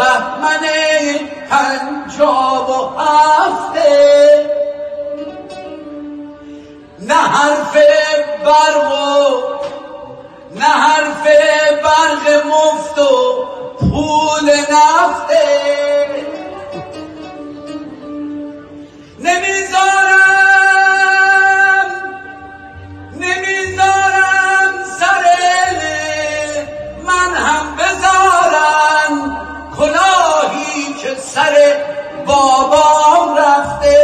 بهمن پنجاب و هفته. نه حرف برق و نه حرف برق مفت و پول نفته. سر بابام رفته.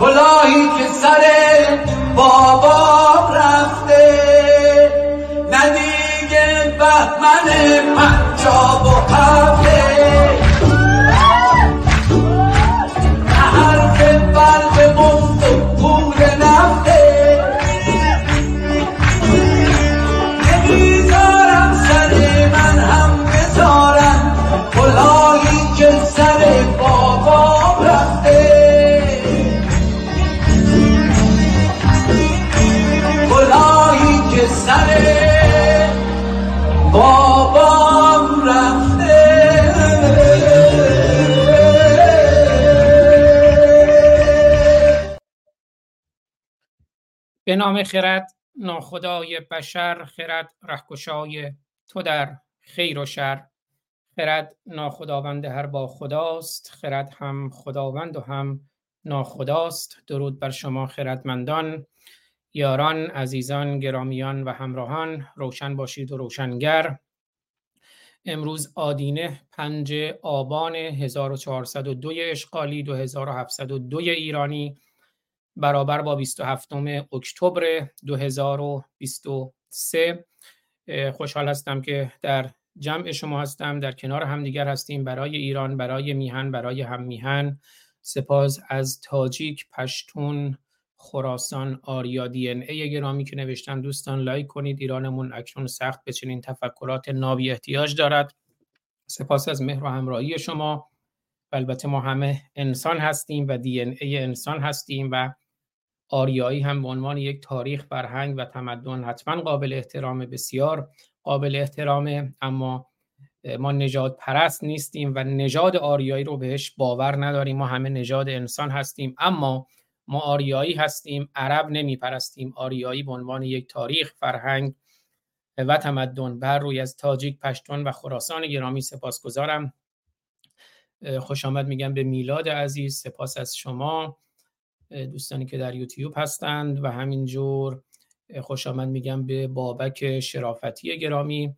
کلاهی که سر بابام رفته. ندیگه بهمن پنجاب و هفته. به نام خرد ناخدای بشر خرد رهکشای تو در خیر و شر. خرد ناخداوند هر با خداست خرد هم خداوند و هم ناخداست. درود بر شما خردمندان یاران عزیزان گرامیان و همراهان. روشن باشید و روشنگر. امروز آدینه پنج آبان 1402 اشغالی 2702 ایرانی. برابر با 27 اکتبر 2023 خوشحال هستم که در جمع شما هستم در کنار همدیگر هستیم برای ایران برای میهن برای هم میهن سپاس از تاجیک پشتون خراسان آریا دی ان ای گرامی که نوشتن. دوستان لایک کنید ایرانمون اکنون سخت به چنین تفکرات نابی احتیاج دارد. سپاس از مهر و همراهی شما. البته ما همه انسان هستیم و دی ان ای انسان هستیم و آریایی هم به عنوان یک تاریخ فرهنگ و تمدن حتما قابل احترام بسیار قابل احترامه اما ما نجاد پرست نیستیم و نژاد آریایی رو بهش باور نداریم. ما همه نژاد انسان هستیم اما ما آریایی هستیم عرب نمی پرستیم آریایی به عنوان یک تاریخ فرهنگ و تمدن. بر روی از تاجیک پشتون و خراسان گرامی سپاسگزارم. خوش آمد میگم به میلاد عزیز سپاس از شما. دوستانی که در یوتیوب هستند و همینجور خوش آمد میگم به بابک شرافتی گرامی.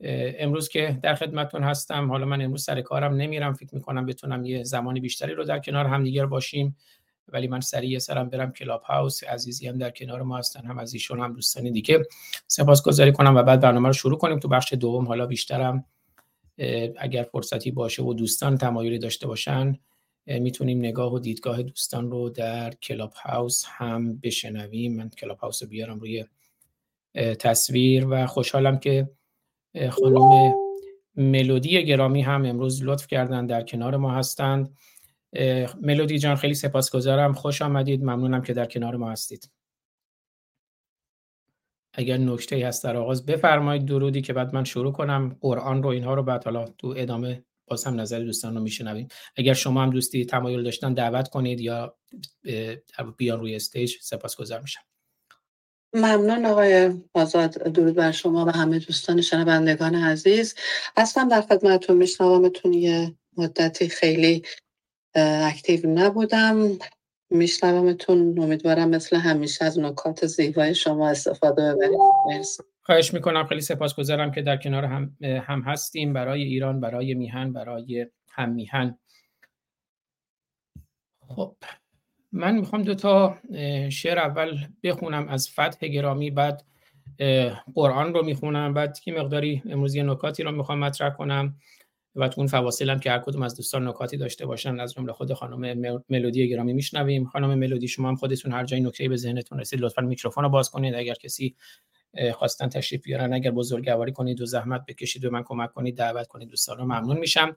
امروز که در خدمتون هستم حالا من امروز سر کارم نمیرم فکر می‌کنم بتونم یه زمانی بیشتری رو در کنار همدیگر باشیم ولی من سریع سرم برم کلاب هاوس عزیزی هم در کنار ما هستن هم از ایشون هم دوستانی دیگه. سپاسگزاری کنم و بعد برنامه رو شروع کنیم. تو بخش دوم حالا بیشترم اگر فرصتی باشه و دوستان تمایلی داشته باشن می‌تونیم نگاه و دیدگاه دوستان رو در کلاب هاوس هم بشنویم. من کلاب هاوس رو بیارم روی تصویر و خوشحالم که خانم ملودی گرامی هم امروز لطف کردن در کنار ما هستند. ملودی جان خیلی سپاسگزارم. خوش آمدید. ممنونم که در کنار ما هستید. اگر نکته هست در آغاز بفرمایید درودی که بعد من شروع کنم. قرآن رو اینها رو بعد حالا تو ادامه باز هم نظر دوستان رو میشنویم اگر شما هم دوستی تمایل داشتن دعوت کنید یا بیان روی stage سپاسگزار میشم. ممنون آقای آزاد. درود بر شما و همه دوستان شنوندگان عزیز. هستم در خدمتتون میشنومتون یه مدتی خیلی active نبودم. میشنومتون. امیدوارم مثل همیشه از نکات زیبای شما استفاده ببرید. خواهش می‌کنم. خیلی سپاسگزارم که در کنار هم, هم هستیم. برای ایران برای میهن برای هم میهن. خب من می‌خوام دو تا شعر اول بخونم از فتح گرامی بعد قرآن رو می‌خونم. بعد که مقداری امروز یه نکاتی رو می‌خوام مطرح کنم. و تو اون فواصل هم که هر کدوم از دوستان نکاتی داشته باشن از جمله خود خانم ملودی گرامی میشنویم. خانم ملودی شما هم خودتون هر جایی نکته به ذهنتون رسید لطفا میکروفون رو باز کنید. اگر کسی خواستن تشریف بیارن اگر بزرگواری کنید و زحمت بکشید و من کمک کنید دعوت کنید دوستان رو ممنون میشم.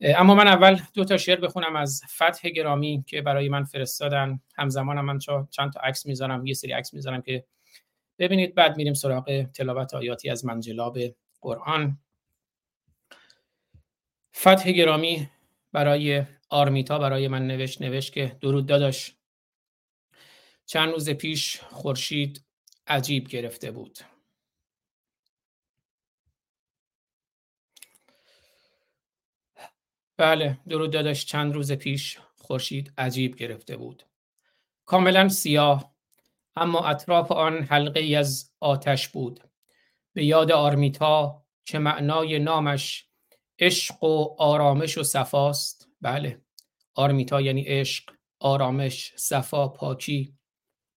اما من اول دو تا شعر بخونم از فتح گرامی که برای من فرستادن. همزمان هم من چند تا عکس می‌ذارم یه سری عکس می‌ذارم که ببینید بعد میریم سراغ تلاوت آیاتی از منجلاب قرآن. فتح گرامی برای آرمیتا برای من نوشت نوشت که درود داداش. چند روز پیش خورشید عجیب گرفته بود. بله درود داداش چند روز پیش خورشید عجیب گرفته بود. کاملا سیاه اما اطراف آن حلقه از آتش بود. به یاد آرمیتا که معنای نامش عشق و آرامش و صفاست. بله. آرمیتا یعنی عشق آرامش صفا پاکی.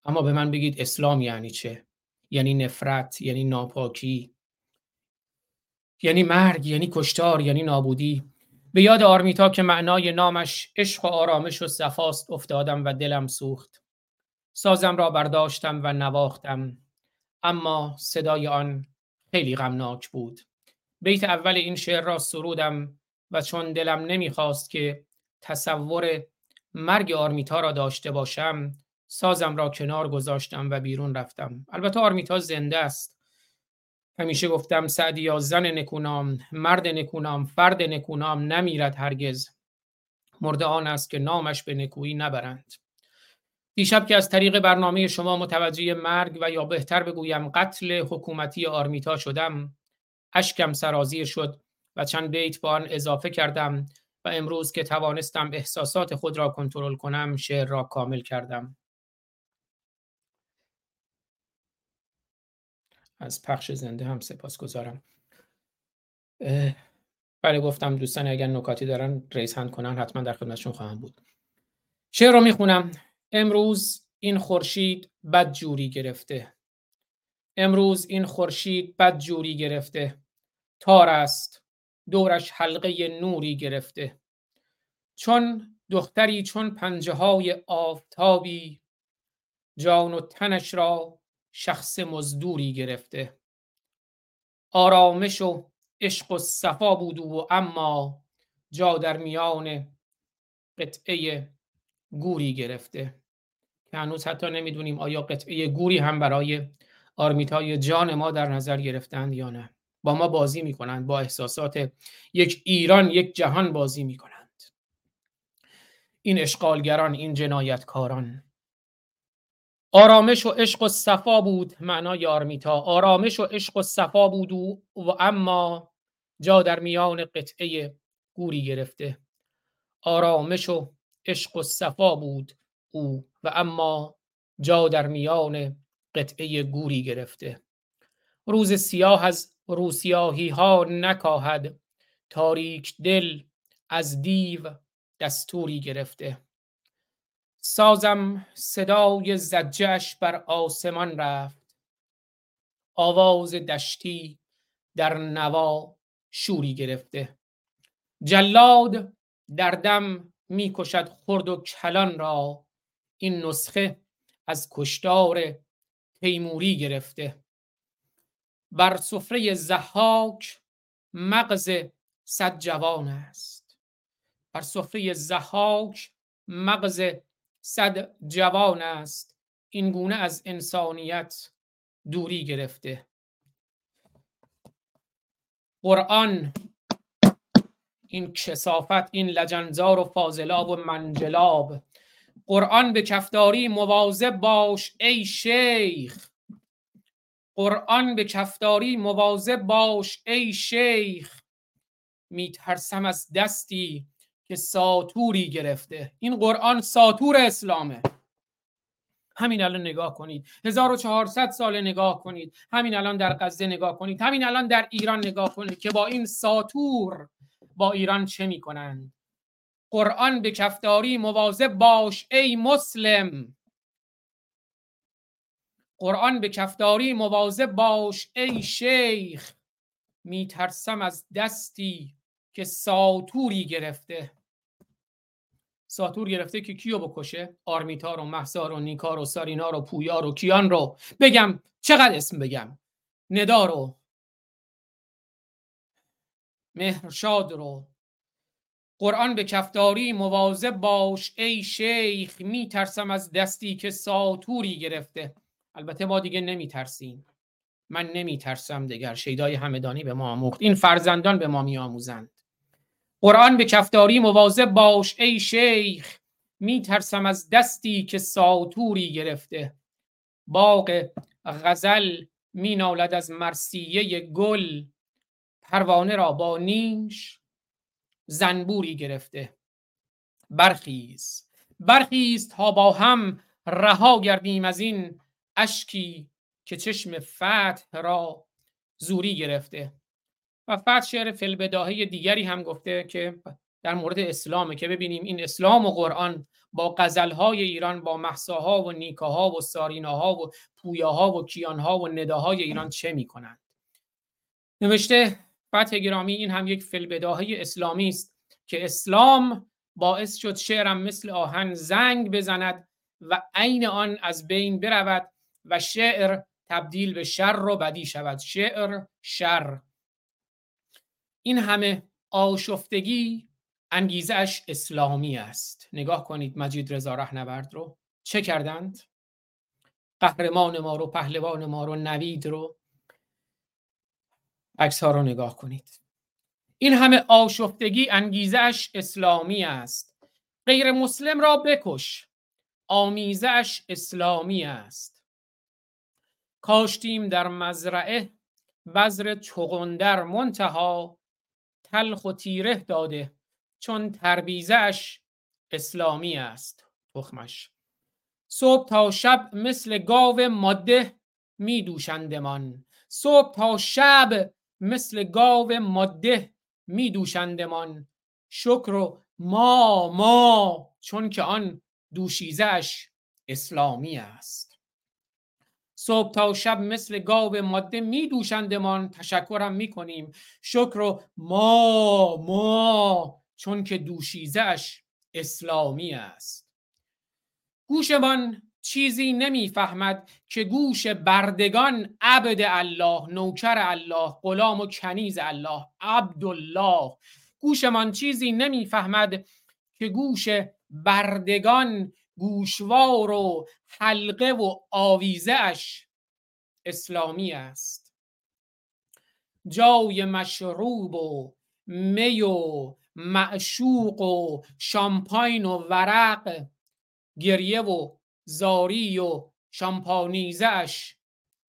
اما به من بگید اسلام یعنی چه؟ یعنی نفرت یعنی ناپاکی. یعنی مرگ یعنی کشتار یعنی نابودی. به یاد آرمیتا که معنای نامش عشق و آرامش و صفاست افتادم و دلم سوخت. سازم را برداشتم و نواختم. اما صدای آن خیلی غمناک بود. بیت اول این شعر را سرودم و چون دلم نمی‌خواست که تصور مرگ آرمیتا را داشته باشم سازم را کنار گذاشتم و بیرون رفتم. البته آرمیتا زنده است. همیشه گفتم سعدی یا زن نکونام مرد نکونام فرد نکونام نمیرد هرگز. مرد آن است که نامش به نکویی نبرند. دیشب که از طریق برنامه شما متوجه مرگ و یا بهتر بگویم قتل حکومتی آرمیتا شدم اشکم سرازیر شد و چند بیت با آن اضافه کردم و امروز که توانستم احساسات خود را کنترل کنم شعر را کامل کردم. از پخش زنده هم سپاس گذارم. بله گفتم دوستان اگر نکاتی دارن ریز هند کنن حتما در خدمتشون خواهم بود. شعر رو می‌خونم. امروز این خورشید بد جوری گرفته. امروز این خورشید بد جوری گرفته. تار است. دورش حلقه نوری گرفته. چون دختری چون پنجه های آفتابی جان و تنش را شخص مزدوری گرفته. آرامش و عشق و صفا بود و اما جا در میان قطعه گوری گرفته. که هنوز حتی نمی‌دونیم آیا قطعه گوری هم برای آرمیتای جان ما در نظر گرفتند یا نه؟ با ما بازی می‌کنند با احساسات یک ایران یک جهان بازی می‌کنند. این اشغالگران این جنایتکاران. آرامش و عشق و صفا بود معنای آرمیتا. آرامش و عشق و صفا بود و, و اما جا در میان قطعه گوری گرفته. آرامش و عشق و صفا بود او و اما جا در میان قطعه گوری گرفته. روز سیاه از روسیاهی ها نکاهد. تاریک دل از دیو دستوری گرفته. سازم صدای زجش بر آسمان رفت. آواز دشتی در نوا شوری گرفته. جلاد در دم می‌کشد خرد و کلان را. این نسخه از کشتار تیموری گرفته. بر سفره زحاک مغز صد جوان است. بر سفره زحاک مغز صد جوان است. این گونه از انسانیت دوری گرفته. قرآن این کسافت این لجنزار و فاضلاب و منجلاب. قرآن به کفداری مواظب باش ای شیخ. قرآن به کفداری مواظب باش ای شیخ. میترسم از دستی که ساتوری گرفته. این قرآن ساتور اسلامه. همین الان نگاه کنید. 1400 سال نگاه کنید. همین الان در غزه نگاه کنید. همین الان در ایران نگاه کنید که با این ساتور با ایران چه می‌کنند؟ قرآن به کفداری مواظب باش ای مسلم. قرآن به کفداری مواظب باش ای شیخ. میترسم از دستی که ساتوری گرفته. ساتور گرفته که کیو بکشه؟ آرمیتا رو محسا رو نیکا رو سارینا رو پویا رو کیان رو. بگم چقدر اسم بگم؟ ندا رو مهرشاد رو قرآن به کفداری مواظب باش ای شیخ میترسم از دستی که ساتوری گرفته. البته ما دیگه نمیترسیم. من نمیترسم دیگر شیدای همدانی به ما آموخت. این فرزندان به ما میآموزند. قرآن به کفداری مواظب باش ای شیخ میترسم از دستی که ساتوری گرفته. باغ غزل مینالد از مرسیه گل پروانه را با نیش زنبوری گرفته. برخیز. برخیز تا با هم رها گردیم از این اشکی که چشم فتح را زوری گرفته. و فتح شعر فلبداهه دیگری هم گفته که در مورد اسلامه که ببینیم این اسلام و قرآن با قزلهای ایران با محساها و نیکاها و ساریناها و پویاها و کیانها و نداهای ایران چه می‌کنند؟ نوشته فتح گرامی این هم یک فلبداهه اسلامی است که اسلام باعث شد شعرم مثل آهن زنگ بزند و عین آن از بین برود و شعر تبدیل به شر و بدی شود. شعر شر. این همه آشفتگی انگیزش اسلامی است. نگاه کنید مجید رضا رهنورد رو. چه کردند؟ قهرمان ما رو پهلوان ما رو نوید رو. عکس ها رو نگاه کنید. این همه آشفتگی انگیزش اسلامی است. غیر مسلم را بکش. آمیزش اسلامی است. کاشتیم در مزرعه بذر چغندر منتها تلخ و تیره داده چون تربیزش اسلامی است. تخمش. صبح تا شب مثل گاو ماده می دوشندمان صبح تا شب مثل گاو ماده می دوشندمان شکر و ما ما چون که آن دوشیزش اسلامی است. صبح تا شب مثل گاو ماده می دوشندمان تشکرم می کنیم شکر و ما ما چون که دوشیزش اسلامی است. گوشمان چیزی نمی‌فهمد که گوش بردگان عبد الله نوکر الله غلام و کنیز الله عبدالله. گوشمان چیزی نمی‌فهمد که گوش بردگان گوشوار و حلقه و آویزش اسلامی است. جای مشروب و می و معشوق و شامپاین و ورق گریه و زاری و شامپانیزش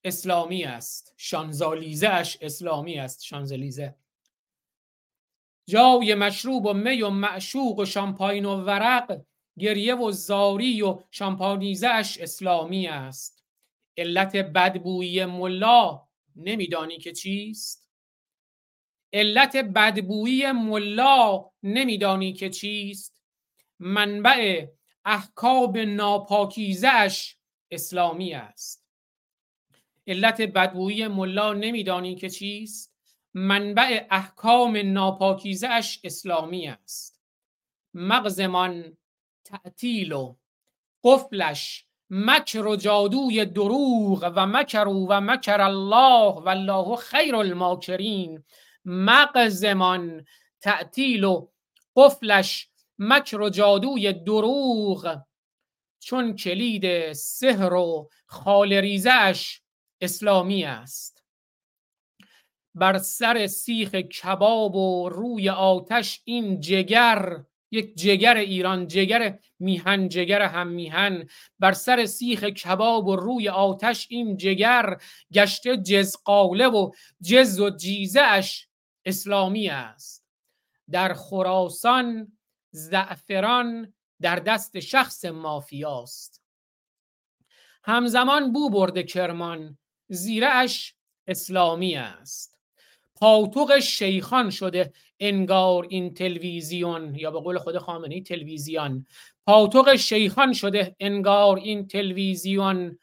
اسلامی است. شانزالیزش اسلامی است. شانزلیزه. جای مشروب و می و معشوق و شامپاین و ورق گریه و زاری و شامپانیزش اسلامی است. علت بدبویی ملا نمیدانی که چیست؟ علت بدبویی ملا نمیدانی که چیست؟ منبع احکاب ناپاکیزش اسلامی است. علت بدبویی ملا نمیدانی که چیست؟ منبع احکام ناپاکیزش اسلامی است. مغزمان تعطیل و قفلش مکر و جادوی دروغ و مکر و مکر الله و الله خیر الماکرین. مغزمان تعطیل و قفلش مکر و جادوی دروغ چون کلید سحر و خالریزش اسلامی است. بر سر سیخ کباب و روی آتش این جگر یک جگر ایران جگر میهن جگر هم میهن بر سر سیخ کباب و روی آتش این جگر گشته جزقاله و جز و جیزش اسلامی است. در خراسان زعفران در دست شخص مافیاست. همزمان بو برده کرمان زیرش اسلامی است. پاتوق شیخان شده انگار این تلویزیون یا به قول خود خامنه‌ای تلویزیون پاتوق شیخان شده انگار این تلویزیون.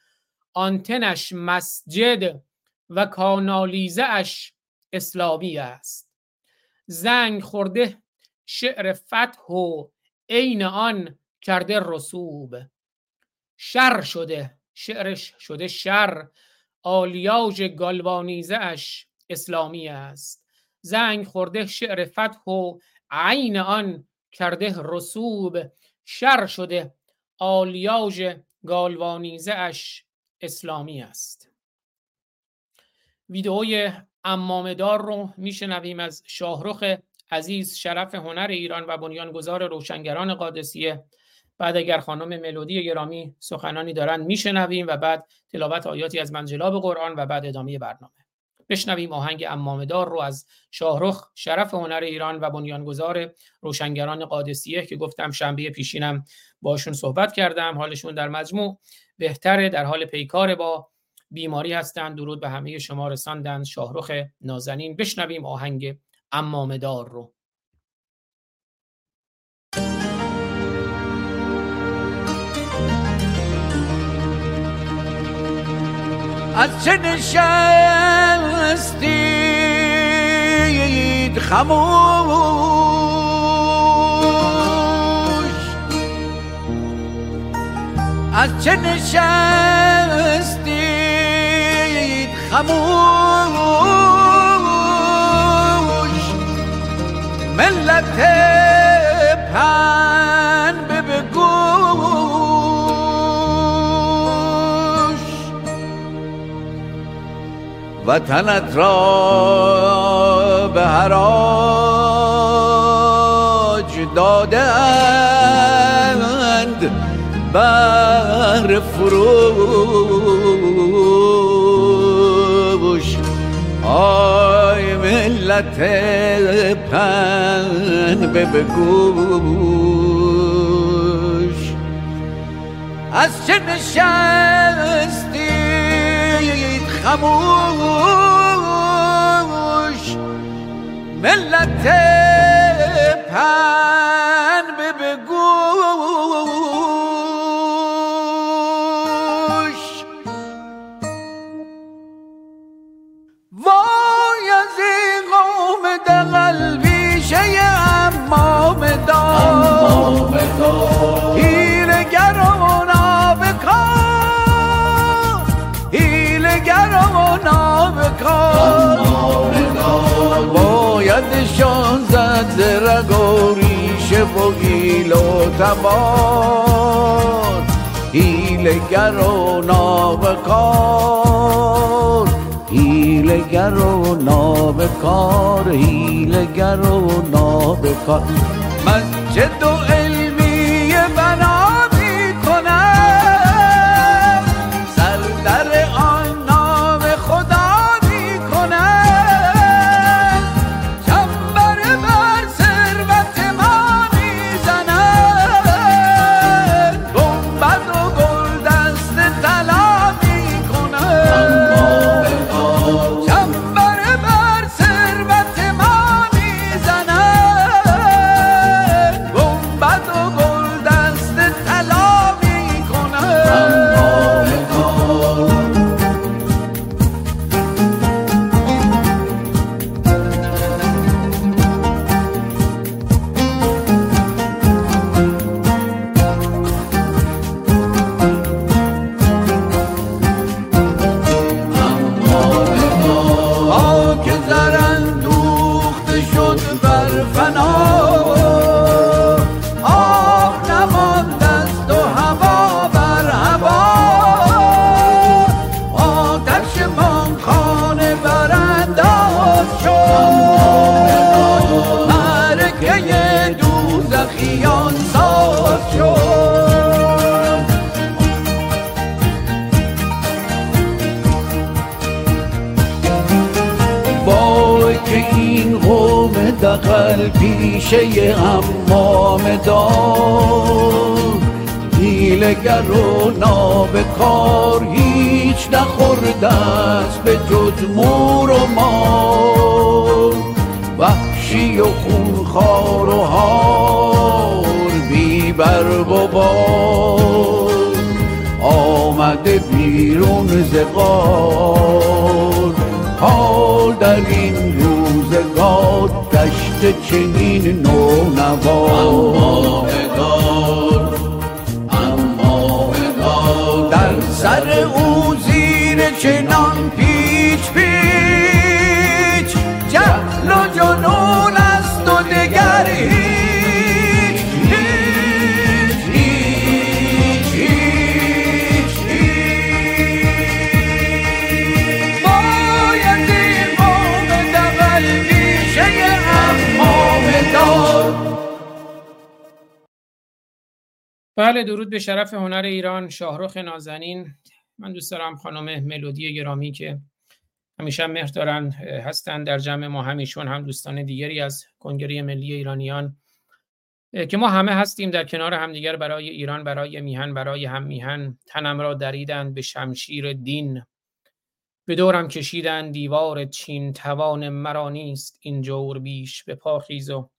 آنتنش مسجد و کانالیزه اش اسلامی است. زنگ خورده شعر فتح و عین آن کرده رسوب. شر شده شعرش شده شر. آلیاژ گالوانیزه اش اسلامی است. زنگ خورده شعر فتح و عین آن کرده رسوب. شر شده آلیاژ گالوانیزه اش اسلامی است. ویدئوی امامدار رو میشنویم از شاهرخ عزیز شرف هنر ایران و بنیانگذار روشنگران قادسیه. بعد اگر خانم ملودی گرامی سخنانی دارن میشنویم و بعد تلاوت آیاتی از منجلاب قرآن و بعد ادامه برنامه. بشنویم آهنگ امامدار رو از شاهرخ شرف هنر ایران و بنیانگذار روشنگران قادسیه که گفتم شنبه پیشینم باشون صحبت کردم. حالشون در مجموع بهتره در حال پیکار با بیماری هستند درود به همه شما رساندن شاهرخ نازنین. بشنویم آهنگ امامدار رو. از چه نشستید خموش از چه نشستید خموش ملت پن بگوش وطنت را به حراج دادند بر فروش. آی ملت پن به بگوش از چه نشستید خموش؟ ملت پن و گیل و تبار هیلگر و نابکار هیلگر و نابکار هیلگر و نابکار مسجد و علمی پیشه امام دار هیلگر و نابکار هیچ نخورده است به جز مور و مار وحشی و خونخوار و هار بی برگ و بار آمده بیرون ز غار. حال در این روزگار گشت چنین بله درود به شرف هنر ایران شاهرخ نازنین. من دوست دارم خانم ملودی گرامی که همیشه مهر دارن هستن در جمع ما همیشون هم دوستان دیگری از کنگره ملی ایرانیان که ما همه هستیم در کنار همدیگر برای ایران برای میهن برای هم میهن. تنم را دریدند به شمشیر دین. به دورم کشیدن دیوار چین توان مرا نیست این جور بیش به پاخیز و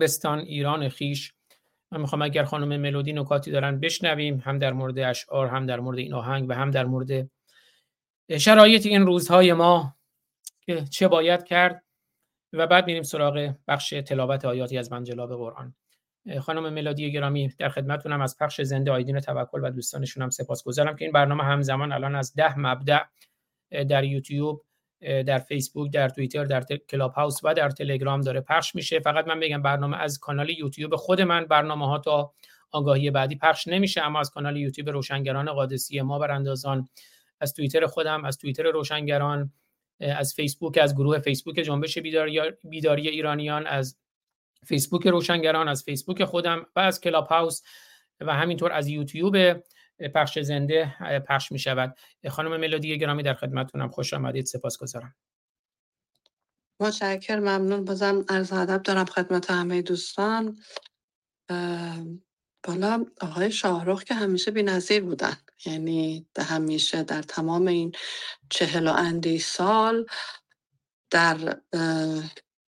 بستان ایران خیش. من می‌خوام اگر خانم ملودی نکاتی دارن بشنویم هم در مورد اشعار هم در مورد این آهنگ و هم در مورد شرایط این روزهای ما که چه باید کرد. و بعد میریم سراغ بخش تلاوت آیاتی از منجلاب قرآن. خانم ملودی گرامی در خدمتتونم از پخش زنده آیدین توکل و دوستانشون هم سپاسگزارم که این برنامه همزمان الان از ده مبدع در یوتیوب در فیسبوک در توییتر در کلاب هاوس و در تلگرام داره پخش میشه. فقط من بگم برنامه از کانال یوتیوب خود من برنامه ها تا آگاهی بعدی پخش نمیشه اما از کانال یوتیوب روشنگران قادسیه ما براندازان از توییتر خودم از توییتر روشنگران از فیسبوک از گروه فیسبوک جنبش بیداری, بیداری ایرانیان از فیسبوک روشنگران از فیسبوک خودم و از کلاب هاوس و همینطور از یوتیوب پخش زنده پخش می شود خانم ملودی گرامی در خدمتتونم خوش آمدید. سپاسگزارم. متشکر ممنون. بازم عرض ادب دارم خدمت همه دوستان. بالا آقای شاهروخ که همیشه بی نظیر بودن. یعنی همیشه در تمام این چهل و اندی سال در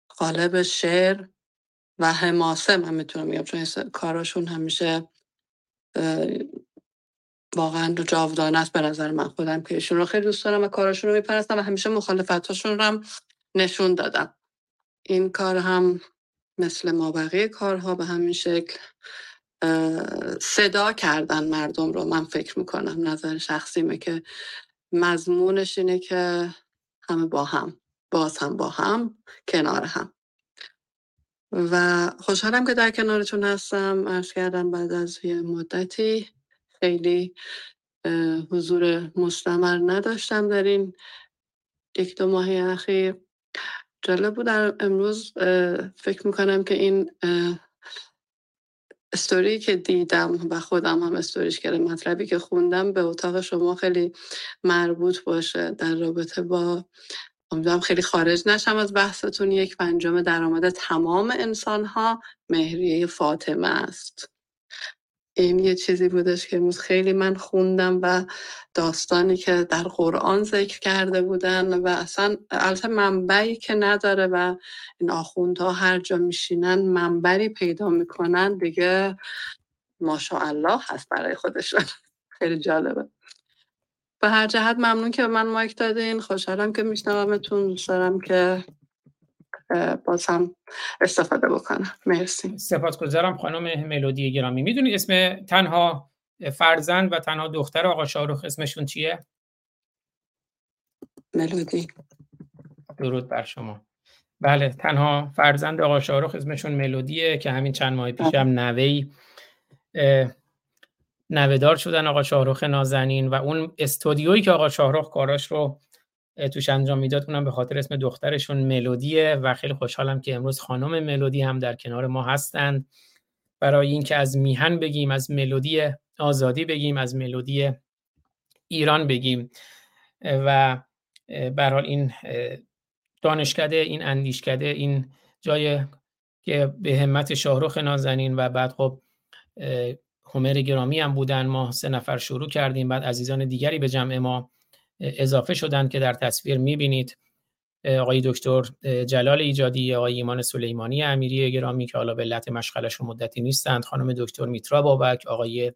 قالب شعر و حماسه من می‌تونم میگم چون کاراشون همیشه واقعا دو جاودانه است به نظر من خودم که ایشون رو خیلی دوست دارم و کاراشون رو میپرستم و همیشه مخالفتاشون رو هم نشون دادم. این کار هم مثل ما بقیه کارها به همین شکل صدا کردن مردم رو من فکر می‌کنم نظر شخصیمه که مضمونش اینه که همه با هم باز هم با هم کنار هم. و خوشحالم که در کنارتون هستم. ارز کردم بعد از یه مدتی خیلی حضور مستمر نداشتم در این یک دو ماه اخیر. جالب بود امروز فکر می‌کنم که این استوری که دیدم و خودم هم استوریش کردم مطلبی که خوندم به اتاق شما خیلی مربوط باشه در رابطه با امیدوارم خیلی خارج نشم از بحثتون. یک پنجم درآمد تمام انسان ها مهریه فاطمه است. این یه چیزی بودش که امروز خیلی من خوندم و داستانی که در قرآن ذکر کرده بودن و اصلا البته منبعی که نداره و این آخوندها هر جا میشینن منبری پیدا می‌کنن دیگه ماشاءالله هست برای خودشون. خیلی جالبه. به هر جهت ممنون که من مایک دادین. خوشحالم که میشنومتون. دوست دارم که باز هم استفاده بکنم. مرسی. سپاسگزارم خانم ملودی گرامی. می‌دونید اسم تنها فرزند و تنها دختر آقا شاروخ اسمشون چیه؟ ملودی. درود بر شما. بله تنها فرزند آقا شاروخ اسمشون ملودیه که همین چند ماه پیش هم نوی نوهدار شدن آقا شاهرخ نازنین و اون استودیویی که آقا شاهرخ کاراش رو توش انجام می‌داد اونم به خاطر اسم دخترشون ملودیه و خیلی خوشحالم که امروز خانم ملودی هم در کنار ما هستند. برای اینکه از میهن بگیم از ملودی آزادی بگیم از ملودی ایران بگیم. و برحال این دانشکده این اندیشکده این جای که به همت شاهرخ نازنین و بعد خب همر گرامی هم بودن. ما سه نفر شروع کردیم بعد عزیزان دیگری به جمع ما اضافه شدن که در تصویر می‌بینید آقای دکتر جلال ایجادی آقای ایمان سلیمانی امیری گرامی که حالا به علت مشغلش مدتی نیستند خانم دکتر میترا بابک آقای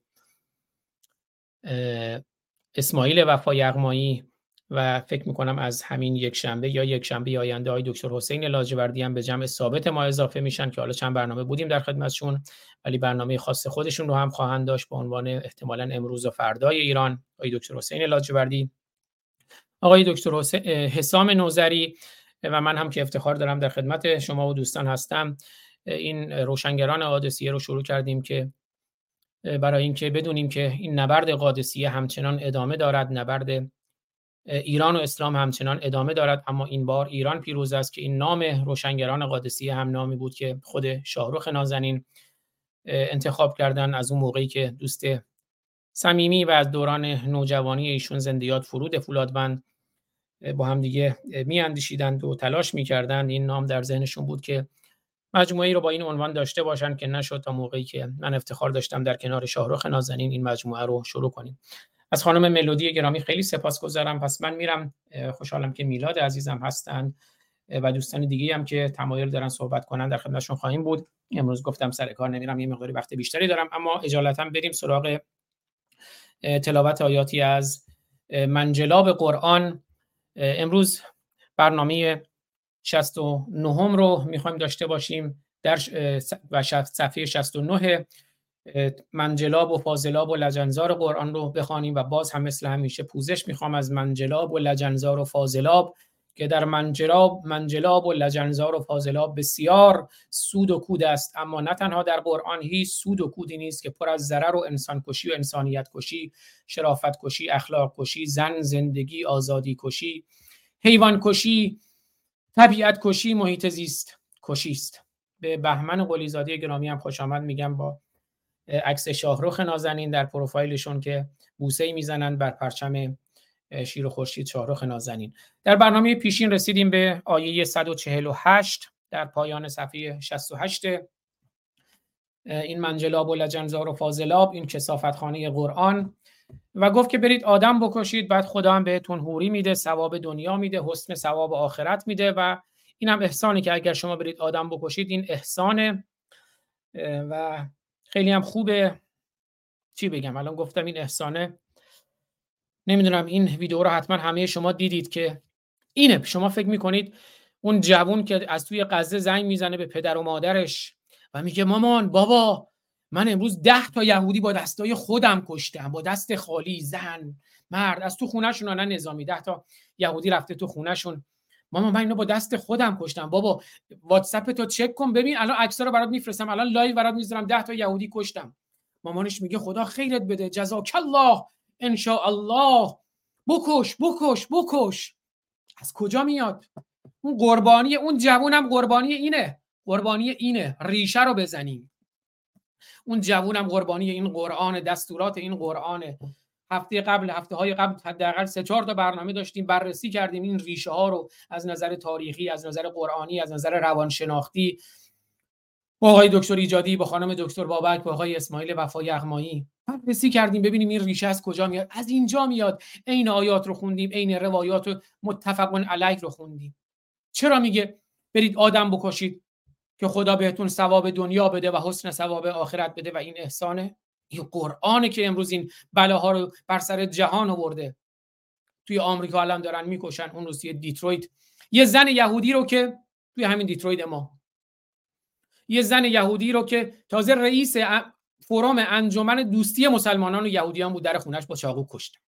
اسماعیل وفا یغمایی و فکر می‌کنم از همین یک شنبه یا یک شنبه آینده های دکتر حسین لاجوردی هم به جمع ثابت ما اضافه میشن که حالا چند برنامه بودیم در خدمتشون ولی برنامه خاص خودشون رو هم خواهند داشت به عنوان احتمالا امروز و فردای ایران. آقای دکتر حسین لاجوردی آقای دکتر حسام نوزری و من هم که افتخار دارم در خدمت شما و دوستان هستم. این روشنگران قادسیه رو شروع کردیم که برای اینکه بدونیم که این نبرد قادسیه همچنان ادامه دارد نبرد ایران و اسلام همچنان ادامه دارد. اما این بار ایران پیروز است که این نام روشنگران قادسیه هم نامی بود که خود شاهرخ نازنین انتخاب کردن از اون موقعی که دوست صمیمی و از دوران نوجوانی ایشون زندیات فرود فولادوند با هم دیگه میاندیشیدند و تلاش می‌کردند این نام در ذهنشون بود که مجموعه رو با این عنوان داشته باشند که نشد تا موقعی که من افتخار داشتم در کنار شاهرخ نازنین این مجموعه رو شروع کنیم. از خانم ملودی گرامی خیلی سپاسگزارم پس من میرم. خوشحالم که میلاد عزیزم هستند و دوستان دیگه هم که تمایل دارن صحبت کنن در خدمتشون خواهیم بود. امروز گفتم سر کار نمیرم. یه مقداری وقت بیشتری دارم. اما اجالتا بریم سراغ تلاوت آیاتی از منجلاب قرآن. امروز برنامه 69 رو می‌خوایم داشته باشیم در و صفحه 69 منجلاب و فاضلاب و لجنزار قرآن رو بخوانیم و باز هم مثل همیشه پوزش می‌خوام از منجلاب و لجنزار و فاضلاب که در منجلاب منجلاب و لجنزار و فاضلاب بسیار سود و کود است. اما نه تنها در قرآن هیچ سود و کودی نیست که پر از ضرر و انسان کشی و انسانیت کشی شرافت کشی اخلاق کشی زن زندگی آزادی کشی. حیوان کشی طبیعت کشی محیط زیست کشی است. به بهمن قلیزاده گرامی هم خوش آمد. میگم با عکس شاهرخ نازنین در پروفایلشون که بوسه می‌زنند بر پرچم شیر و خورشید شاهرخ نازنین. در برنامه پیشین رسیدیم به آیه 148 در پایان صفحه 68 این منجلاب و لجنزار و فاضلاب این کسافت خانه قرآن. و گفت که برید آدم بکشید بعد خدا هم بهتون حوری میده ثواب دنیا میده حسن ثواب آخرت میده. و این هم احسانی که اگر شما برید آدم بکشید این احسانه. و خیلی هم خوبه. چی بگم؟ الان گفتم این احسانه. نمی‌دونم این ویدیو رو حتما همه شما دیدید که اینه. شما فکر می‌کنید اون جوون که از توی غزه زنگ می‌زنه به پدر و مادرش و میگه مامان بابا من امروز ده تا یهودی با دستای خودم کشتم با دست خالی زن مرد از تو خونهشون نه نظامی. ده تا یهودی رفته تو خونهشون. ماما من اینو با دست خودم کشتم. بابا واتساپ تو چک کن. ببین الان عکسا رو برات میفرستم. الان live برات می‌ذارم. ده تا یهودی کشتم. مامانش میگه خدا خیرت بده. جزاک الله. الله بکش بکش بکش. از کجا میاد؟ اون قربانی اون جوونم قربانی اینه. قربانی اینه. ریشه رو بزنیم. اون جوونم قربانی این قرآن دستورات این قرآن. هفته قبل هفته های قبل حداقل سه چهار تا برنامه داشتیم بررسی کردیم این ریشه ها رو از نظر تاریخی از نظر قرآنی از نظر روانشناختی. با آقای دکتر ایجادی با خانم دکتر بابک با آقای اسماعیل وفای اغمایی. بررسی کردیم ببینیم این ریشه از کجا میاد. از اینجا میاد. عین آیات رو خوندیم عین روایات و متفقون علیک رو خوندیم. چرا میگه برید آدم بکشید که خدا بهتون ثواب دنیا بده و حسن ثواب آخرت بده و این احسانه؟ این قرآنه که امروز این بلاها رو بر سر جهان آورده. توی آمریکا الان دارن می‌کشن. اون روز دیترویت. یه زن یهودی رو که توی همین دیترویت ما یه زن یهودی رو که تازه رئیس forum انجمن دوستی مسلمانان و یهودیان بود در خونش با چاقو کشتن.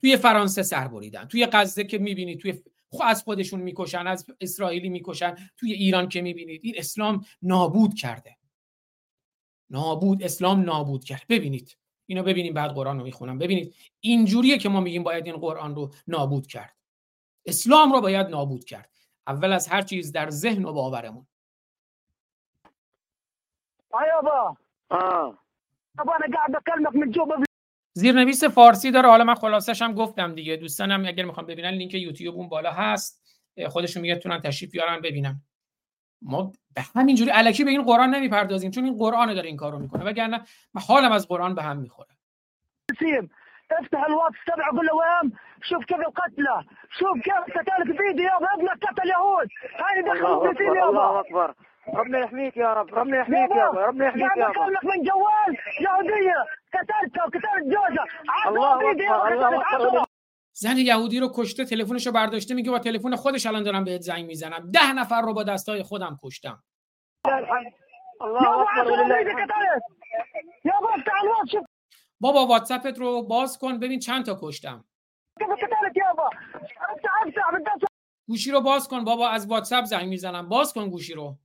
توی فرانسه سر بریدن. توی غزه که می‌بینید توی خب از خودشون می‌کشن از اسرائیلی می‌کشن. توی ایران که می‌بینید این اسلام نابود کرده. نابود اسلام نابود کرد. ببینید. اینو ببینیم بعد قرآن رو می‌خونم. ببینید. اینجوریه که ما میگیم باید این قرآن رو نابود کرد. اسلام رو باید نابود کرد. اول از هر چیز در ذهن و باورمون. آیا با من زیرنویس فارسی داره. حالا من خلاصش هم گفتم دیگه. دوستانم اگر می‌خوام ببینن لینک یوتیوب اون بالا هست. خودشون می‌تونن تشریف بیارن ببینن. ما به همینجوری علکی به این قرآن نمی‌پردازیم چون این قرآن داره این کارو می‌کنه. وگرنه من حالم از قرآن به هم می‌خوره. افتح الواتس تبعه قول له وين شوف كيف القتلى شوف كيف قتلت فيديو يابا ابنك قتل يهود هاي في فيديو يابا الله اكبر ربنا يحميك يا رب ربنا يحميك يا رب ربنا يحميك يا رب لك من جوال يهوديه قتلتها وقتلت جوزها الله اكبر الله اكبر زن یهودی رو کشته تلفنش رو برداشته میگه با تلفن خودش الان دارم بهت زنگ می‌زنم. ده نفر رو با دستای خودم کشتم. بابا واتساپت رو باز کن ببین چند تا کشتم. گوشی رو باز کن بابا از واتساپ زنگ می‌زنم. باز کن گوشی رو.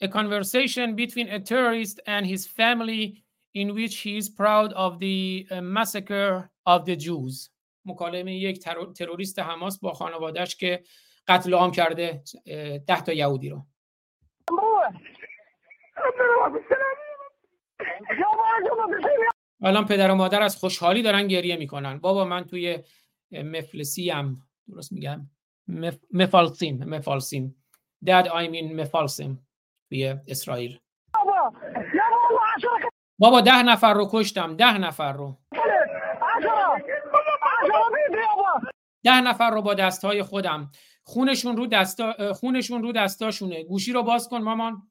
A conversation between a terrorist and his family in which he is proud of the massacre of the Jews. مکالمه یک تروریست حماس با خانوادهش که قتل عام کرده ده تا یهودی رو. الان پدر و مادر از خوشحالی دارن گریه می‌کنن. بابا من توی مفلسی هم درست میگم؟ مف... مفالسیم مفالسیم. Dad I mean مفالسیم توی اسرائیل بابا ده نفر رو کشتم ده نفر رو ده نفر رو با دستهای خودم خونشون رو دستا خونشون رو دستاشونه گوشی رو باز کن مامان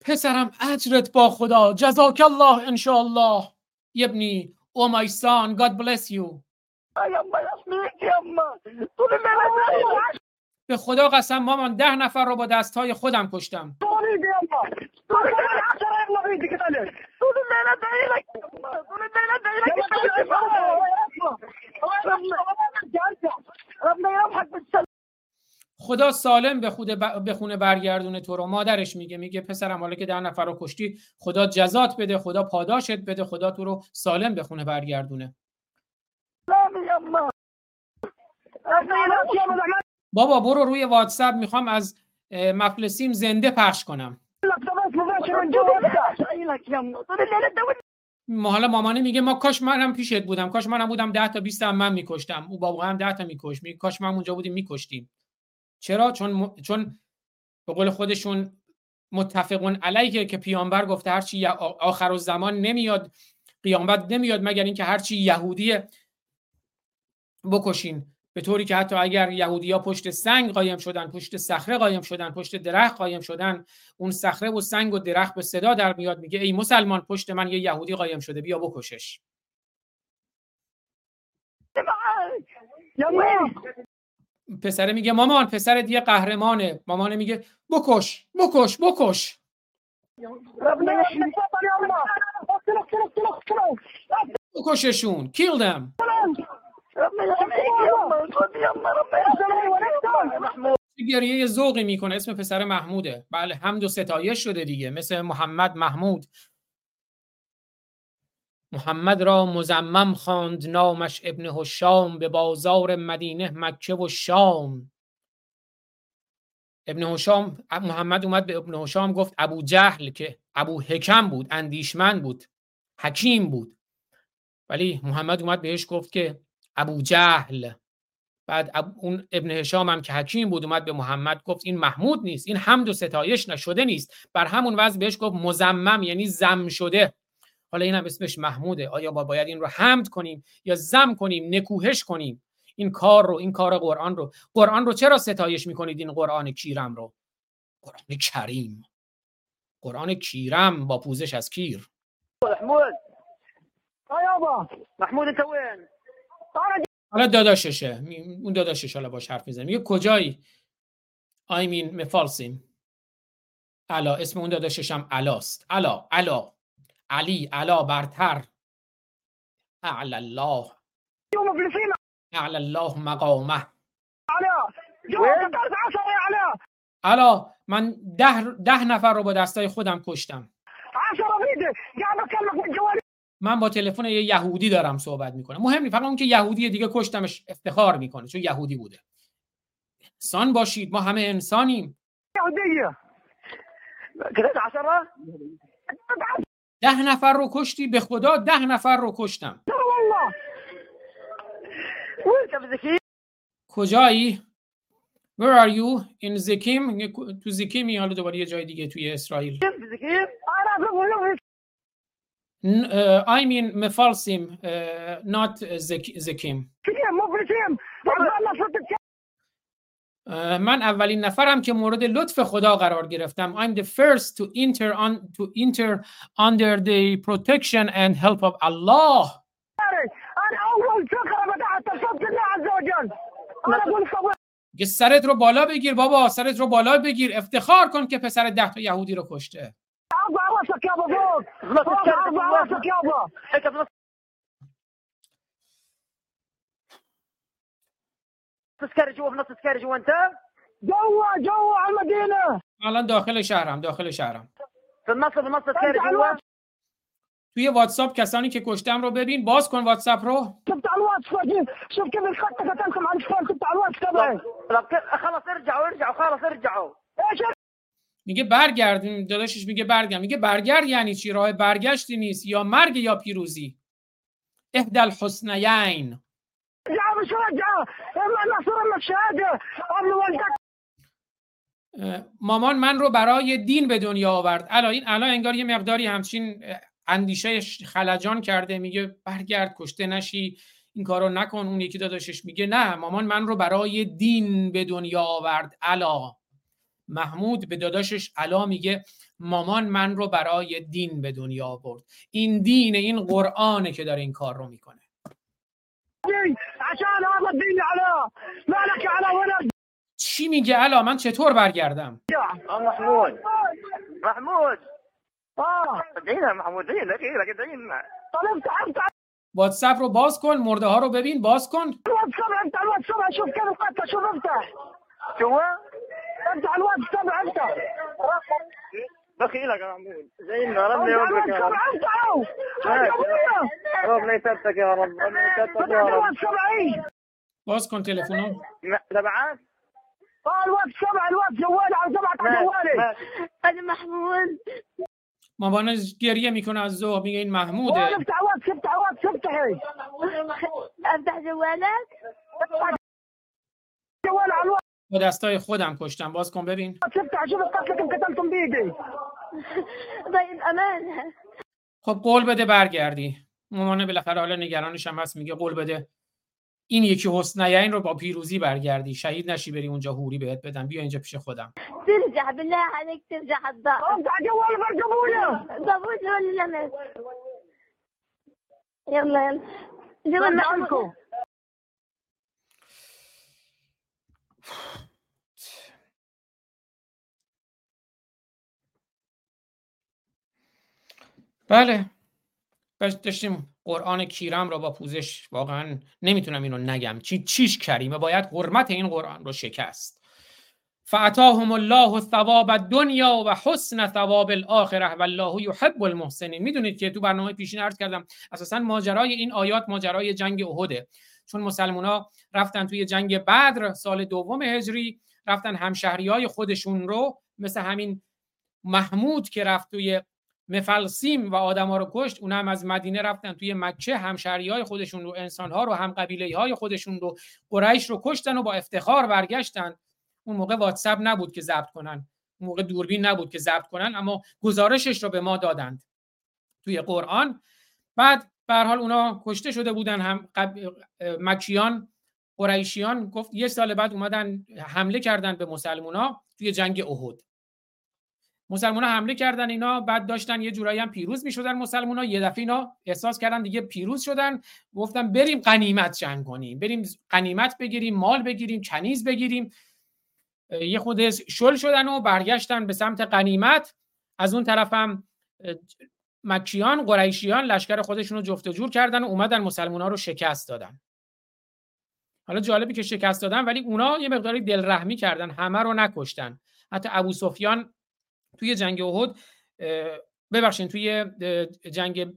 پسرم اجرت با خدا جزاک الله ان الله یبنی او مای سان God bless you. به خدا قسم مامان ده نفر رو با دستهای خودم کشتم. خدا سالم به خود به خونه برگردونه تو رو. مادرش میگه میگه پسرم حالا که ده نفر رو کشتی خدا جزات بده خدا پاداشت بده خدا تو رو سالم به خونه برگردونه. بابا برو روی واتساپ می‌خوام از مفلسیم زنده پخش کنم. حالا مامانه میگه ما کاش منم پیشت بودم کاش منم بودم 10 تا 20 هم من میکشتم. او بابا هم 10 تا میکش می کاش من اونجا بودیم میکشتیم. چرا؟ چون م... چون به قول خودشون متفقون علیه که پیامبر گفته هرچی آخر و زمان نمیاد قیامت نمیاد مگر اینکه هرچی یهودی بکشین. به طوری که حتی اگر یهودیا پشت سنگ قایم شدن پشت صخره قایم شدن پشت درخت قایم شدن اون صخره و سنگ و درخت به صدا در میاد میگه ای مسلمان پشت من یه یهودی قایم شده بیا بکشش. پسره میگه مامان پسر دیگه قهرمانه. مامان میگه بکش بکش بکش. بکششون kill them. گریه یه ذوقی می‌کنه اسم پسر محموده. بله حمد و ستایش شده دیگه مثل محمد محمود. محمد را مزمم خواند نامش ابن هشام به بازار مدینه مکه و شام. ابن هشام محمد اومد به ابن هشام گفت ابو جهل که ابو حکم بود اندیشمند بود حکیم بود. ولی محمد اومد بهش گفت که ابو جهل. بعد اون ابن هشام هم که حکیم بود اومد به محمد گفت این محمود نیست این حمد و ستایش نشده نیست. بر همون وضع بهش گفت مزمم یعنی زم شده. حالا این هم اسمش محموده. آیا ما باید این رو حمد کنیم یا زم کنیم نکوهش کنیم؟ این کار رو این کار قرآن رو. قرآن رو چرا ستایش می‌کنید این قرآن کیرم رو؟ قرآن کریم. قرآن کیرم با پوزش از کیر. محمود. محمود انت وين حالا داداششه. اون داداشش حالا باش حرف می‌زنه. میگه کجایی؟ I mean مفالسیم علا. اسم اون داداشش هم علاست. علا. علا. علی. علا. برتر. اعلی الله. اعلی الله مقامه. علا من ده, ده نفر رو با دستای خودم کشتم. من با تلفن یه یهودی دارم صحبت می‌کنم. مهم نیست فقط اون که یهودی دیگه کشتمش افتخار می‌کنه چون یهودی بوده. انسان باشید ما همه انسانیم. ده نفر رو کشتی به خدا ده نفر رو کشتم. کجایی؟ Where are you? In زکیم تو زکیمی حالا دوباره یه جای دیگه توی اسرائیل. I mean مفالسیم uh, not والله صدق Uh, من اولین نفرم که مورد لطف خدا قرار گرفتم. I'm the first to enter on to enter under the protection and help of Allah. صوت که سرت رو بالا بگیر بابا سرت رو بالا بگیر. افتخار کن که پسر ده تا يهودی رو کشته. ارفع راسك يابا فوق ارفع. راسك يابا هيك بنص تسكري جوا في نص تسكري جوا انت جوا جوا على المدينة الان داخل شهرم داخل شهرم في النص في النص انت تسكري جوا توی واتساپ کسانی که کشتم رو ببین باز کن واتساپ رو. شفت على الواتس شوف كيف الخط قتلكم على الشمال شفت على الواتس تبعي خلاص ارجعوا ارجعوا خلاص ارجعوا. إيش میگه برگرد داداشش میگه برگرد. میگه برگرد یعنی چی؟ راه برگشتی نیست. یا مرگ یا پیروزی. احدى الحسنیین. مامان من رو برای دین به دنیا آورد. الان این الان انگار یه مقداری همچین اندیشه خلجان کرده. میگه برگرد کشته نشی این کارو نکن. اون یکی داداشش میگه نه مامان من رو برای دین به دنیا آورد. الا. محمود به داداشش الا میگه مامان من رو برای دین به دنیا آورد. این دین این قرآنه که داره این کار رو می‌کنه. چی میگه الا من چطور برگردم؟ محمود. محمود. محمود واتساپ رو باز کن مرده ها رو ببین باز کن. ارجع الواد سمع أنت. بخيلك يا محمود عم يا زي ما ربي يا رب. ربنا يثبتك يا رب. ربنا يثبتك يا رب. واسكن تليفونه. ده آه الواد سبع الواد جوال على سبعة جوالي. أنا محمود. ما بانش گریه میکنه از ذوق میگه این محموده. افتح أفتح جوالك؟ افتح على با دستای خودم كشتم باز کن ببین. شوف القتل كيف قتلتم بايدي طيب أمان خب قول بده برگردی. مامانه بالاخره حالا نگرانش هم هست میگه قول بده. این یکی حسنیین رو با پیروزی برگردی. شهید نشی بری اونجا هوری بهت بدم. بیا اینجا پیش خودم. ترجع بالله عليك ترجع الضغط افتح جوالي برج ابويا ضبوط ولا يلا يلا جوال برج محمود عنكم بله. داشتیم قرآن کیرم رو با پوزش واقعا نمی‌تونم اینو نگم. چی چیش کریمه باید حرمت این قرآن رو شکست. فعطاهم الله ثواب الدنیا و حسن ثواب الاخره والله یحب المحسنین. می‌دونید که تو برنامه پیشین عرض کردم اساسا ماجرای این آیات ماجرای جنگ احده. چون مسلمونا رفتن توی جنگ بدر سال دوم هجری رفتن همشهری های خودشون رو مثل همین محمود که رفت توی مفلسیم و آدما رو کشت اونها هم از مدینه رفتن توی مکه همشهری های خودشون رو انسان ها رو هم قبیله های خودشون رو قریش رو کشتن و با افتخار برگشتن. اون موقع واتساپ نبود که ضبط کنن. اون موقع دوربین نبود که ضبط کنن اما گزارشش رو به ما دادند توی قرآن. بعد به حال اونا کشته شده بودن هم قب... مکیان قریشیان گفت یه سال بعد اومدن حمله کردن به مسلمونا توی جنگ احد. مسلمونا حمله کردن اینا بعد داشتن یه جورایی هم پیروز می‌شدن مسلمونا. یه دفعه اینا احساس کردن دیگه پیروز شدن. گفتن بریم غنیمت جنگ کنیم بریم غنیمت بگیریم مال بگیریم کنیز بگیریم. یه خود شل شدن و برگشتن به سمت غنیمت. از اون طرف هم مکیان قریشیان لشکر خودشون رو جفت و جور کردن و اومدن مسلمونا رو شکست دادن. حالا جالبی که شکست دادن ولی اونا یه مقداری دلرحمی کردن همه رو نکشتن. حتی ابو سفیان توی جنگ احد ببخشید توی جنگ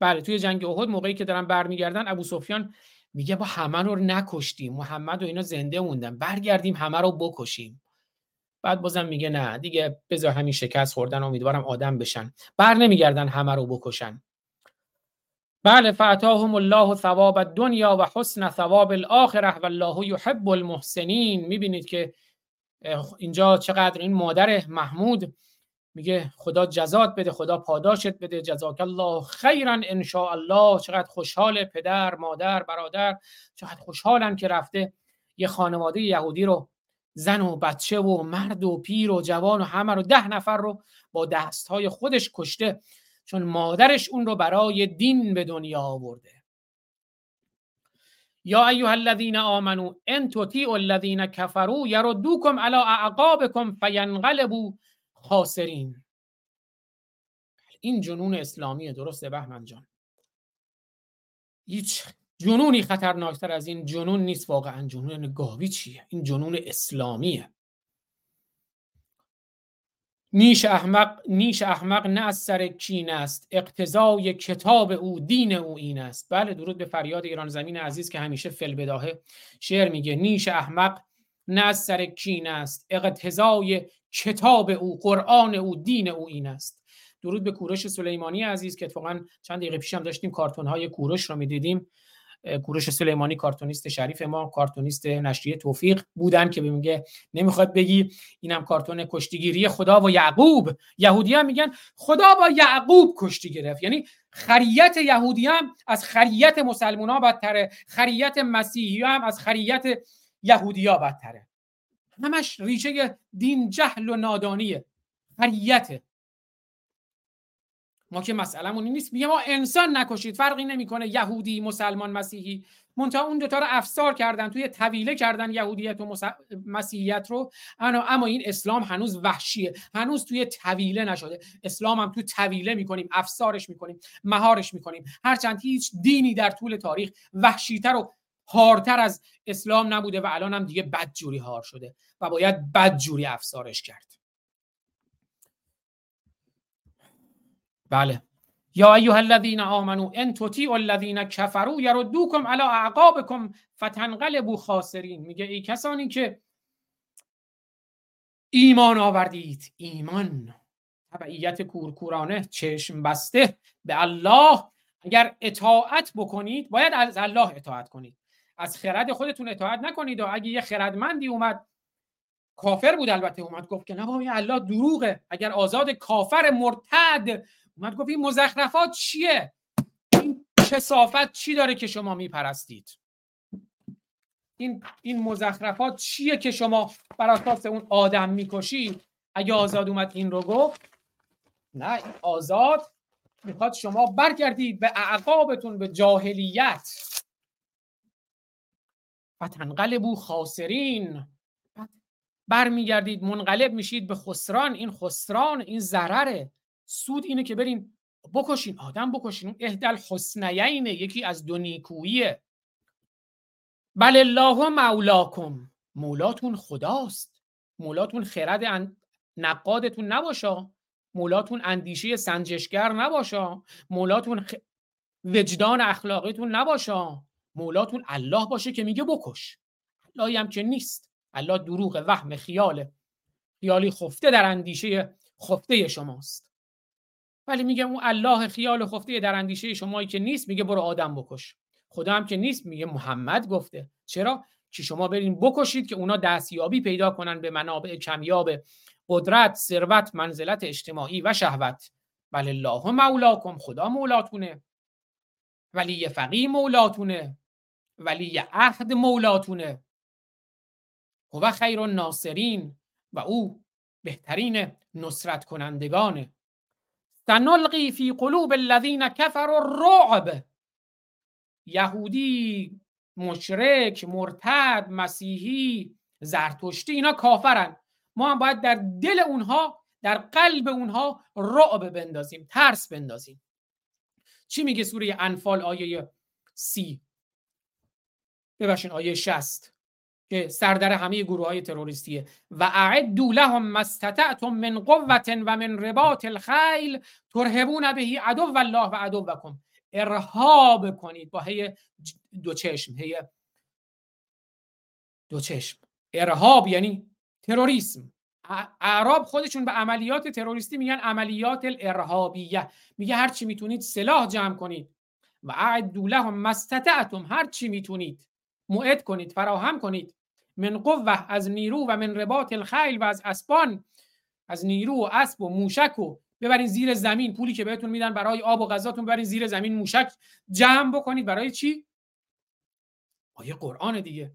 بله توی جنگ احد موقعی که دارن برمیگردن ابو سفیان میگه با همه رو نکشتیم محمد و اینا زنده موندن برگردیم همه رو بکشیم. بعد بازم میگه نه. دیگه بذار همین شکست خوردن امیدوارم آدم بشن. بر نمیگردن همه رو بکشن. بله فعتاهم الله ثواب الدنیا و حسن ثواب الاخره والله یحب المحسنین. می‌بینید که اینجا چقدر این مادر محمود میگه خدا جزات بده خدا پاداشت بده. جزاک الله خیرا ان الله. چقدر خوشحال پدر مادر برادر چقدر خوشحالن که رفته. یه خانواده یهودی رو زن و بچه و مرد و پیر و جوان و همه رو ده نفر رو با دستهای خودش کشته چون مادرش اون رو برای دین به دنیا آورده. یا ایها الذین آمنو ان تطیعوا الذین کفروا یردوکم علی اعقابکم فینقلبوا خاسرین. این جنون اسلامیه درسته بهمن جان؟ هیچ جنونی خطرناکتر از این جنون نیست واقعا. جنون گاوی چیه؟ این جنون اسلامیه. نیش احمق نیش احمق نه از سر کین است. اقتضای کتاب او دین او این است. بله درود به فریاد ایران زمین عزیز که همیشه فل بداهه شعر میگه. نیش احمق نه از سر کین است. اقتضای کتاب او قرآن او دین او این است. درود به کوروش سلیمانی عزیز که اتفاقا چند دقیقه پیشم داشتیم کارتون های کوروش رو می‌دیدیم. کوروش سلیمانی کارتونیست شریف ما کارتونیست نشریه توفیق بودن که میگه نمی‌خواد بگی. اینم کارتون کشتیگیری خدا و یعقوب. یهودی هم میگن خدا با یعقوب کشتی گرفت. یعنی خریت یهودی هم از خریت مسلمان ها بدتره خریت مسیحی هم از خریت یهودی ها بدتره. همش ریشه دین جهل و نادانیه. خریته ما که مسئلهمون نیست. میگه ما انسان نکشید. فرقی نمی‌کنه یهودی مسلمان مسیحی. منتها اون دوتا رو افسار کردن توی طویله کردن یهودیت و مسیحیت رو. اما این اسلام هنوز وحشیه. هنوز توی طویله نشده. اسلام هم توی طویله می‌کنیم. افسارش می‌کنیم. مهارش می‌کنیم. هرچند هیچ دینی در طول تاریخ وحشیتر و هارتر از اسلام نبوده و الان هم دیگه بدجوری هار شده و باید بدجوری افسارش کرد. بله. یا ایها الذین آمنو ان تطیعوا الذین کفروا یردوکم علی اعقابکم فتنقلبوا خاسرین. میگه ای کسانی که ایمان آوردید ایمان تبعیت کورکورانه چشم بسته به الله. اگر اطاعت بکنید باید از الله اطاعت کنید. از خرد خودتون اطاعت نکنید. و اگه یه خردمندی اومد کافر بود البته اومد گفت که نه الله دروغه. اگر آزاد کافر مرتد اومد گفت این مزخرفات چیه؟ این کسافت چی داره که شما میپرستید؟ این این مزخرفات چیه که شما بر اساس اون آدم می‌کشید اگه آزاد اومد این رو گفت نه آزاد می‌خواد شما برگردید به اعقابتون به جاهلیت. و تنقلبو خاسرین برمیگردید منقلب میشید به خسران. این خسران این ضرره. سود اینه که برین بکشین آدم بکشین. اون اهدل حسنیینه یکی از دو نیکوییه. بل الله مولاکم. مولاتون خداست. مولاتون خرد نقادتون نباشه مولاتون اندیشه سنجشگر نباشه مولاتون وجدان اخلاقیتون نباشه مولاتون الله باشه که میگه بکش. اللهی هم که نیست. الله دروغ وهم خیاله خیالی خفته در اندیشه خفته شماست. ولی میگه اون الله خیال خفته در اندیشه شمایی که نیست میگه برو آدم بکش. خدا هم که نیست میگه محمد گفته. چرا؟ که شما برین بکشید که اونا دستیابی پیدا کنن به منابع کمیاب قدرت ثروت منزلت اجتماعی و شهوت. بل الله مولاکم خدا مولاتونه. ولی فقی مولاتونه. ولی عهد مولاتونه. هو خیر الناصرین. و او بهترین نصرت کنندگانه سنلقی فی قلوب الذین کفروا الرعب. یهودی مشرک مرتد مسیحی زرتشتی اینا کافرن. ما هم باید در دل اونها در قلب اونها رعب بندازیم ترس بندازیم. چی میگه سوره انفال آیه سی؟ ببخشین آیه شست که سردر همه گروه های تروریستیه. و اعدوا لهم ما استطعتم من قوة و من رباط الخیل ترهبون بهی عدو الله و عدوکم. ارهاب کنید با هی دو چشم هی دو چشم. ارهاب یعنی تروریسم. اعراب خودشون به عملیات تروریستی میگن عملیات الارهابیه. میگه هر چی می‌تونید سلاح جمع کنید. و اعدوا لهم ما استطعتم هر چی می‌تونید. معد کنید فراهم کنید. من قوه از نیرو و من رباط الخیل و از اسبان. از نیرو و اسب و موشک و ببرین زیر زمین. پولی که بهتون میدن برای آب و غذاتون ببرین زیر زمین. موشک جمع بکنید. برای چی؟ آیه قرآن دیگه.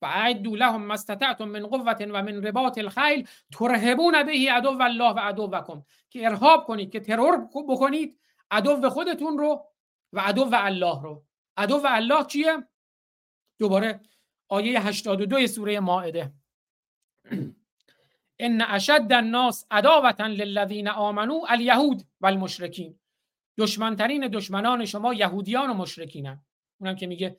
فاعدوا لهم ما استطعتم من قوة و من رباط الخیل ترهبون به عدو الله و عدوکم. که ارهاب کنید که ترور بکنید عدو خودتون رو و عدو الله رو. عدو الله چیه دوباره آیه 82 سوره مائده ان اشد الناس عداوتا للذین آمنوا الیهود و المشرکین دشمنترین دشمنان شما یهودیان و مشرکینن. اونم که میگه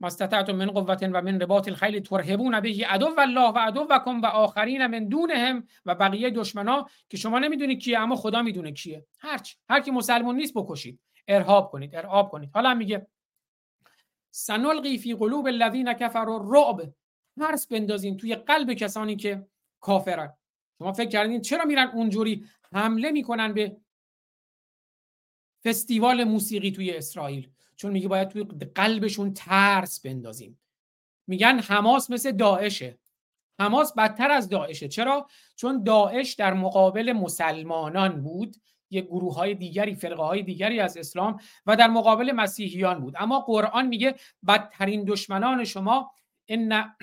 مستطعتم من قوت و من رباط الخیل ترهبون به عدو الله و عدوکم و آخرین من دونهم و بقیه دشمنا که شما نمی‌دونید کیه اما خدا می‌دونه کیه. هرچی. هر کی مسلمون نیست بکشید. ارهاب کنید ارهاب کنید. حالا میگه سنلقی فی قلوب الذین کفروا الرعب. ترس بندازین توی قلب کسانی که کافرن. شما فکر کردین چرا میرن اونجوری حمله می‌کنن به فستیوال موسیقی توی اسرائیل؟ چون میگه باید توی قلبشون ترس بندازیم. میگن حماس مثل داعشه. حماس بدتر از داعشه. چرا؟ چون داعش در مقابل مسلمانان بود. یک گروه های دیگری فرقه های دیگری از اسلام و در مقابل مسیحیان بود. اما قرآن میگه بدترین دشمنان شما ان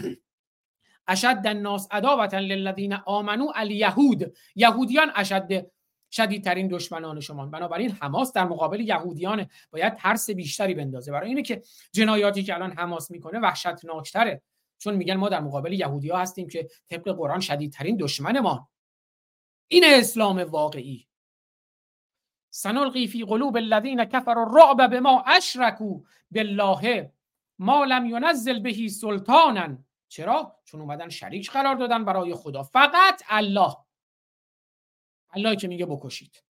اشد الناس عداوتا للذین آمنو الیهود. یهودیان اشد شدیدترین دشمنان شما. بنابراین حماس در مقابل یهودیان باید ترس بیشتری بندازه. برای اینه که جنایاتی که الان حماس می‌کنه وحشتناکتره. چون میگن ما در مقابل یهودی ها هستیم که طبق قرآن شدیدترین دشمن ما. این اسلام واقعی. سنلقی فی قلوب الذین کفروا الرعب بما اشرکوا بالله ما لم ینزل بهی سلطانا. چرا؟ چون اومدن شریک قرار دادن برای خدا. فقط الله. الله که میگه بکشید.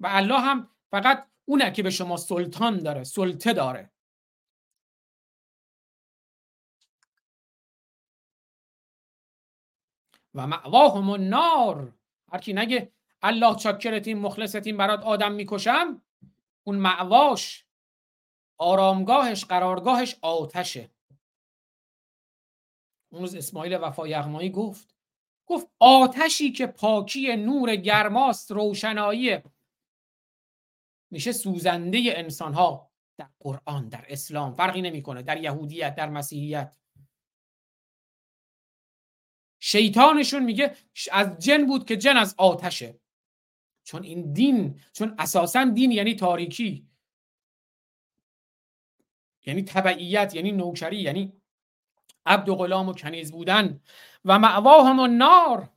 و الله هم فقط اونه که به شما سلطان داره سلطه داره. و معواهم النار. هر کی نگه الله چاکرتیم مخلصتیم برات آدم می‌کشم اون معواش آرامگاهش قرارگاهش آتشه. اون روز اسماعیل وفا یغمایی گفت گفت آتشی که پاکی نور گرماست روشنایی میشه سوزنده انسان ها در قرآن در اسلام. فرقی نمی‌کنه. در یهودیت در مسیحیت. شیطانشون میگه از جن بود که جن از آتشه. چون این دین چون اساسا دین یعنی تاریکی. یعنی تبعیت یعنی نوکری یعنی عبد و غلام و کنیز بودن و معواهم النار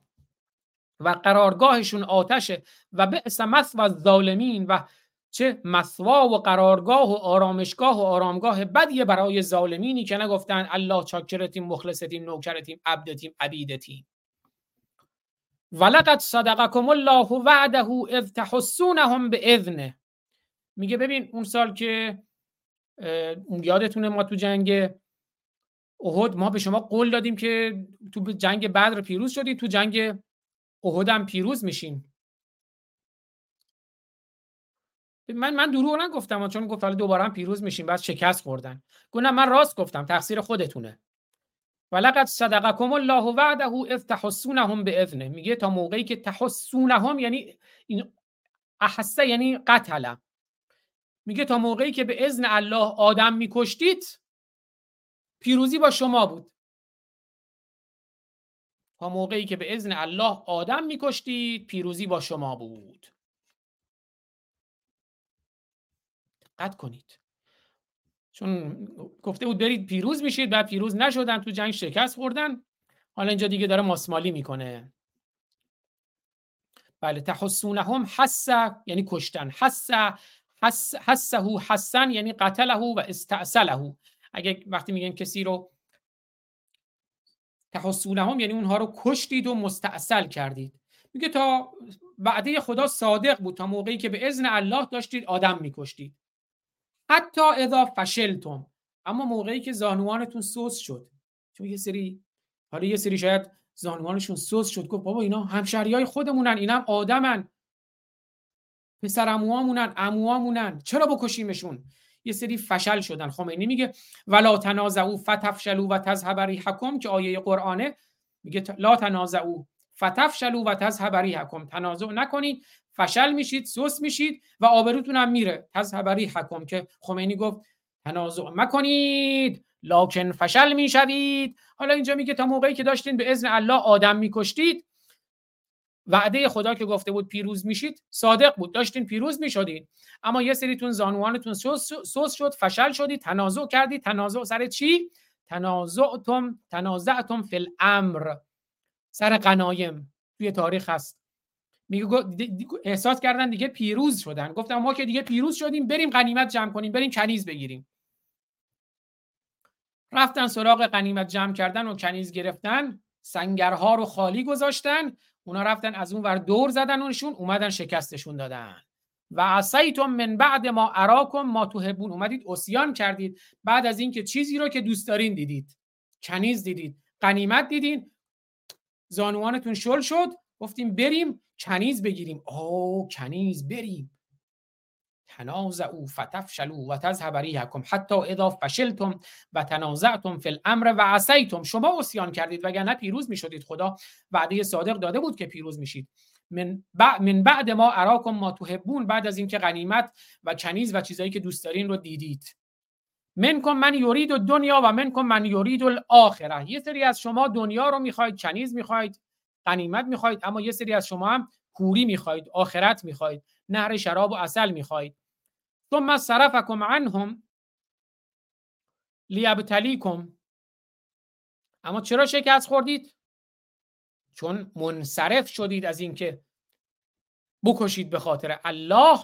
و قرارگاهشون آتشه و بئس مثوى الظالمین و چه مسوا و قرارگاه و آرامشگاه و آرامگاه بدیه برای ظالمینی که نگفتن الله چاکرتیم مخلصتیم نوکرتیم عبدتیم عبیدتیم. ولقد صدقكم الله وعده اذ تحسونهم باذنه میگه ببین اون سال که یادتونه ما تو جنگ احد ما به شما قول دادیم که تو جنگ بدر پیروز شدید تو جنگ احد هم پیروز میشین من من دروغ نگفتم چون گفت حالا دوباره هم پیروز میشیم بعد شکست خوردن. گفتم من راست گفتم تقصیر خودتونه. ولقد صدقكم الله وعده اذ تحسونهم باذنه میگه تا موقعی که تحسونهم یعنی این احسه یعنی قتل. میگه تا موقعی که به اذن الله آدم میکشتید پیروزی با شما بود. تا موقعی که به اذن الله آدم میکشتید پیروزی با شما بود. دقت کنید. چون گفته بود برید پیروز میشید بعد پیروز نشدن تو جنگ شکست خوردن. حالا اینجا دیگه داره ماسمالی می‌کنه. بله تحسونهم حس یعنی کشتن. حس حس حسه حسن یعنی قتله و استعسله اگه وقتی میگن کسی رو تحسونهم یعنی اونها رو کشتید و مستعسل کردید. میگه تا وعده خدا صادق بود تا موقعی که به اذن الله داشتید آدم میکشتید. حتی اذا فشلتم. اما موقعی که زانوانتون سوس شد. چون یه سری حالا یه سری شاید زانوانشون سوس شد. گفت بابا اینا همشهری های خودمونن اینا هم آدمن. پسر اموامونن. اموامونن چرا بکشیمشون؟ یه سری فشل شدن. خمینی میگه ولا تنازعوا فتفشلوا و تذهب ریحکم که آیه قرآنه. میگه لا تنازعوا فتفشلوا و تذهب ریحکم تنازع نکنید. فشل میشید سوس میشید و آبروتون هم میره. تذهب ریحکم که خمینی گفت تنازع مکنید لکن فشل می‌شوید. حالا اینجا میگه تا موقعی که داشتین به اذن الله آدم میکشتید وعده خدا که گفته بود پیروز میشید صادق بود. داشتین پیروز می‌شدید اما یه سریتون زانوانتون سوس شد فشل شدید تنازع کردید تنازع سر چی؟ تنازعتم تنازعتم فی الامر. سر قنایم. توی تاریخ هست. میگه احساس کردن دیگه پیروز شدن. گفتم ما که دیگه پیروز شدیم بریم غنیمت جمع کنیم بریم کنیز بگیریم. رفتن سراغ غنیمت جمع کردن و کنیز گرفتن سنگرها رو خالی گذاشتن اونا رفتن از اون ور دور زدن اونشون اومدن شکستشون دادن. و عصیتم من بعد ما اراکم ما تحبون. اومدید اسیان کردید. بعد از اینکه چیزی رو که دوست دارین دیدید. کنیز دیدید. غنیمت دیدین. زانوانتون شل شد. گفتیم بریم. کنیز بگیریم. او کنیز بریم. تنازعوا فتفشلوا و تذهب ریحکم حتی اذا فشلتم و تنازعتم فی الامر و عصیتم. شما اسیان کردید وگرنه پیروز می‌شدید. خدا وعده صادق داده بود که پیروز میشید. من, من بعد ما اراکم ما تحبون بعد از اینکه غنیمت و کنیز و چیزایی که دوست دارین رو دیدید. منکم من یورید دنیا و منکم من یورید الاخره یه سری از شما دنیا رو می‌خواید کنیز می‌خواید. غنیمت می‌خواید اما یه سری از شما هم کوری می‌خواید آخرت می‌خواید نهر شراب و اصل می‌خواید ثم صرفکم عنهم لیبتلیکم. اما چرا شکست خوردید؟ چون منصرف شدید از اینکه بکشید به خاطر الله.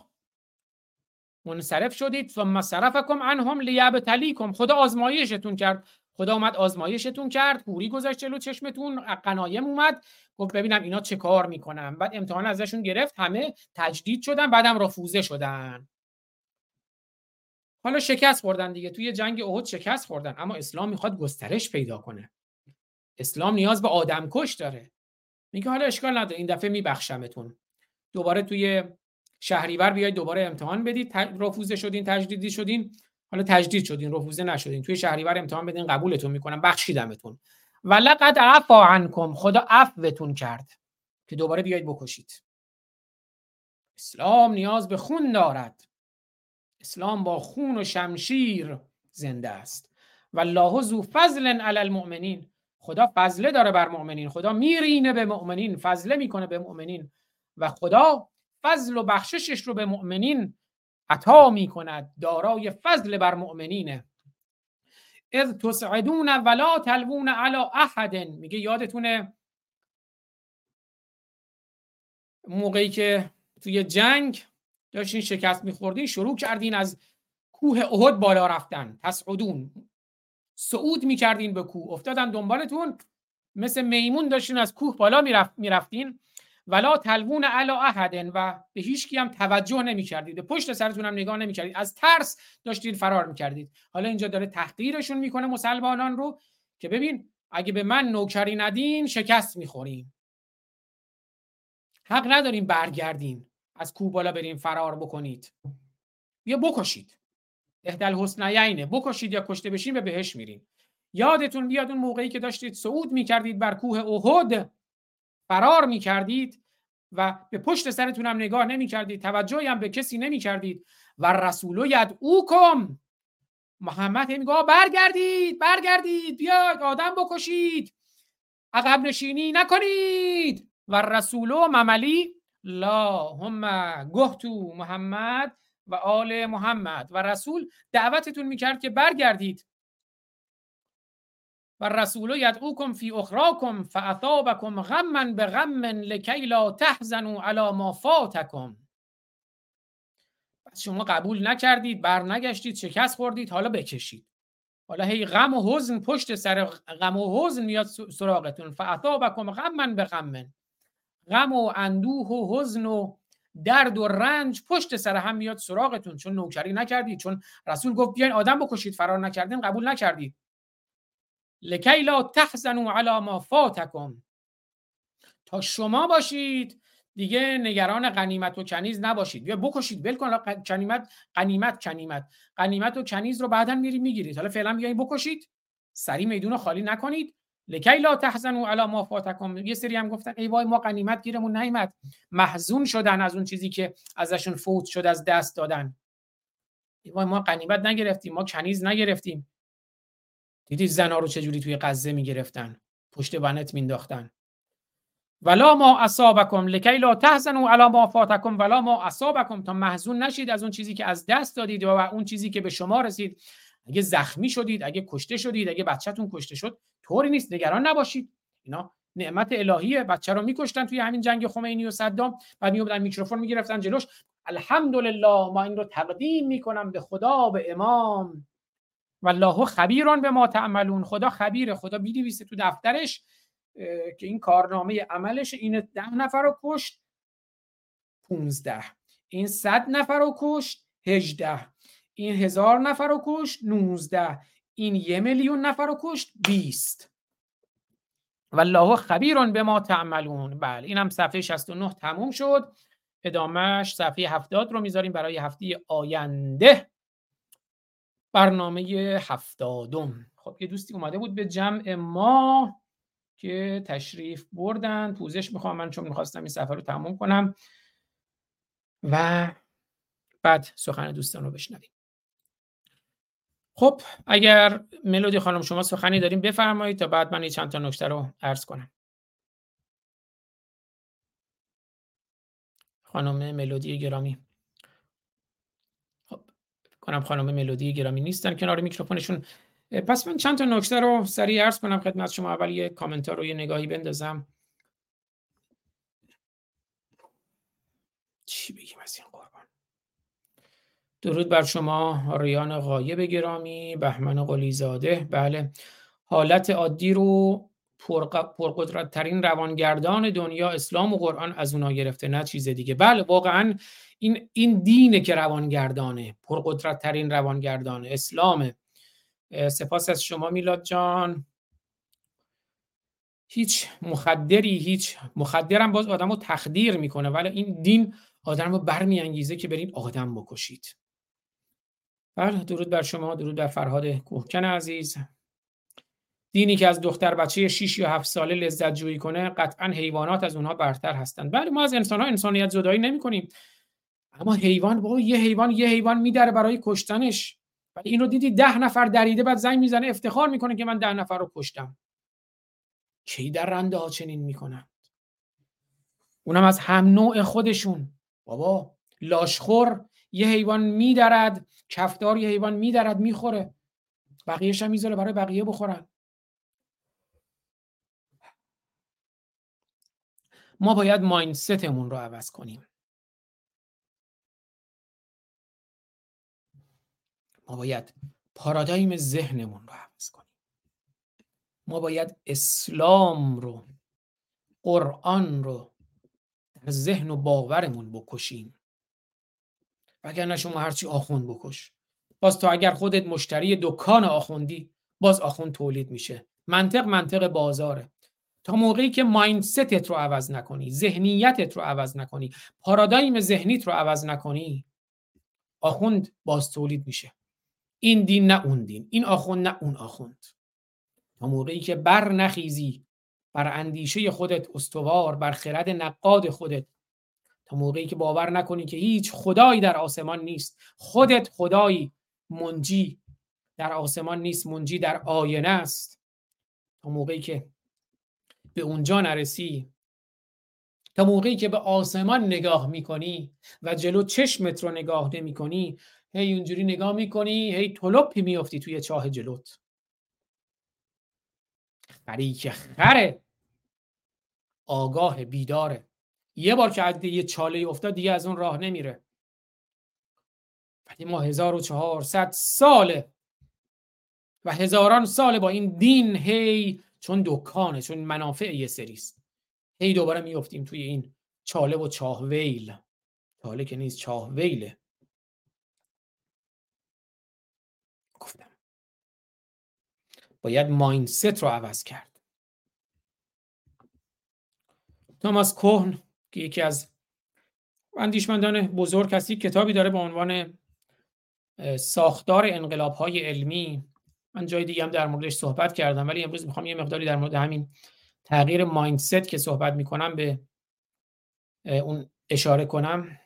منصرف شدید. ثم صرفکم عنهم لیبتلیکم. خدا آزمایشتون کرد. خدا اومد آزمایشتون کرد کوری گذاشت جلو چشمتون قنایم اومد. گفت ببینم اینا چه کار می‌کنن. بعد امتحان ازشون گرفت همه تجدید شدن بعدم رفوزه شدن. حالا شکست خوردن دیگه. توی جنگ احد شکست خوردن. اما اسلام می‌خواد گسترش پیدا کنه. اسلام نیاز به آدم کش داره. میگه حالا اشکال نداره. این دفعه میبخشمتون. دوباره توی شهریور بیاید دوباره امتحان بدید. رفوزه شدین تجدیدی شدین. حالا تجدید شدین رفوزه نشدین توی شهریور امتحان بدین قبولتون می‌کنم بخشیدمتون. و لقد عفا عنکم خدا عفوتون کرد که دوباره بیاید بکشید. اسلام نیاز به خون دارد. اسلام با خون و شمشیر زنده است. و الله ذو فضل علی المؤمنین. خدا فضله داره بر مؤمنین. خدا میرینه به مؤمنین فضله می‌کنه به مؤمنین. و خدا فضل و بخششش رو به مؤمنین عطا می‌کند دارای فضل بر مؤمنینه. اذ تسعدون ولا تلوون علی احد میگه یادتونه موقعی که توی جنگ داشتین شکست میخوردین شروع کردین از کوه احد بالا رفتن. تسعدون صعود می‌کردین به کوه. افتادن دنبالتون. مثل میمون داشتین از کوه بالا می‌رفت می‌رفتین. ولا تلوون علا احدن و به هیچ هم توجه نمی‌کردید. به پشت سرتون هم نگاه نمی‌کردید. از ترس داشتید فرار می‌کردید. حالا اینجا داره تحقیرشون می‌کنه مسلمانان رو که ببین اگه به من نوکری ندین شکست می‌خوریم. حق نداریم برگردیم از کوه بالا بریم فرار بکنید. بیا بکشید. اهدل حسنیینه بکشید یا کشته بشین به بهش میرین. یادتون بیاد اون موقعی که داشتید صعود می‌کردید بر کوه احد؟ فرار می‌کردید و به پشت سرتون هم نگاه نمی‌کردید توجهی هم به کسی نمی‌کردید و رسول اوکم محمد میگه برگردید برگردید بیاید آدم بکشید. عقب نشینی نکنید. و رسول و مملی لا هم گهتو محمد و آل محمد. و رسول دعوتتون می‌کرد که برگردید. و رسول یدعوکم فی اخراکم فاثابکم غما غم لکی لا تحزنوا علی ما فاتکم. شما قبول نکردید برنگشتید شکست خوردید حالا بکشید. حالا هی غم و حزن پشت سر غم و حزن میاد سراغتون. فاثابکم غما به غم غم و اندوه و حزن و درد و رنج پشت سر هم میاد سراغتون. چون نوکری نکردید چون رسول گفت بیاین آدم بکشید فرار نکردین قبول نکردید. لکی لا تحزنوا علی ما فاتکم. تا شما باشید دیگه نگران غنیمت و کنیز نباشید. بیا بکشید ول کن غنیمت غنیمت کنیمت. غنیمت و کنیز رو بعدا میری می‌گیرید. حالا فعلا بیاین بکشید. سری میدون خالی نکنید. لکی لا تحزنوا علی ما فاتکم. یه سری هم گفتن ای وای ما غنیمت گیرمون نیومد. محزون شدن از اون چیزی که ازشون فوت شد از دست دادن. ای وای ما غنیمت نگرفتیم ما کنیز نگرفتیم. دیدید زنا رو چجوری توی غزه می‌گرفتن؟ پشت ونت مینداختن ولا ما اصابکم لکی لا تحزنوا علی ما فاتکم ولا ما اصابکم تا محزون نشید از اون چیزی که از دست دادید و اون چیزی که به شما رسید. اگه زخمی شدید اگه کشته شدید اگه بچهتون کشته شد طوری نیست نگران نباشید. اینا نعمت الهیه. بچه رو میکشتن توی همین جنگ خمینی و صدام. بعد میومدن میکروفون می‌گرفتن جلوش. الحمدلله ما این رو تقدیم می‌کنم به خدا به امام. والله خبیران به ما تعملون. خدا خبیره. خدا می‌نویسه تو دفترش که این کارنامه عملش این ده نفر رو کشت 15 این صد نفر رو کشت 18 این هزار نفر رو کشت 19 این یه میلیون نفر رو کشت 20 والله خبیرون به ما تعملون. بله اینم صفحه 69 تموم شد. ادامهش صفحه 70 رو می‌ذاریم برای هفته آینده. برنامه هفتادم. خب یه دوستی اومده بود به جمع ما که تشریف بردن. پوزش می‌خوام من چون می‌خواستم این سفر رو تموم کنم. و بعد سخن دوستان رو بشنویم. خب اگر ملودی خانم شما سخنی داریم بفرمایید تا بعد من این چند تا نکته رو عرض کنم. خانم ملودی گرامی. کنم خانم ملودی گرامی نیستن کنار میکروفونشون. پس من چند تا نکته رو سریع عرض کنم خدمت شما. اول یه کامنتار رو یه نگاهی بندازم. چی بگیم از این قربان؟ درود بر شما ریان غایب گرامی بهمن قلیزاده. بله حالت عادی رو پرقدرت ترین روانگردان دنیا اسلام و قرآن از اونا گرفته نه چیز دیگه. بله واقعا این این دینه که روانگردانه پرقدرت ترین روانگردانه اسلامه. سپاس از شما میلاد جان. هیچ مخدری هیچ مخدرم باز آدم رو تخدیر می‌کنه ولی این دین آدم رو برمیانگیزه که برید آدم بکشید. بله درود بر شما درود بر فرهاد کوهکن عزیز. دینی که از دختر بچه 6 یا 7 ساله لذت جویی کنه قطعا حیوانات از اونها برتر هستند. بله ما از انسان ها انسانیت زدایی نمی کنیم اما حیوان بابا یه حیوان یه حیوان میدره برای کشتنش. ولی این رو دیدی ده نفر دریده بعد زنگ می‌زنه افتخار می‌کنه که من ده نفر رو کشتم. کی در رنده ها چنین می‌کنن اونم از هم نوع خودشون. بابا لاشخور یه حیوان میدرد کفدار یه حیوان میدرد می‌خوره. بقیهش هم می‌ذاره برای بقیه بخورن. ما باید مایندستمون رو عوض کنیم. ما باید پارادایم ذهنمون رو عوض کنیم. ما باید اسلام رو قرآن رو در ذهن و باورمون بکشیم. وگرنه شما هرچی آخوند بکش. باز تو اگر خودت مشتری دکان آخوندی باز آخوند تولید میشه. منطق منطق بازاره. تا موقعی که مایندستت رو عوض نکنی ذهنیتت رو عوض نکنی پارادایم ذهنیت رو عوض نکنی آخوند باز تولید میشه. این دین نه اون دین این آخوند نه اون آخوند. تا موقعی که بر نخیزی بر اندیشه خودت استوار بر خرد نقاد خودت. تا موقعی که باور نکنی که هیچ خدایی در آسمان نیست. خودت خدایی منجی در آسمان نیست منجی در آینه است. تا موقعی که به اونجا نرسی تا موقعی که به آسمان نگاه می‌کنی و جلو چشمت رو نگاه نمی کنی هی اونجوری نگاه می‌کنی هی طلپی میافتی توی چاه جلوت. خری که خره. آگاه بیداره یه بار که از یه چاله افتاد دیگه از اون راه نمیره. ولی ما 1400 ساله و هزاران ساله با این دین هی چون دکانه چون منافع یه سریست هی دوباره میفتیم توی این چاله و چاه ویل. چاله که نیست چاه ویله گفتم باید مایندست رو عوض کرد. توماس کوهن که یکی از اندیشمندان بزرگ هستی کتابی داره به عنوان ساختار انقلاب های علمی. من جای دیگه هم در موردش صحبت کردم ولی امروز می‌خوام یه مقداری در مورد همین تغییر مایندست که صحبت می‌کنم به اون اشاره کنم.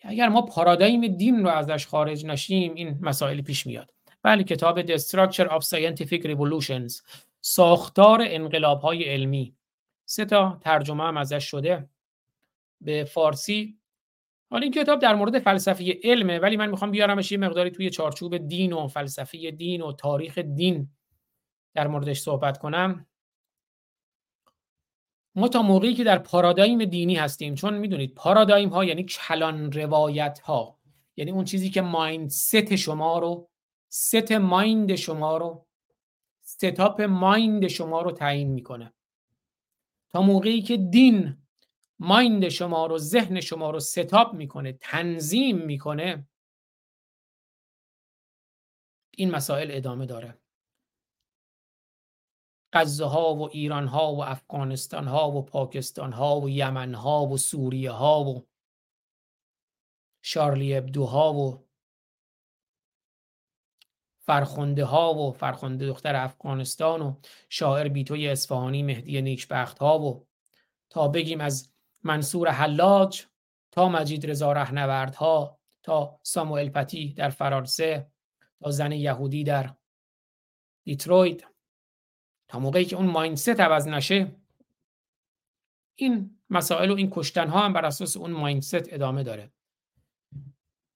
اگر ما پارادایم دین رو ازش خارج نشیم این مسائل پیش میاد. بله کتاب The Structure of Scientific Revolutions ساختار انقلاب های علمی. سه تا ترجمه هم ازش شده به فارسی. حالا این کتاب در مورد فلسفه علمه ولی من می‌خوام بیارمش یه مقداری توی چارچوب دین و فلسفه دین و تاریخ دین در موردش صحبت کنم. ما تا موقعی که در پارادایم دینی هستیم چون می‌دونید پارادایم ها یعنی کلان روایت ها یعنی اون چیزی که مایندست شما رو ست مایند شما رو ستاپ مایند شما رو تعیین می‌کنه. تا موقعی که دین مایند شما رو ذهن شما رو ستاپ می‌کنه تنظیم می‌کنه این مسائل ادامه داره. غزه ها و ایران ها و افغانستان ها و پاکستان ها و یمن ها و سوریه ها و شارلی ابدو ها و فرخنده ها و فرخنده دختر افغانستان و شاعر بیتوی اصفهانی مهدی نیکبخت ها و تا بگیم از منصور حلاج تا مجید رضا رهنورد ها تا ساموئل پتی در فرانسه تا زن یهودی در دیترویت تا موقعی که اون مایندست عوض نشه این مسائل و این کشتن ها هم بر اساس اون مایندست ادامه داره.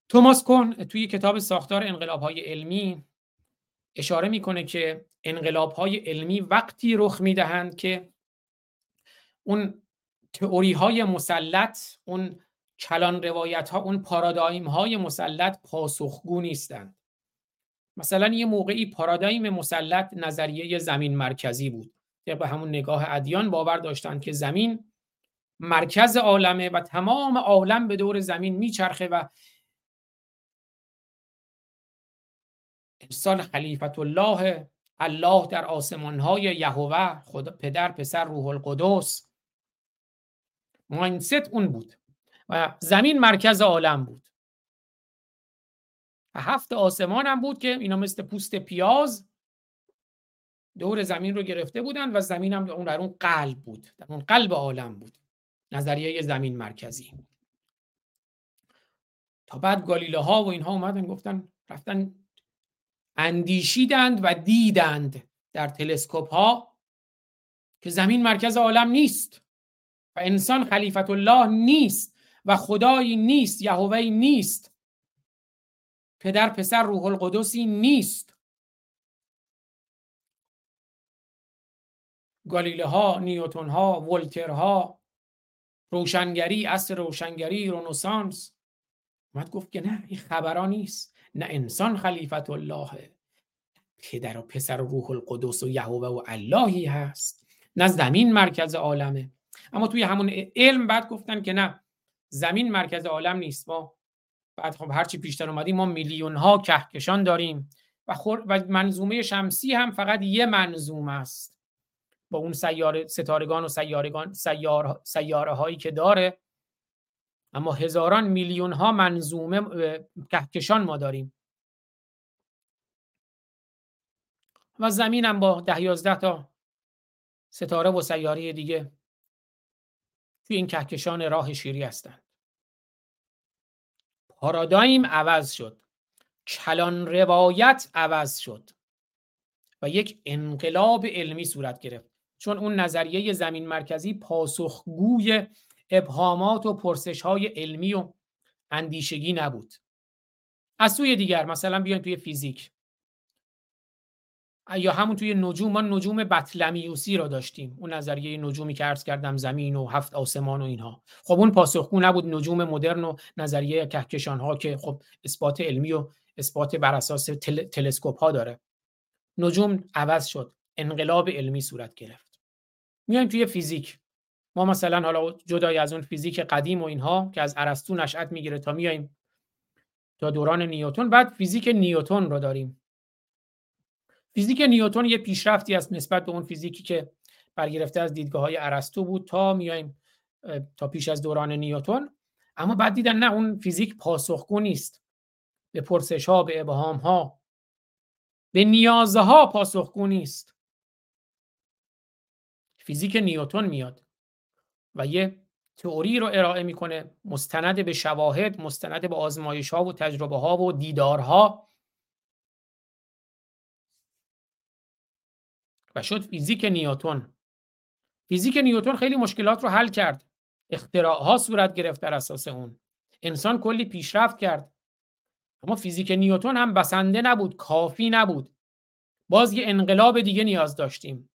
توماس کون توی کتاب ساختار انقلاب های علمی اشاره می‌کنه که انقلاب های علمی وقتی رخ می‌دهند که اون تئوری های مسلط اون کلان روایت ها اون پارادایم های مسلط پاسخگو نیستند. مثلا یه موقعی پارادایم مسلط نظریه زمین مرکزی بود. به همون نگاه ادیان باور داشتند که زمین مرکز عالمه و تمام عالم به دور زمین میچرخه و انسان خلیفت الله الله در آسمان های یهوه خدا پدر پسر روح القدس. مایندست اون بود و زمین مرکز عالم بود. هفت آسمان هم بود که اینا مثل پوست پیاز دور زمین رو گرفته بودن و زمین هم اون در اون قلب بود در اون قلب عالم بود. نظریه زمین مرکزی. تا بعد گالیله ها و اینها اومدن گفتن رفتن اندیشیدند و دیدند در تلسکوپ ها که زمین مرکز عالم نیست و انسان خلیفت الله نیست و خدایی نیست یهوهی نیست. پدر پسر روح القدسی نیست. گالیله ها نیوتون ها ولتر ها روشنگری اصر روشنگری رونسانس اومد گفت که نه این خبرها نیست. نه انسان خلیفت الله. پدر و پسر و روح القدس و یهوه و اللهی هست. نه زمین مرکز عالمه. اما توی همون علم بعد گفتن که نه زمین مرکز عالم نیست ما. بعد خب هرچی پیشتر اومدیم ما میلیون ها کهکشان داریم. و, خور و منظومه شمسی هم فقط یه منظوم است. با اون سیاره ستارگان و سیارگان سیار سیاره هایی که داره. اما هزاران میلیون ها منظومه کهکشان ما داریم. و زمین هم با ده یازده تا ستاره و سیاره دیگه توی این کهکشان راه شیری هستند. پارادایم عوض شد. کلان روایت عوض شد. و یک انقلاب علمی صورت گرفت. چون اون نظریه زمین مرکزی پاسخگوی ابهامات و پرسش های علمی و اندیشگی نبود. از سوی دیگر مثلا بیاین توی فیزیک. یا همون توی نجوم ما نجوم بطلمیوسی رو داشتیم. اون نظریه نجومی که عرض کردم زمین و هفت آسمان و اینها. خب اون پاسخگو نبود. نجوم مدرن و نظریه کهکشان ها که خب اثبات علمی و اثبات بر اساس تل... تلسکوپ ها داره. نجوم عوض شد. انقلاب علمی صورت گرفت. میایم توی فیزیک. ما مثلا حالا جدای از اون فیزیک قدیم و اینها که از ارسطو نشأت می‌گیره تا میایم تا دوران نیوتن بعد فیزیک نیوتن رو داریم. فیزیک نیوتن یه پیشرفتی است نسبت به اون فیزیکی که برگرفته از دیدگاه های ارسطو بود تا میایم تا پیش از دوران نیوتن. اما بعد دیدن نه اون فیزیک پاسخگو نیست. به پرسش ها به ابهام ها به نیازها پاسخگو نیست. فیزیک نیوتن میاد. و یه تئوری رو ارائه می‌کنه مستند به شواهد مستند به آزمایش ها و تجربه ها و دیدارها. و شد فیزیک نیوتن. فیزیک نیوتن خیلی مشکلات رو حل کرد. ها صورت گرفت بر اساس اون. انسان کلی پیشرفت کرد. اما فیزیک نیوتن هم بسنده نبود کافی نبود. باز یه انقلاب دیگه نیاز داشتیم.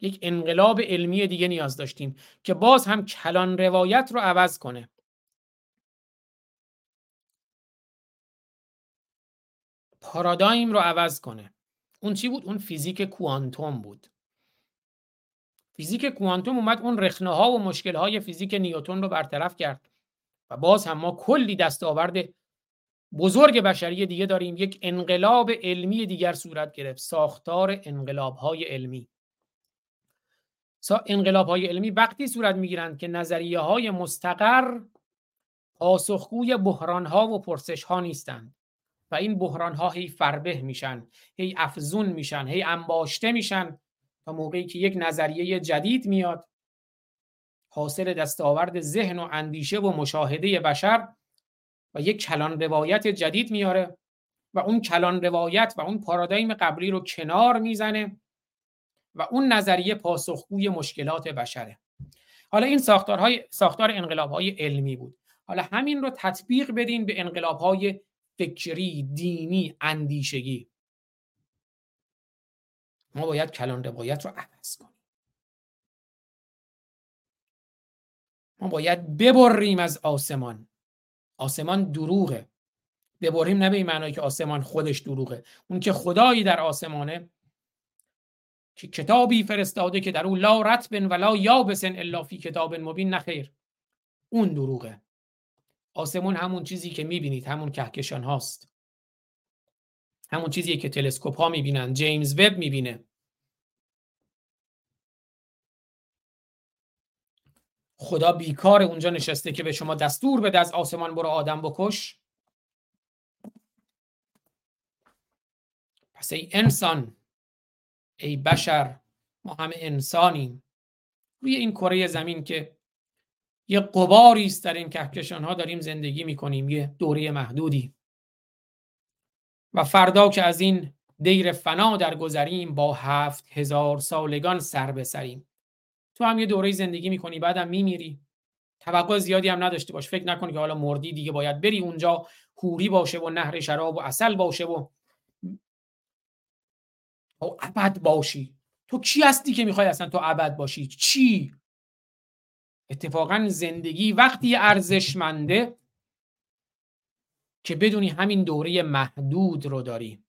یک انقلاب علمی دیگه نیاز داشتیم که باز هم کلان روایت رو عوض کنه. پارادایم رو عوض کنه. اون چی بود؟ اون فیزیک کوانتوم بود. فیزیک کوانتوم اومد اون رخنه ها و مشکل های فیزیک نیوتن رو برطرف کرد و باز هم ما کلی دستاورد بزرگ بشری دیگه داریم. یک انقلاب علمی دیگر صورت گرفت. ساختار انقلاب های علمی. انقلاب های علمی وقتی صورت می‌گیرند که نظریه های مستقر پاسخگوی بحران ها و پرسش ها نیستند. و این بحران ها هی فربه میشن هی افزون میشن هی انباشته میشن تا موقعی که یک نظریه جدید میاد حاصل دستاورد ذهن و اندیشه و مشاهده بشر و یک کلان روایت جدید میاره و اون کلان روایت و اون پارادایم قبلی رو کنار می‌زنه و اون نظریه پاسخگوی مشکلات بشره. حالا این ساختارهای ساختار انقلابهای علمی بود. حالا همین رو تطبیق بدین به انقلابهای فکری دینی اندیشگی. ما باید کلان روایت رو عوض کنیم. ما باید ببریم از آسمان. آسمان دروغه. ببریم نه به این معنی که آسمان خودش دروغه. اون که خدایی در آسمانه که کتابی فرستاده که در او لا رتبن و لا یابسن الا فی کتاب مبین نخیر اون دروغه. آسمون همون چیزی که می‌بینید همون کهکشان هاست. همون چیزی که تلسکوپ ها می‌بینن جیمز وب می‌بینه. خدا بیکار اونجا نشسته که به شما دستور بده از آسمان برو آدم بکش. پس ای انسان ای بشر ما همه انسانیم. روی این کره زمین که یه قباری است در این کهکشان ها داریم زندگی می‌کنیم یه دوره محدودی. و فردا که از این دیر فنا در گذریم با هفت هزار سالگان سر بسریم. تو هم یه دوره زندگی می‌کنی بعدم میمیری. توقع زیادی هم نداشته باش. فکر نکنی که حالا مردی دیگه باید بری اونجا حوری باشه و نهر شراب و اصل باشه و او ابد باشی. تو کی هستی که می‌خوای اصلا تو ابد باشی؟ چی؟ اتفاقا زندگی وقتی ارزشمنده که بدونی همین دوره محدود رو داری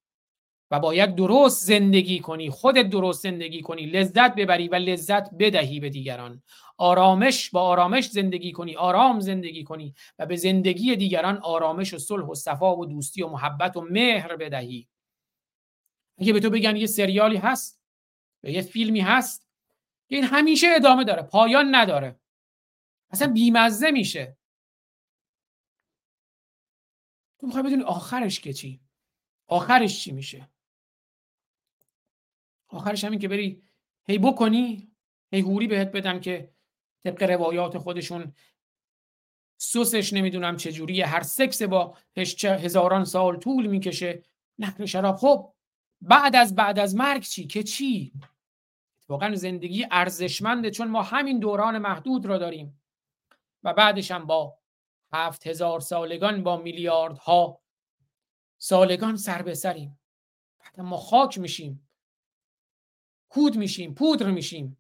و باید درست زندگی کنی خودت درست زندگی کنی لذت ببری و لذت بدهی به دیگران. آرامش با آرامش زندگی کنی آرام زندگی کنی و به زندگی دیگران آرامش و صلح و صفا و دوستی و محبت و مهر بدهی. اگه به تو بگن یه سریالی هست یا یه فیلمی هست که این همیشه ادامه داره پایان نداره. اصلا بیمزه میشه. تو می‌خوای بدونی آخرش که چی؟ آخرش چی میشه؟ آخرش همین که بری هی بکنی هی هوری بهت بدم که طبق روایات خودشون سوسش نمی‌دونم چجوریه هر سکس با هزاران سال طول می‌کشه. نهر شراب خب بعد از بعد از مرگ چی؟ که چی؟ واقعا زندگی ارزشمنده چون ما همین دوران محدود را داریم. و بعدش هم با هفت هزار سالگان با میلیاردها سالگان سر به سریم. بعد ما خاک میشیم. کود میشیم پودر میشیم.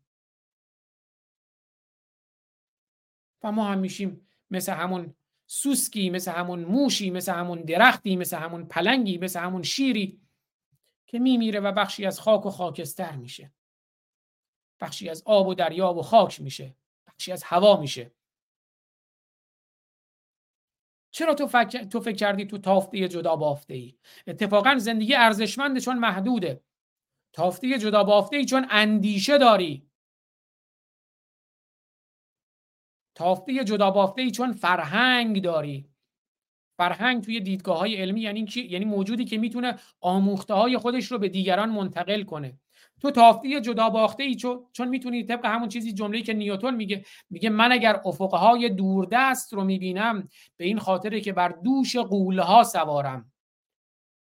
و ما هم میشیم مثل همون سوسکی مثل همون موشی مثل همون درختی مثل همون پلنگی مثل همون شیری. که میمیره و بخشی از خاک و خاکستر میشه. بخشی از آب و دریا و خاک میشه. بخشی از هوا میشه. چرا تو فکر, تو فکر کردی تو تافته جدا بافته ای اتفاقا زندگی ارزشمنده چون محدوده. تافته جدا بافته ای چون اندیشه داری. تافته جدا بافته ای چون فرهنگ داری. فرهنگ توی دیدگاه های علمی یعنی یعنی موجودی که می‌تونه آموخته های خودش رو به دیگران منتقل کنه. تو تافته جدا باخته ای چون می‌تونی طبق همون چیزی جمله‌ای که نیوتن میگه میگه من اگر افقهای دوردست رو می‌بینم به این خاطره که بر دوش قولها سوارم.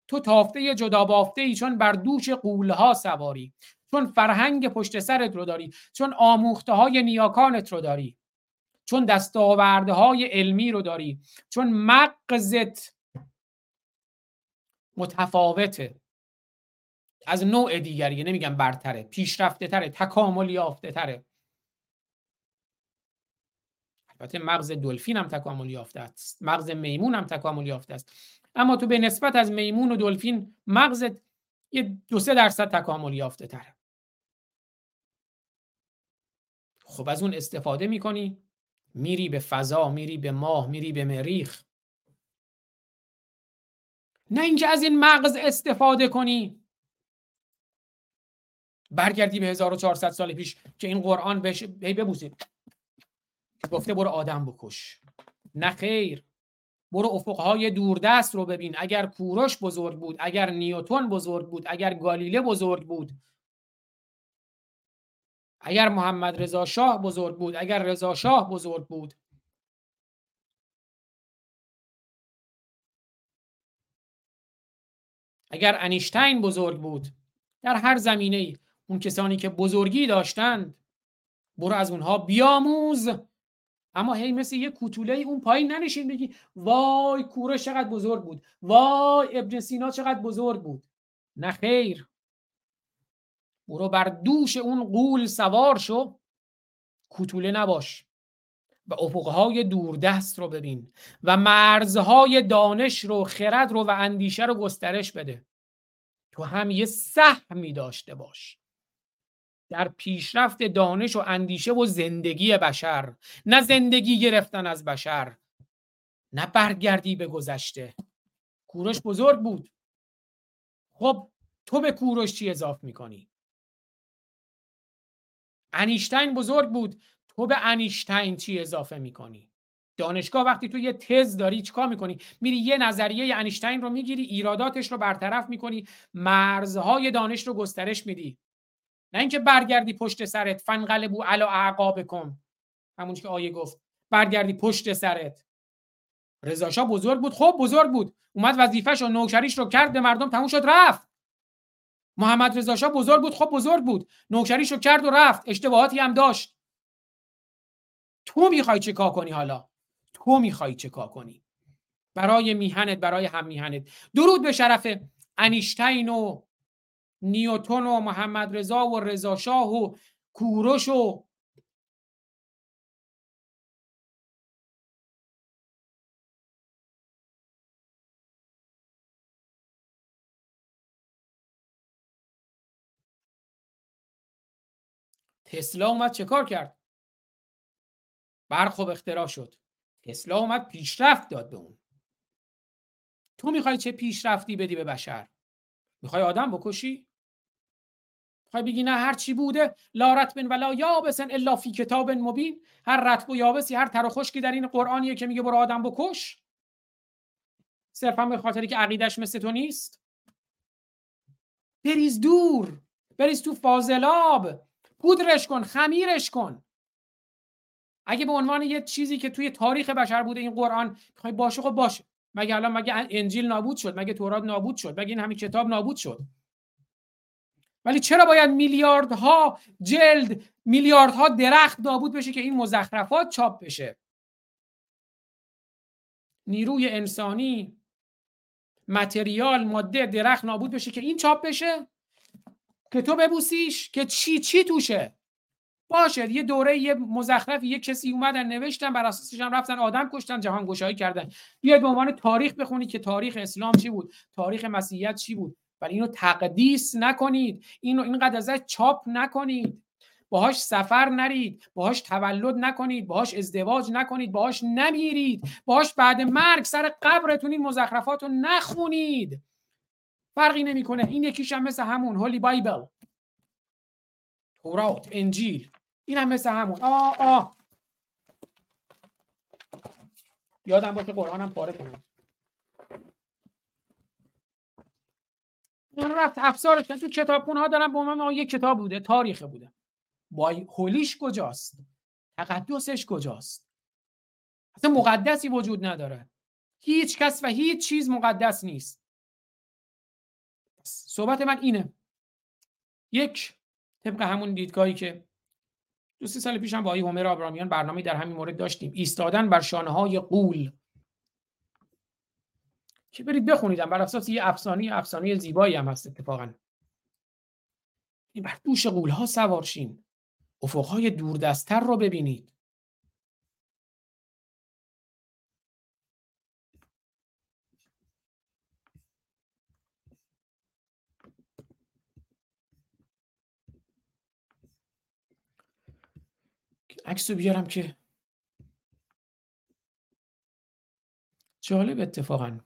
تو تافته جدا بافته ای چون بر دوش قولها سواری. چون فرهنگ پشت سرت رو داری. چون آموخته های نیاکانت رو داری. چون دستاورده های علمی رو داری چون مغزت متفاوته. از نوع دیگری نمیگم برتره پیشرفته تره تکامل یافته تره البته مغز دلفین هم تکامل یافته است مغز میمون هم تکامل یافته است. اما تو به نسبت از میمون و دلفین مغزت یه دو سه درصد تکامل یافته تره خب از اون استفاده می‌کنی میری به فضا میری به ماه میری به مریخ. نه اینکه از این مغز استفاده کنی. برگردی به 1400 سال پیش که این قرآن بهش ببوسید گفته برو آدم بکش. نه خیر. برو افقهای دوردست رو ببین. اگر کوروش بزرگ بود اگر نیوتون بزرگ بود اگر گالیله بزرگ بود اگر محمد رضا شاه بزرگ بود اگر رضا شاه بزرگ بود. اگر انیشتین بزرگ بود در هر زمینه ای اون کسانی که بزرگی داشتند برو از اونها بیاموز. اما هی مثل یه کوتوله اون پایین ننشین بگی وای کوروش چقدر بزرگ بود وای ابن سینا چقدر بزرگ بود. نه خیر. برو بر دوش اون قول سوار شو کوتوله نباش و افقهای دوردست رو ببین و مرزهای دانش رو خرد رو و اندیشه رو گسترش بده. تو هم یه سهمی داشته باش. در پیشرفت دانش و اندیشه و زندگی بشر نه زندگی گرفتن از بشر نه برگردی به گذشته. کوروش بزرگ بود. خب تو به کوروش چی اضاف می‌کنی؟ انیشتین بزرگ بود. تو به انیشتین چی اضافه می‌کنی؟ دانشگاه وقتی تو یه تز داری چیکار می‌کنی؟ میری یه نظریه انیشتین رو می‌گیری ایراداتش رو برطرف می‌کنی مرزهای دانش رو گسترش میدی. نه اینکه برگردی پشت سرت فنقلبو علا اعقابکم همون که آیه گفت. برگردی پشت سرت. رضا بزرگ بود. خب بزرگ بود. اومد وظیفه‌ش و نوکریش رو کرد به مردم تموم شد رفت. محمد رضا بزرگ بود. خب بزرگ بود. نوکریش رو کرد و رفت. اشتباهاتی هم داشت. تو می‌خوای چه کار کنی حالا؟ تو می‌خوای چه کار کنی؟ برای میهنت برای هم میهنت. درود به شرف انیشتین و نیوتون و محمد رضا و رضا شاه و کوروش و تسلا اومد چه کار کرد؟ برق و اختراع شد. تسلا اومد پیشرفت داد به اون. تو می‌خوای چه پیشرفتی بدی به بشر؟ می‌خوای آدم بکشی؟ می‌خوای بگی نه هر چی بوده لا رتبن ولا یابسن الا فی کتاب مبین. هر رتب و یابسی هر تر خشکی در این قرآنیه که میگه برو آدم بکش. صرفا به خاطری که عقیدش مثل تو نیست. بریز دور. بریز تو فاضلاب. پودرش کن خمیرش کن. اگه به عنوان یه چیزی که توی تاریخ بشر بوده این قرآن می‌خوای باشه خب باشه. مگه الان مگه انجیل نابود شد؟ مگه تورات نابود شد؟ مگه این همین کتاب نابود شد؟ ولی چرا باید میلیاردها جلد میلیاردها درخت نابود بشه که این مزخرفات چاپ بشه؟ نیروی انسانی متریال ماده درخت نابود بشه که این چاپ بشه؟ که تو ببوسیش که چی چی توشه؟ باشه یه دوره یه مزخرف یه کسی اومدن نوشتن بر اساسش هم رفتن آدم کشتن جهان گشایی کردن. بیاید به عنوان تاریخ بخونید که تاریخ اسلام چی بود تاریخ مسیحیت چی بود. ولی اینو تقدیس نکنید. اینو اینقدر ازش چاپ نکنید. باهاش سفر نرید. باهاش تولد نکنید. باهاش ازدواج نکنید. باهاش نمیرید. باهاش بعد مرگ سر قبرتون این مزخرفات رو نخونید. فرقی نمی‌کنه. این یکیش هم مثل همون هولی بایبل تورات انجیل. این هم مثل همون. آه آه یادم باشه قرآنم پاره کنم. اون رفت افسارش تو کتابخونه ها دارم با من یک کتاب بوده تاریخ بوده. با هولیش کجاست؟ تقدسش کجاست؟ اصلا مقدسی وجود نداره. هیچ کس و هیچ چیز مقدس نیست. صحبت من اینه. یک طبق همون دیدگاهی که دو سه سال پیش هم با آقای هومر آبرامیان برنامه در همین مورد داشتیم ایستادن بر شانه های قول که برید بخونیدم بر اساس یه افسانه افسانه زیبایی هم هست اتفاقا. بر دوش قول ها سوارشین افقهای دوردستتر رو ببینید. عکس رو بیارم که جالب اتفاقا.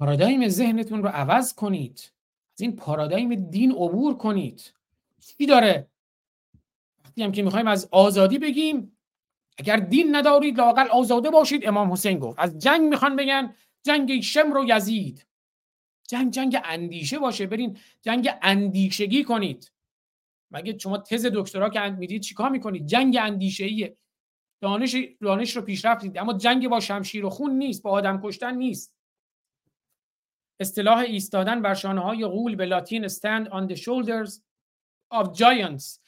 پارادایم ذهنتون رو عوض کنید. از این پارادایم دین عبور کنید. چی داره؟ وقتی هم که می‌خوایم از آزادی بگیم اگر دین ندارید لاقل آزاده باشید امام حسین گفت. از جنگ می‌خوان بگن جنگ شمر و یزید. جنگ جنگ اندیشه باشه. برین جنگ اندیشگی کنید. مگه شما تز دکترا که می‌دید چیکار می‌کنید؟ جنگ اندیشه ایه دانش دانش رو پیشرفت اما جنگ با شمشیر و خون نیست با آدم کشتن نیست. اصطلاح ایستادن بر شانه های غول به لاتین stand on the shoulders of giants.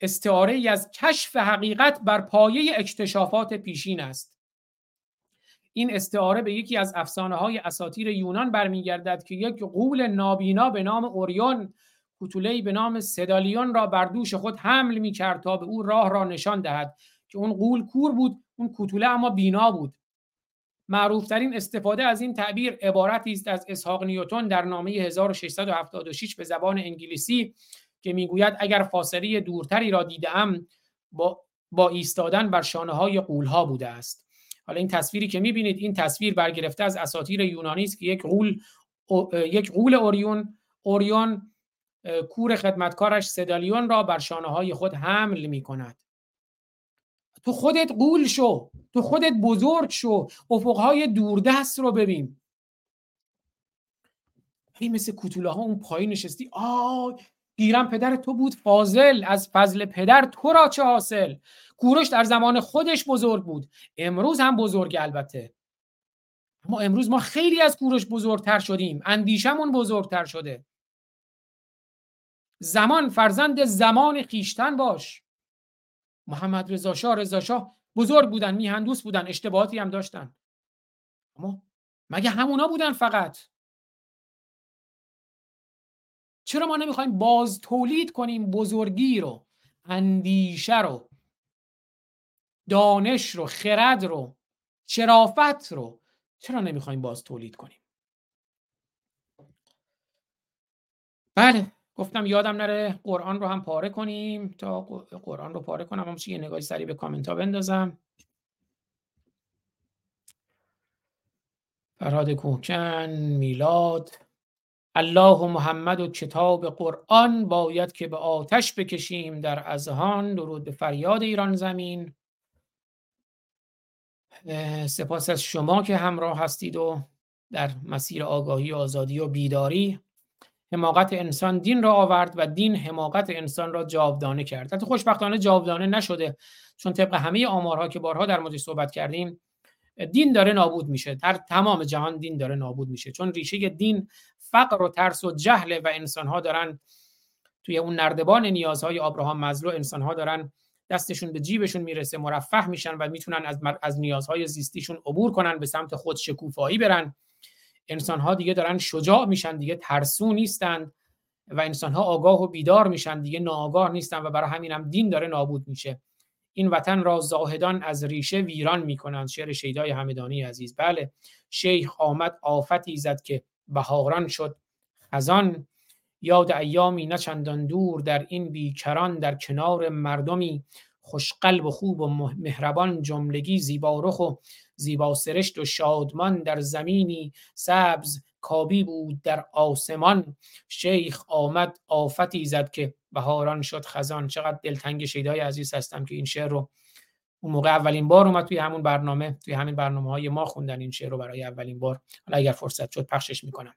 استعاره ای از کشف حقیقت بر پایه اکتشافات پیشین است. این استعاره به یکی از افسانه های اساطیر یونان برمیگردد که یک غول نابینا به نام اوریون کوتوله‌ای به نام سدالیون را بر دوش خود حمل می کرد تا به او راه را نشان دهد که اون غول کور بود اون کوتوله اما بینا بود. معروفترین استفاده از این تعبیر عبارتی است از اسحاق نیوتن در نامه 1676 به زبان انگلیسی که می‌گوید اگر فاصله دورتری را دیدم با, با ایستادن بر شانه های قول ها بوده است. حالا این تصویری که می‌بینید این تصویر برگرفته از اساطیر یونانی است که یک قول یک قول اوریون اوریون کور خدمتکارش سدالیون را بر شانه های خود حمل می کند تو خودت قول شو تو خودت بزرگ شو افقهای دوردست رو ببین. این مثل کتوله ها اون پایین نشستی آی گیرم پدر تو بود فاضل از فضل پدر تو را چه حاصل؟ کوروش در زمان خودش بزرگ بود امروز هم بزرگ البته. اما امروز ما خیلی از کوروش بزرگتر شدیم اندیشمون بزرگتر شده. زمان فرزند زمان خیشتن باش. محمد رضا شاه رضا شاه بزرگ بودن میهندوس بودن اشتباهاتی هم داشتن. اما مگه همونا بودن فقط؟ چرا ما نمی‌خوایم باز تولید کنیم بزرگی رو اندیشه رو دانش رو خرد رو شرافت رو؟ چرا نمی‌خوایم باز تولید کنیم؟ بله گفتم یادم نره قرآن رو هم پاره کنیم. تا قرآن رو پاره کنم هم یه نگاهی سریع به کامنت ها بندازم. فرهاد کوکن میلاد. الله و محمد و کتاب قرآن باید که به آتش بکشیم در ازهان درود به فریاد ایران زمین. سپاس از شما که همراه هستید و در مسیر آگاهی و آزادی و بیداری. حماقت انسان دین را آورد و دین حماقت انسان را جاودانه کرد. حتی خوشبختانه جاودانه نشده چون طبق همه آمارها که بارها در موردش صحبت کردیم دین داره نابود میشه. در تمام جهان دین داره نابود میشه. چون ریشه دین فقر و ترس و جهل و انسانها دارن. توی اون نردبان نیازهای آبراهام مزلو انسانها دارن دستشون به جیبشون می‌رسه مرفه میشن و می‌تونن از, از نیازهای زیستیشون عبور کنن به سمت خود شکوفایی برن. انسان ها دیگه دارن شجاع میشن دیگه ترسو نیستند و انسان ها آگاه و بیدار میشن دیگه ناآگاه نیستن و برای همین هم دین داره نابود میشه. این وطن را زاهدان از ریشه ویران می‌کنند. شعر شیدای همدانی عزیز. بله شیخ آمد آفتی زد که بهاران شد. خزان یاد ایامی نه چندان دور در این بیکران در کنار مردمی خوشقلب و خوب و مهربان جملگی زیبارخ و زیبا سرشت و شادمان در زمینی سبز کابی بود در آسمان. شیخ آمد آفتی زد که بهاران شد خزان. چقدر دلتنگ شیدای عزیز هستم که این شعر رو اون موقع اولین بار اومد توی همون برنامه توی همین برنامه های ما خوندن این شعر رو برای اولین بار. حالا اگر فرصت شد پخشش می‌کنم.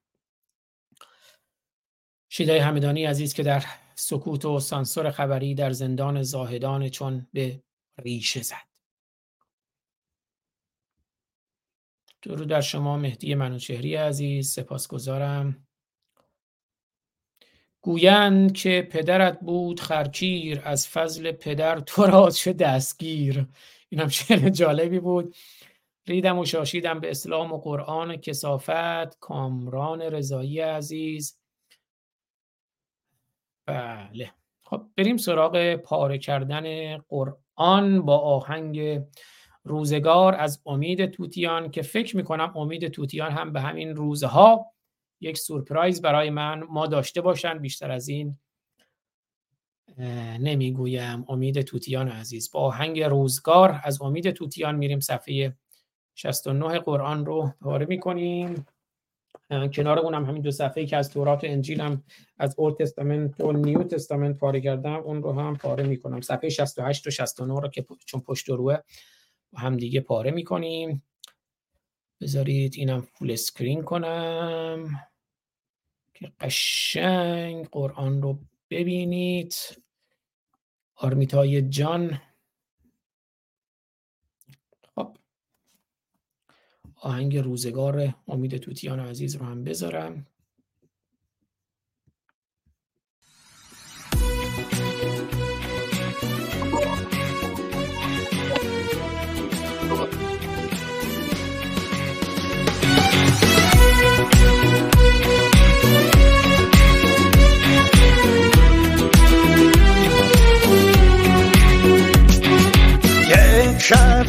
شیدای همدانی عزیز که در سکوت و سانسور خبری در زندان زاهدان چون به ریشه زد. درود در شما مهدی منوچهری عزیز سپاسگزارم. گویند که پدرت بود خرکیر از فضل پدر تو را چه دستگیر؟ اینم شعر جالبی بود. ریدم و شاشیدم به اسلام و قرآن کسافت کامران رضایی عزیز. بله. خب بریم سراغ پاره کردن قرآن با آهنگ روزگار از امید توتیان که فکر می‌کنم امید توتیان هم به همین روزها یک سورپرایز برای من ما داشته باشند بیشتر از این نمی‌گویم. امید توتیان عزیز. با آهنگ روزگار از امید توتیان میریم صفحه 69 قرآن رو پاره می‌کنیم. کنار اونم همین دو صفحه که از تورات و انجیل هم از Old Testament و New Testament پاره کردم اون رو هم پاره می‌کنم. صفحه 68 و 69 رو که چون پشت روه هم دیگه پاره می‌کنیم. بذارید اینم full screen کنم. که قشنگ قرآن رو ببینید. آرمیتای جان. خب. آهنگ روزگار امید توتیان عزیز رو هم بذارم.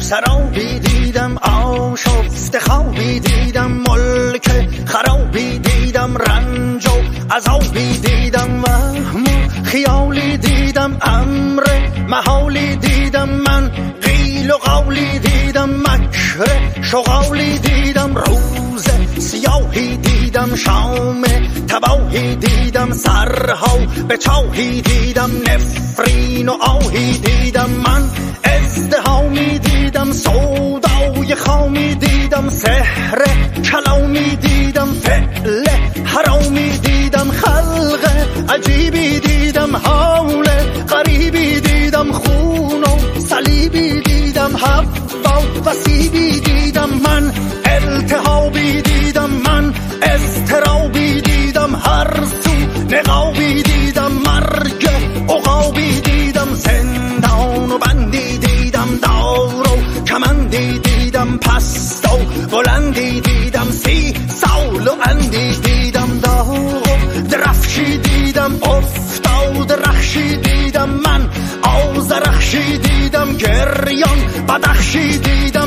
سرابی دیدم آشفت خوابی دیدم ملک خرابی دیدم رنج و عذابی دیدم وهم خیالی دیدم امر محالی دیدم من قیل و قولی دیدم مکر شغالی دیدم روز سیاهی دیدم شام تباهی دیدم سرها به چاهی دیدم نفرین و آهی دیدم من. ازدهامی دیدم سودای خامی دیدم سحر کلامی دیدم فعل حرامی دیدم خلق عجیبی دیدم حول قریبی دیدم خون و صلیبی دیدم حوا وسیبی دیدم من. التهابی دیدم من. استرابی دیدم هر سو نقابی دیدم مرگ عقابی دیدم زندان و بندی دیدم دار و کمندی دیدم پست و بلندی دیدم سی سال و اندی دیدم داغ درفشی دیدم افتاد رخشی دیدم من آزرخشی دیدم گریان بدخشی دیدم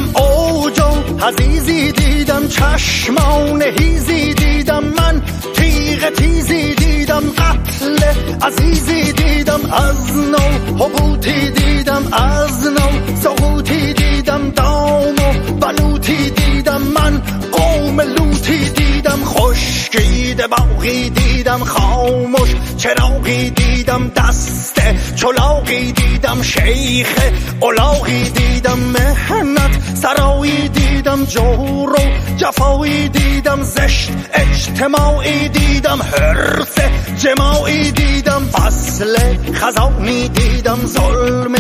حزیزی دیدم چشمان هیزی دیدم من. تیغ تیزی دیدم قتل. عزیزی دیدم از نو. حبوتی دیدم از نو. سقوطی دیدم دام و بلوتی دیدم من. قوم لوتی دیدم خشکید باقی دیدم خاموش چراغی دیدم دست. چلاقی دیدم شیخ. اولاغی دیدم مهنت سرایی دیدم جور و جفایی دیدم زشت اجتماعی دیدم حرس جماعی دیدم فصل خزانی دیدم ظلم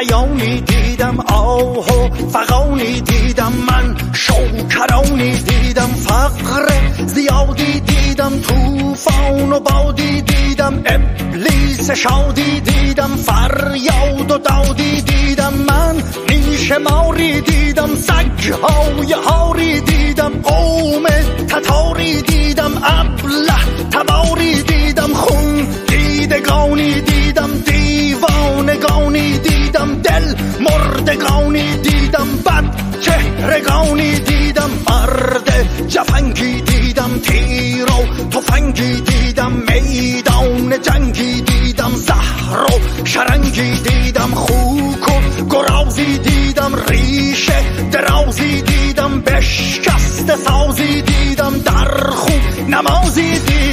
ایانی دیدم آه و فقانی دیدم من شوکرانی دیدم فقر زیادی دیدم توفان و بادی دیدم ابلیس شادی دیدم فریاد و دادی دیدم نیش ماری دیدم سگهای هاری دیدم قوم تتاری دیدم ابله تباری دیدم خون دیدگانی دیدم دیوانگانی دیدم دل مردگانی دیدم بد چهرگانی دیدم مرد جفنگی دیدم تیر و تفنگی دیدم میدان جنگی دیدم زهر و شرنگی دیدم خوک و گرازی دیدم ریشه درازی دیدم بشکست سازی دیدم در خون نمازی دیدم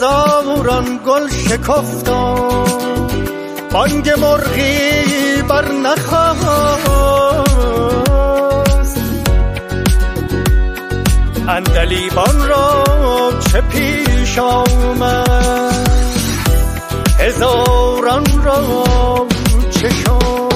هزاران گل شکفتان بانگ مرغی بر نخواست. اندلیبان را چه پیش آمد؟ هزاران را چشم بشنو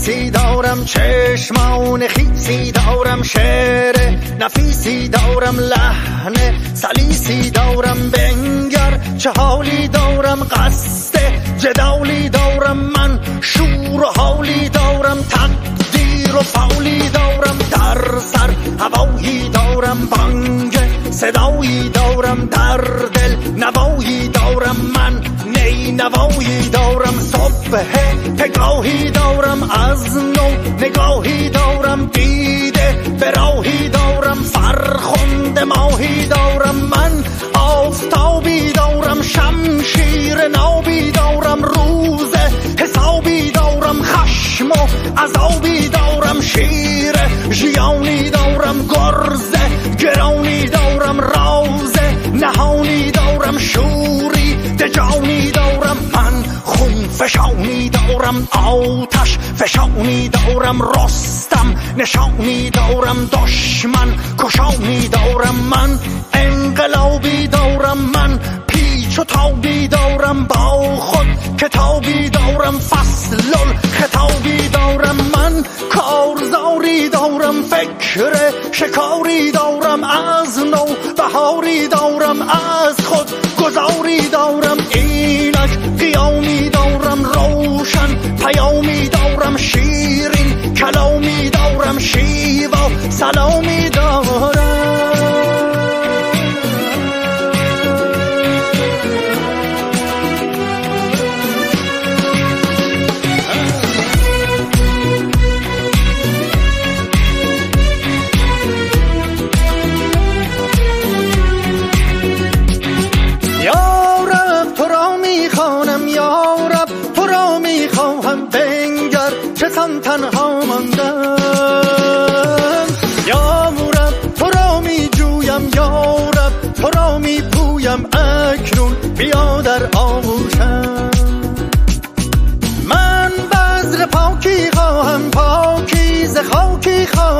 حدیثی دارم چشمان خیسی دارم شعر نفیسی دارم لحن سلیسی دارم بنگر چه حالی دارم قصد جدالی دارم من شور و حالی دارم تقدیر و فولی دارم در سر هوایی دارم بانگ صدایی دارم در دل نوایی دارم من. نوایی دارم صبح پگاهی دارم از نو نگاهی دارم دیده براهی دارم فرخند ماهی دارم من آفتابی دارم شمشیر نابی دارم روز حسابی دارم خشم و عذابی دارم شیر ژیانی دارم گرز گرانی دارم راز نهانی دارم شوری دجانی دارم فشانی دارم آتش فشانی دارم رستم نشانی دارم دشمن کشانی دارم من انقلابی دارم من پیچ و تابی دارم با خود کتابی دارم فصل خطابی دارم من کارزاری دارم فکر شکاری دارم از نو بهاری دارم از خود گذاری دارم اینک قیامی دارم روشن پیامی دارم شیرین کلامی دارم شیوا. سلامی دارم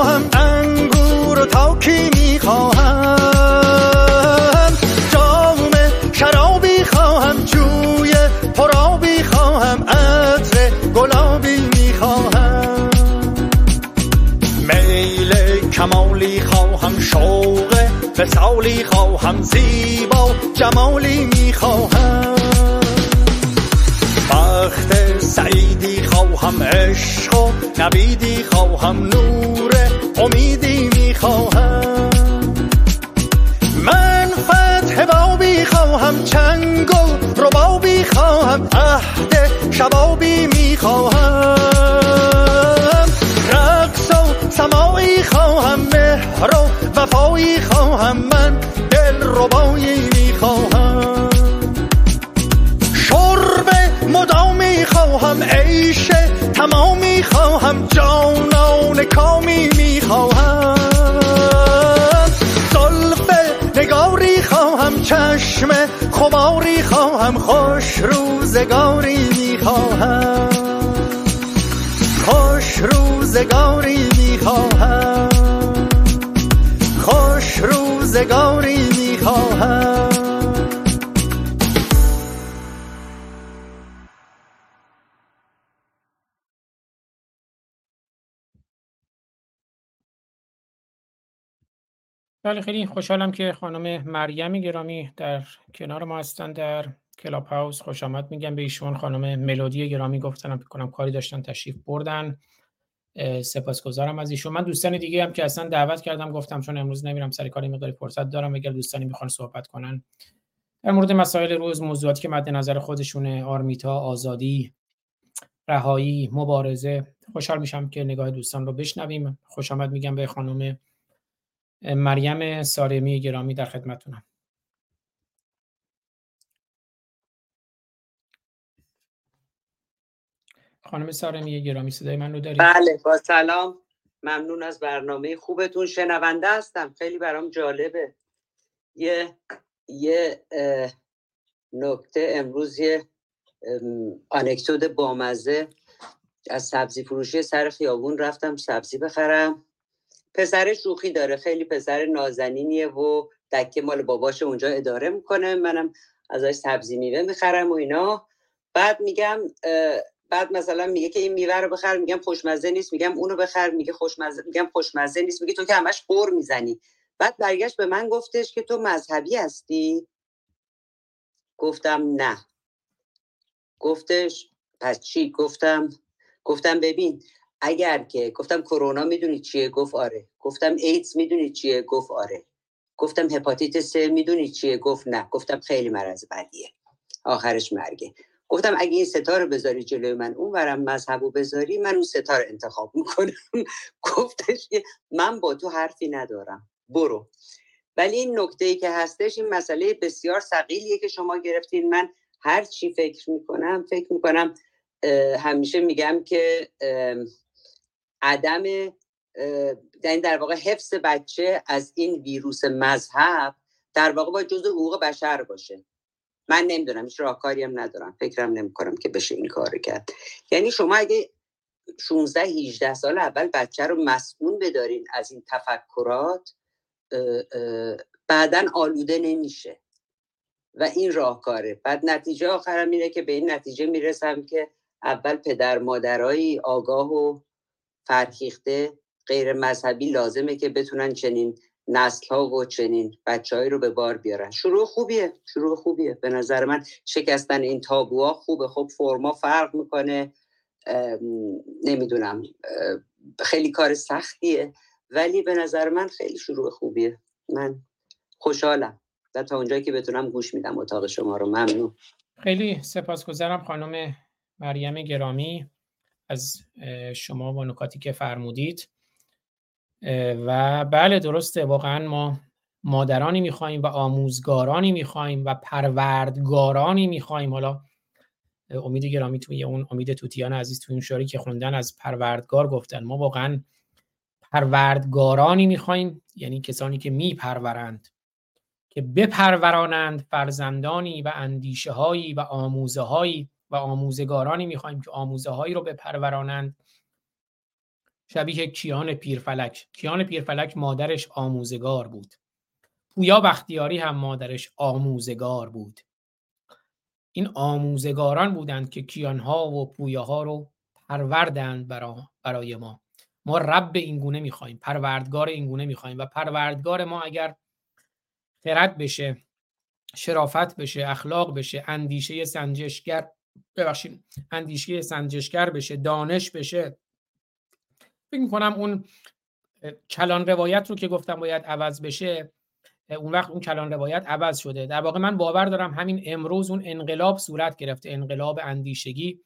خاکی خواهم انگور و تاکی می خواهم جام شرابی خواهم جوی پرابی خواهم عطر گلابی خواهم میل کمالی خواهم شوق سالی خواهم زیبا جمالی می‌خواهم بخت سعیدی خواهم عشق و نبیدی خواهم نور امیدی می‌خواهم. من فتح بابی خواهم چنگ و ربابی خواهم عهد شبابی می‌خواهم. رقص و سمایی خواهم مهر و وفایی خواهم من دل ربایی می‌خواهم. مدامی خواهم عیش تمامی خواهم جانان کامی می‌خواهم. زلف نگاری خواهم چشم خماری خواهم خوش روزگاری می‌خواهم. خوش روزگاری می‌خواهم. خوش روزگاری می‌خواهم. بله خیلی خوشحالم که خانم مریم گرامی در کنار ما هستن در کلاب هاوس خوش آمد. میگم به ایشون خانم ملودی گرامی گفتنم کنم کاری داشتن تشریف بردن. سپاسگزارم از ایشون. من دوستان دیگه هم که اصلا دعوت کردم گفتم چون امروز نمیرم سر کاری مقداری فرصت دارم. اگر دوستانی می‌خوان صحبت کنن در مورد مسائل روز موضوعاتی که مد نظر خودشونه آرمیتا آزادی رهایی مبارزه خوشحال میشم که نگاه دوستان رو بشنویم. خوش آمد میگم به خانم مریم سارمی گرامی در خدمتونم خانم سارمی گرامی صدای من رو دارید؟ بله با سلام. ممنون از برنامه خوبتون. شنونده هستم. خیلی برام جالبه. یه یه نکته امروز یه آنکتود بامزه از سبزی فروشی سر خیابون رفتم سبزی بخرم. پسر شوخی داره خیلی پسر نازنینیه و دکه مال باباش اونجا اداره می‌کنه. منم ازش سبزی میوه می‌خرم و اینا. بعد میگم بعد مثلا میگه که این میوه رو بخر میگم خوشمزه نیست میگم اونو بخر میگه خوشمزه میگم خوشمزه نیست میگه تو که همش قور می‌زنی. بعد برگشت به من گفتش که تو مذهبی هستی؟ گفتم نه. گفتش پس چی؟ گفتم گفتم ببین اگر که گفتم کرونا می‌دونی چیه؟ گفت آره. گفتم ایدز می‌دونی چیه؟ گفت آره. گفتم هپاتیت سه می‌دونی چیه؟ گفت نه. گفتم خیلی مرض بدیه. آخرش مرگه. گفتم اگه این ستاره بذاری جلوی من اون ورم مذهبو بذاری من اون ستاره انتخاب می‌کنم. گفتش که من با تو حرفی ندارم. برو. ولی این نکته ای که هستش این مسئله بسیار سقیلیه که شما گرفتین. من هر چی فکر می‌کنم فکر می‌کنم همیشه میگم که عدم یعنی در واقع حفظ بچه از این ویروس مذهب در واقع با جزء حقوق بشر باشه. من نمی‌دونم هیچ راهکاری هم ندارم. فکرم نمی‌کنم که بشه این کار کرد. یعنی شما اگه 16 18 سال اول بچه رو مسئول بدارین از این تفکرات بعدا آلوده نمیشه. و این راهکاره. بعد نتیجه آخرم اینه که به این نتیجه می‌رسم که اول پدر مادرایی آگاه و فرهیخته غیر مذهبی لازمه که بتونن چنین نسل ها و چنین بچههایی رو به بار بیارن. شروع خوبیه شروع خوبیه. به نظر من شکستن این تابوها خوبه. خب فرما فرق می‌کنه. نمی‌دونم خیلی کار سختیه. ولی به نظر من خیلی شروع خوبیه. من خوشحالم. و تا اونجایی که بتونم گوش میدم اتاق شما رو. ممنون. خیلی سپاسگزارم خانم مریم گرامی. از شما و نکاتی که فرمودید. و بله درسته. واقعا ما مادرانی می‌خواهیم و آموزگارانی می‌خواهیم و پروردگارانی می‌خواهیم. حالا امید گرامی توی اون امید توتیان عزیز توی اون شاری که خوندن از پروردگار گفتن. ما واقعا پروردگارانی می‌خواهیم یعنی کسانی که میپرورند که بپرورانند فرزندانی و اندیشه هایی و آموزه هایی و آموزگارانی می‌خواهیم که آموزه هایی رو بپرورانند. شبیه کیان پیرفلک. کیان پیرفلک مادرش آموزگار بود. پویا بختیاری هم مادرش آموزگار بود. این آموزگاران بودند که کیانها و پویاها رو پروردند برای ما. ما رب این گونه می‌خوایم پروردگار این گونه می‌خوایم و پروردگار ما اگر خرد بشه شرافت بشه اخلاق بشه اندیشه سنجشگر ببخشید اندیشه سنجشگر بشه دانش بشه. فکر می‌کنم اون کلان روایت رو که گفتم باید عوض بشه اون وقت اون کلان روایت عوض شده. در واقع من باور دارم همین امروز اون انقلاب صورت گرفته انقلاب اندیشگی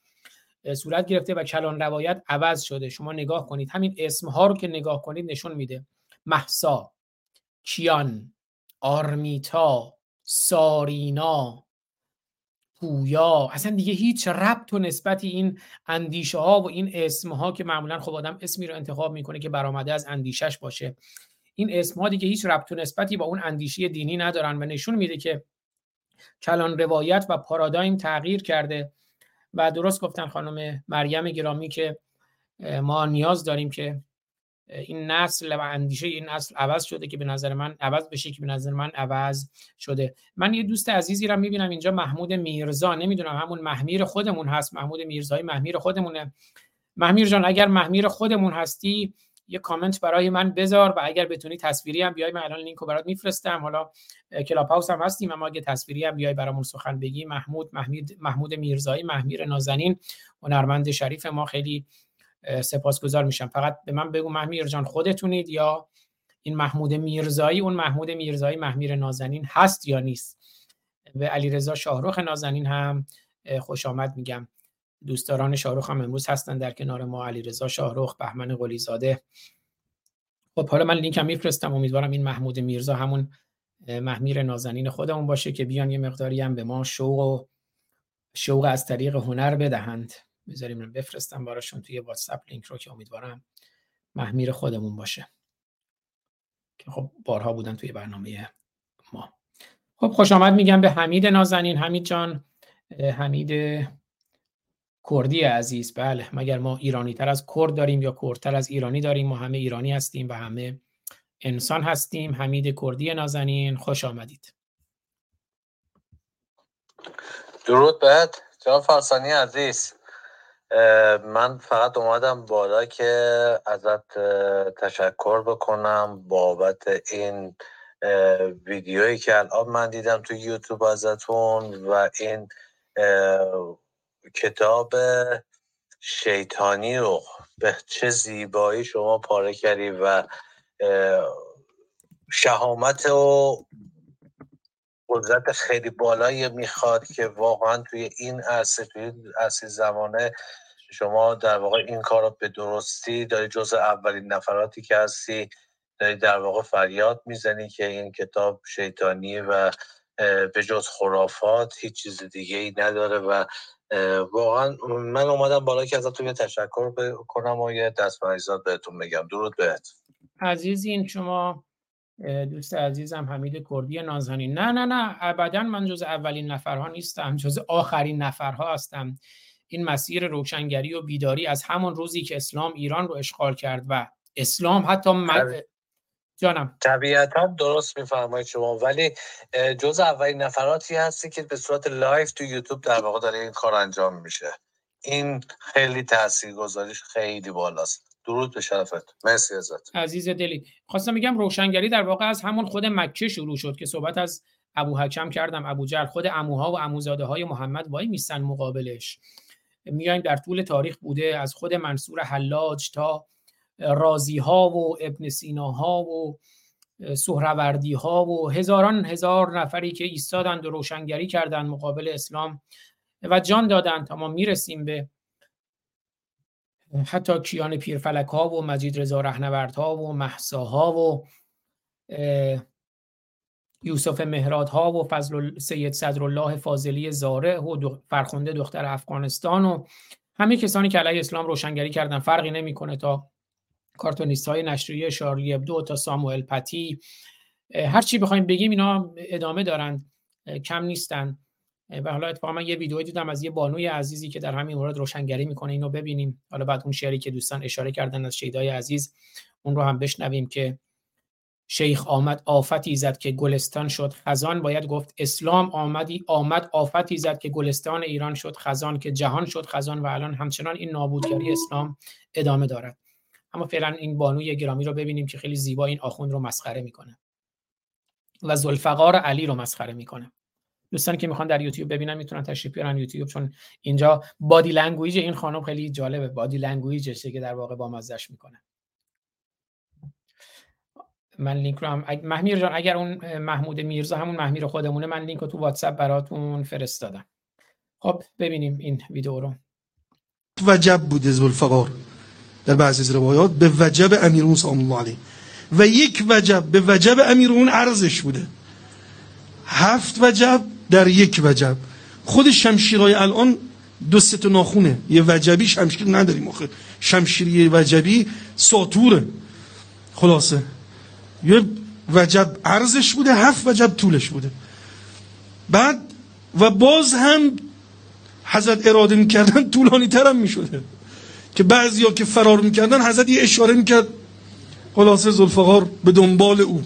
صورت گرفته و کلان روایت عوض شده. شما نگاه کنید همین اسمها رو که نگاه کنید نشون میده. محسا کیان آرمیتا سارینا پویا. اصلا دیگه هیچ ربط و نسبتی این اندیشه ها و این اسم ها که معمولا خب آدم اسمی رو انتخاب می‌کنه که برآمده از اندیشش باشه. این اسم ها دیگه هیچ ربط و نسبتی با اون اندیشه دینی ندارن و نشون میده که کلان روایت و پارادایم تغییر کرده و درست گفتن خانم مریم گرامی که ما نیاز داریم که این نسل و اندیشه این نسل عوض شده که به نظر من عوض بشه که به نظر من عوض شده. من یه دوست عزیزی رو می‌بینم اینجا محمود میرزا. نمی‌دونم همون محمیر خودمون هست. محمود میرزایی محمیر خودمونه. محمیر جان اگر محمیر خودمون هستی یه کامنت برای من بذار و اگر بتونی تصویری هم بیای من الان لینک رو برات میفرستم. حالا کلاب هاوس هم هستیم اما اگه تصویری هم بیای برامون سخن بگی محمود محمود محمود میرزایی محمیر نازنین هنرمند شریف ما خیلی سپاسگزار میشم. فقط به من بگو محمیر جان خودتونید یا این محمود میرزایی؟ اون محمود میرزایی محمیر نازنین هست یا نیست؟ و علیرضا شاهروخ نازنین هم خوش آمد میگم. دوستداران شاهروخ هم امروز هستن در کنار ما. علیرضا شاهروخ بهمن قلی زاده خب حالا من لینک هم میفرستم. امیدوارم این محمود میرزا همون محمیر نازنین خودمون باشه که بیان یه مقداری هم به ما شوق و شوق از طریق هنر بدهند. بذاریم بفرستم براشون توی واتساپ لینک رو که امیدوارم محمیر خودمون باشه. که خب بارها بودن توی برنامه ما. خب خوش آمد میگم به حمید نازنین. حمید جان حمید کردی عزیز. بله مگر ما ایرانی تر از کرد داریم یا کردتر از ایرانی داریم؟ ما همه ایرانی هستیم و همه انسان هستیم. حمید کردی نازنین خوش آمدید. درود بهت. جناب فرسانی عزیز. من فقط اومدم بالا که ازت تشکر بکنم بابت این ویدیویی که الان من دیدم تو یوتیوب ازتون و این کتاب شیطانی رو به چه زیبایی شما پاره کردی و شهامت و قدرت خیلی بالایی می‌خواد که واقعا توی این عرصه توی عرصه زمانه شما در واقع این کار رو به درستی داری جز اولین نفراتی که هستی داری در واقع فریاد می‌زنی که این کتاب شیطانی و به جز خرافات هیچ چیز دیگه ای نداره و واقعا من اومدم بالا که ازتون یه تشکر کنم و یه دست بهتون بگم. درود بهت. عزیزین شما دوست عزیزم حمید کردی نازنین. نه نه نه ابدا من جز اولین نفرها نیستم جز آخرین نفرها هستم. این مسیر روشنگری و بیداری از همون روزی که اسلام ایران رو اشغال کرد و اسلام حتی مد... جانم. طبیعتا درست میفرمایید شما ولی جز اولین نفراتی هستی که به صورت live تو یوتیوب در واقع داره این کار انجام میشه؟ این خیلی تاثیرگذاریش خیلی بالاست. درود به شرفت. مرسی ازت. عزیز دلی. خواستم میگم روشنگری در واقع از همون خود مکه شروع شد که صحبت از ابو حکم کردم. ابو جل خود اموها و اموزاده های محمد وای میستن مقابلش. میایم در طول تاریخ بوده از خود منصور حلاج تا رازی ها و ابن سینا ها و سهروردی ها و هزاران هزار نفری که ایستادند و روشنگری کردند مقابل اسلام و جان دادند تا ما می‌رسیم به حتی کیان پیرفلک ها و مجید رضا رهنورد ها و محسا ها و یوسف مهراد ها و فضل سید صدرالله فاضلی زاره و فرخنده دختر افغانستان و همه کسانی که علیه اسلام روشنگری کردن. فرقی نمی‌کنه تا کارتونیست های نشریه شارلی ابدو تا ساموئل پتی. هر چی بخوایم بگیم اینا ادامه دارند. کم نیستن. و حالا اتفاقا من یه ویدیو دیدم از یه بانوی عزیزی که در همین مورد روشنگری می‌کنه اینو ببینیم. حالا بعد اون شعری که دوستان اشاره کردن از شیدای عزیز اون رو هم بشنویم که شیخ آمد آفتی زد که گلستان شد خزان. باید گفت اسلام آمدی آمد آفتی زد که گلستان ایران شد خزان که جهان شد خزان و الان همچنان این نابودگری اسلام ادامه دارد. اما فعلا این بانوی گرامی رو ببینیم که خیلی زیبا این آخوند رو مسخره می‌کنه و ذوالفقار علی رو مسخره می‌کنه. دوستانی که می‌خوان در یوتیوب ببینن می‌تونن تشریف بیارن یوتیوب چون اینجا body language این خانم خیلی جالبه. body language شه که در واقع با مزش می‌کنه. من لینک رو هم محمیر جان اگر اون محمود میرزا همون محمیر خودمونه من لینک رو تو واتساپ براتون فرستادم. خب ببینیم این ویدیو رو. وجب بوده زلفقار در بعضی از روایات به وجب امیرون سلام الله علیه. و یک وجب به وجب امیرون عرضش بوده. هفت وجب در یک وجب. خود شمشیرای الان دو سه ناخونه. یه وجبی شمشیر نداریم آخه. شمشیری وجبی ساتوره. خلاصه. یه وجب عرضش بوده هفت وجب طولش بوده. بعد و باز هم حضرت اراده می‌کردن طولانی ترم می‌شده. که بعضی ها که فرار می‌کردن حضرت یه اشاره می‌کرد. خلاصه زلفقار به دنبال او.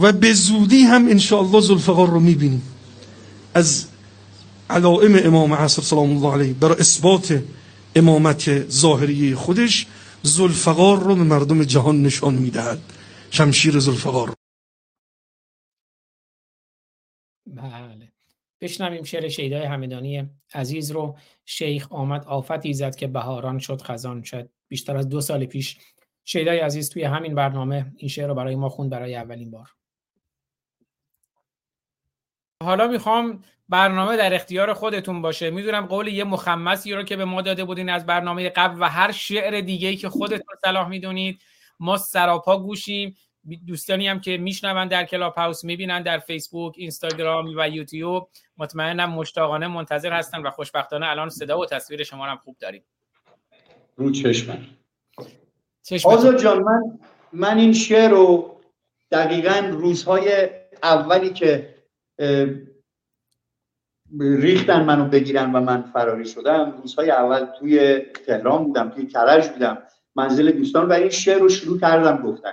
و به زودی هم انشاءالله زلفقار رو می‌بینیم. از علائم امام عصر سلام الله علیه برای اثبات امامت ظاهری خودش زلفقار رو به مردم جهان نشان می‌دهد. شمشیر زلفقار بله. بشنویم شعر شیدای همدانی عزیز رو. شیخ آمد آفتی زد که بهاران شد خزان شد. بیشتر از دو سال پیش شیدای عزیز توی همین برنامه این شعر رو برای ما خوند برای اولین بار. حالا می‌خوام برنامه در اختیار خودتون باشه. می‌دونم قول یه مخمسی رو که به ما داده بودین از برنامه قبل و هر شعر دیگه ای که خودتون صلاح می‌دونید ما سراپا گوشیم. دوستانی هم که میشنون در کلاب هاوس می‌بینن در فیسبوک اینستاگرام و یوتیوب. مطمئنم مشتاقانه منتظر هستن و خوشبختانه الان صدا و تصویر شما هم خوب داریم. رو چشمن آزاد جان من من این شعر رو دقیقا روزهای اولی که ریختن منو بگیرن و من فراری شدم. روزهای اول توی تهران بودم توی کرج بودم. منزل دوستان و این شعر رو شروع کردم گفتن.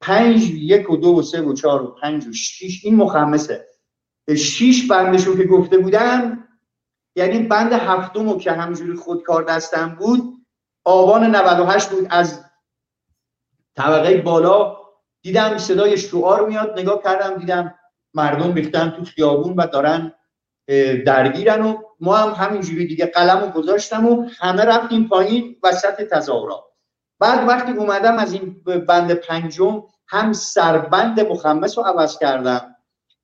پنج یک و دو و سه و چهار و پنج و شیش این مخمسه. شیش بندشو که گفته بودم یعنی بند هفتم که همجوری خودکار دستم بود آبان 98 بود. از طبقه بالا دیدم صدای شعار میاد نگاه کردم دیدم مردم ریختن تو خیابون و دارن درگیرن و ما هم همینجوری دیگه قلم رو گذاشتم و همه رفتیم پایین وسط تظاهرات. بعد وقتی اومدم از این بند پنجم هم سربند مخمس رو عوض کردم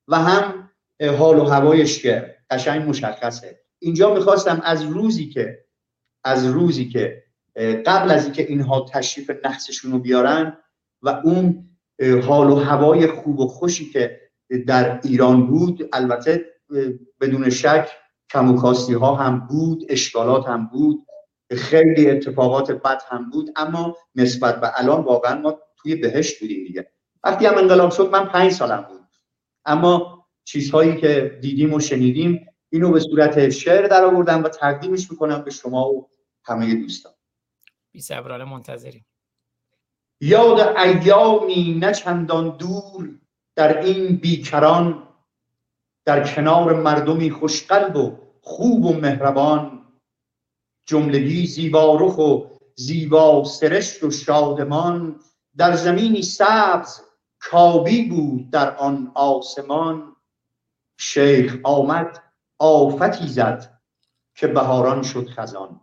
و هم حال و هوایش که قشنگ مشخصه. اینجا می‌خواستم از روزی که از روزی که قبل از اینکه اینها تشریف نحسشون رو بیارن و اون حال و هوای خوب و خوشی که در ایران بود. البته بدون شک کم ها هم بود اشکالات هم بود خیلی اتفاقات بد هم بود. اما نسبت به الان واقعا ما توی بهشت بودیم دیگه. وقتی هم انقلاب شد من پنج سالم بود. اما چیزهایی که دیدیم و شنیدیم اینو به صورت شعر در آوردم و تقدیمش می‌کنم به شما و همه دوستان. بی صبرانه منتظریم. یاد ایامی نه چندان دور در این بیکران در کنار مردمی خوشقلب و خوب و مهربان جملگی زیبارخ و زیبا سرشت و شادمان در زمینی سبز کابی بود در آن آسمان. شیخ آمد آفتی زد که بهاران شد خزان.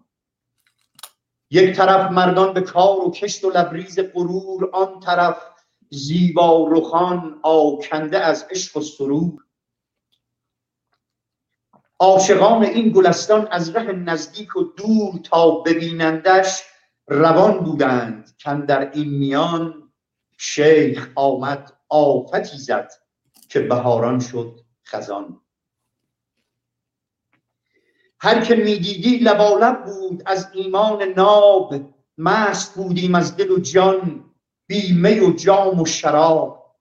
یک طرف مردان به کار و کشت و لبریز غرور آن طرف زیبا رخان آکنده از عشق و سرور. عاشقان این گلستان از ره نزدیک و دور تا ببینندش روان بودند که در این میان. شیخ آمد آفتی زد که بهاران شد خزان. هر که می‌دیدی لبالب بود از ایمان ناب مست بودیم از دل و جان. بیمه و جام و شراب.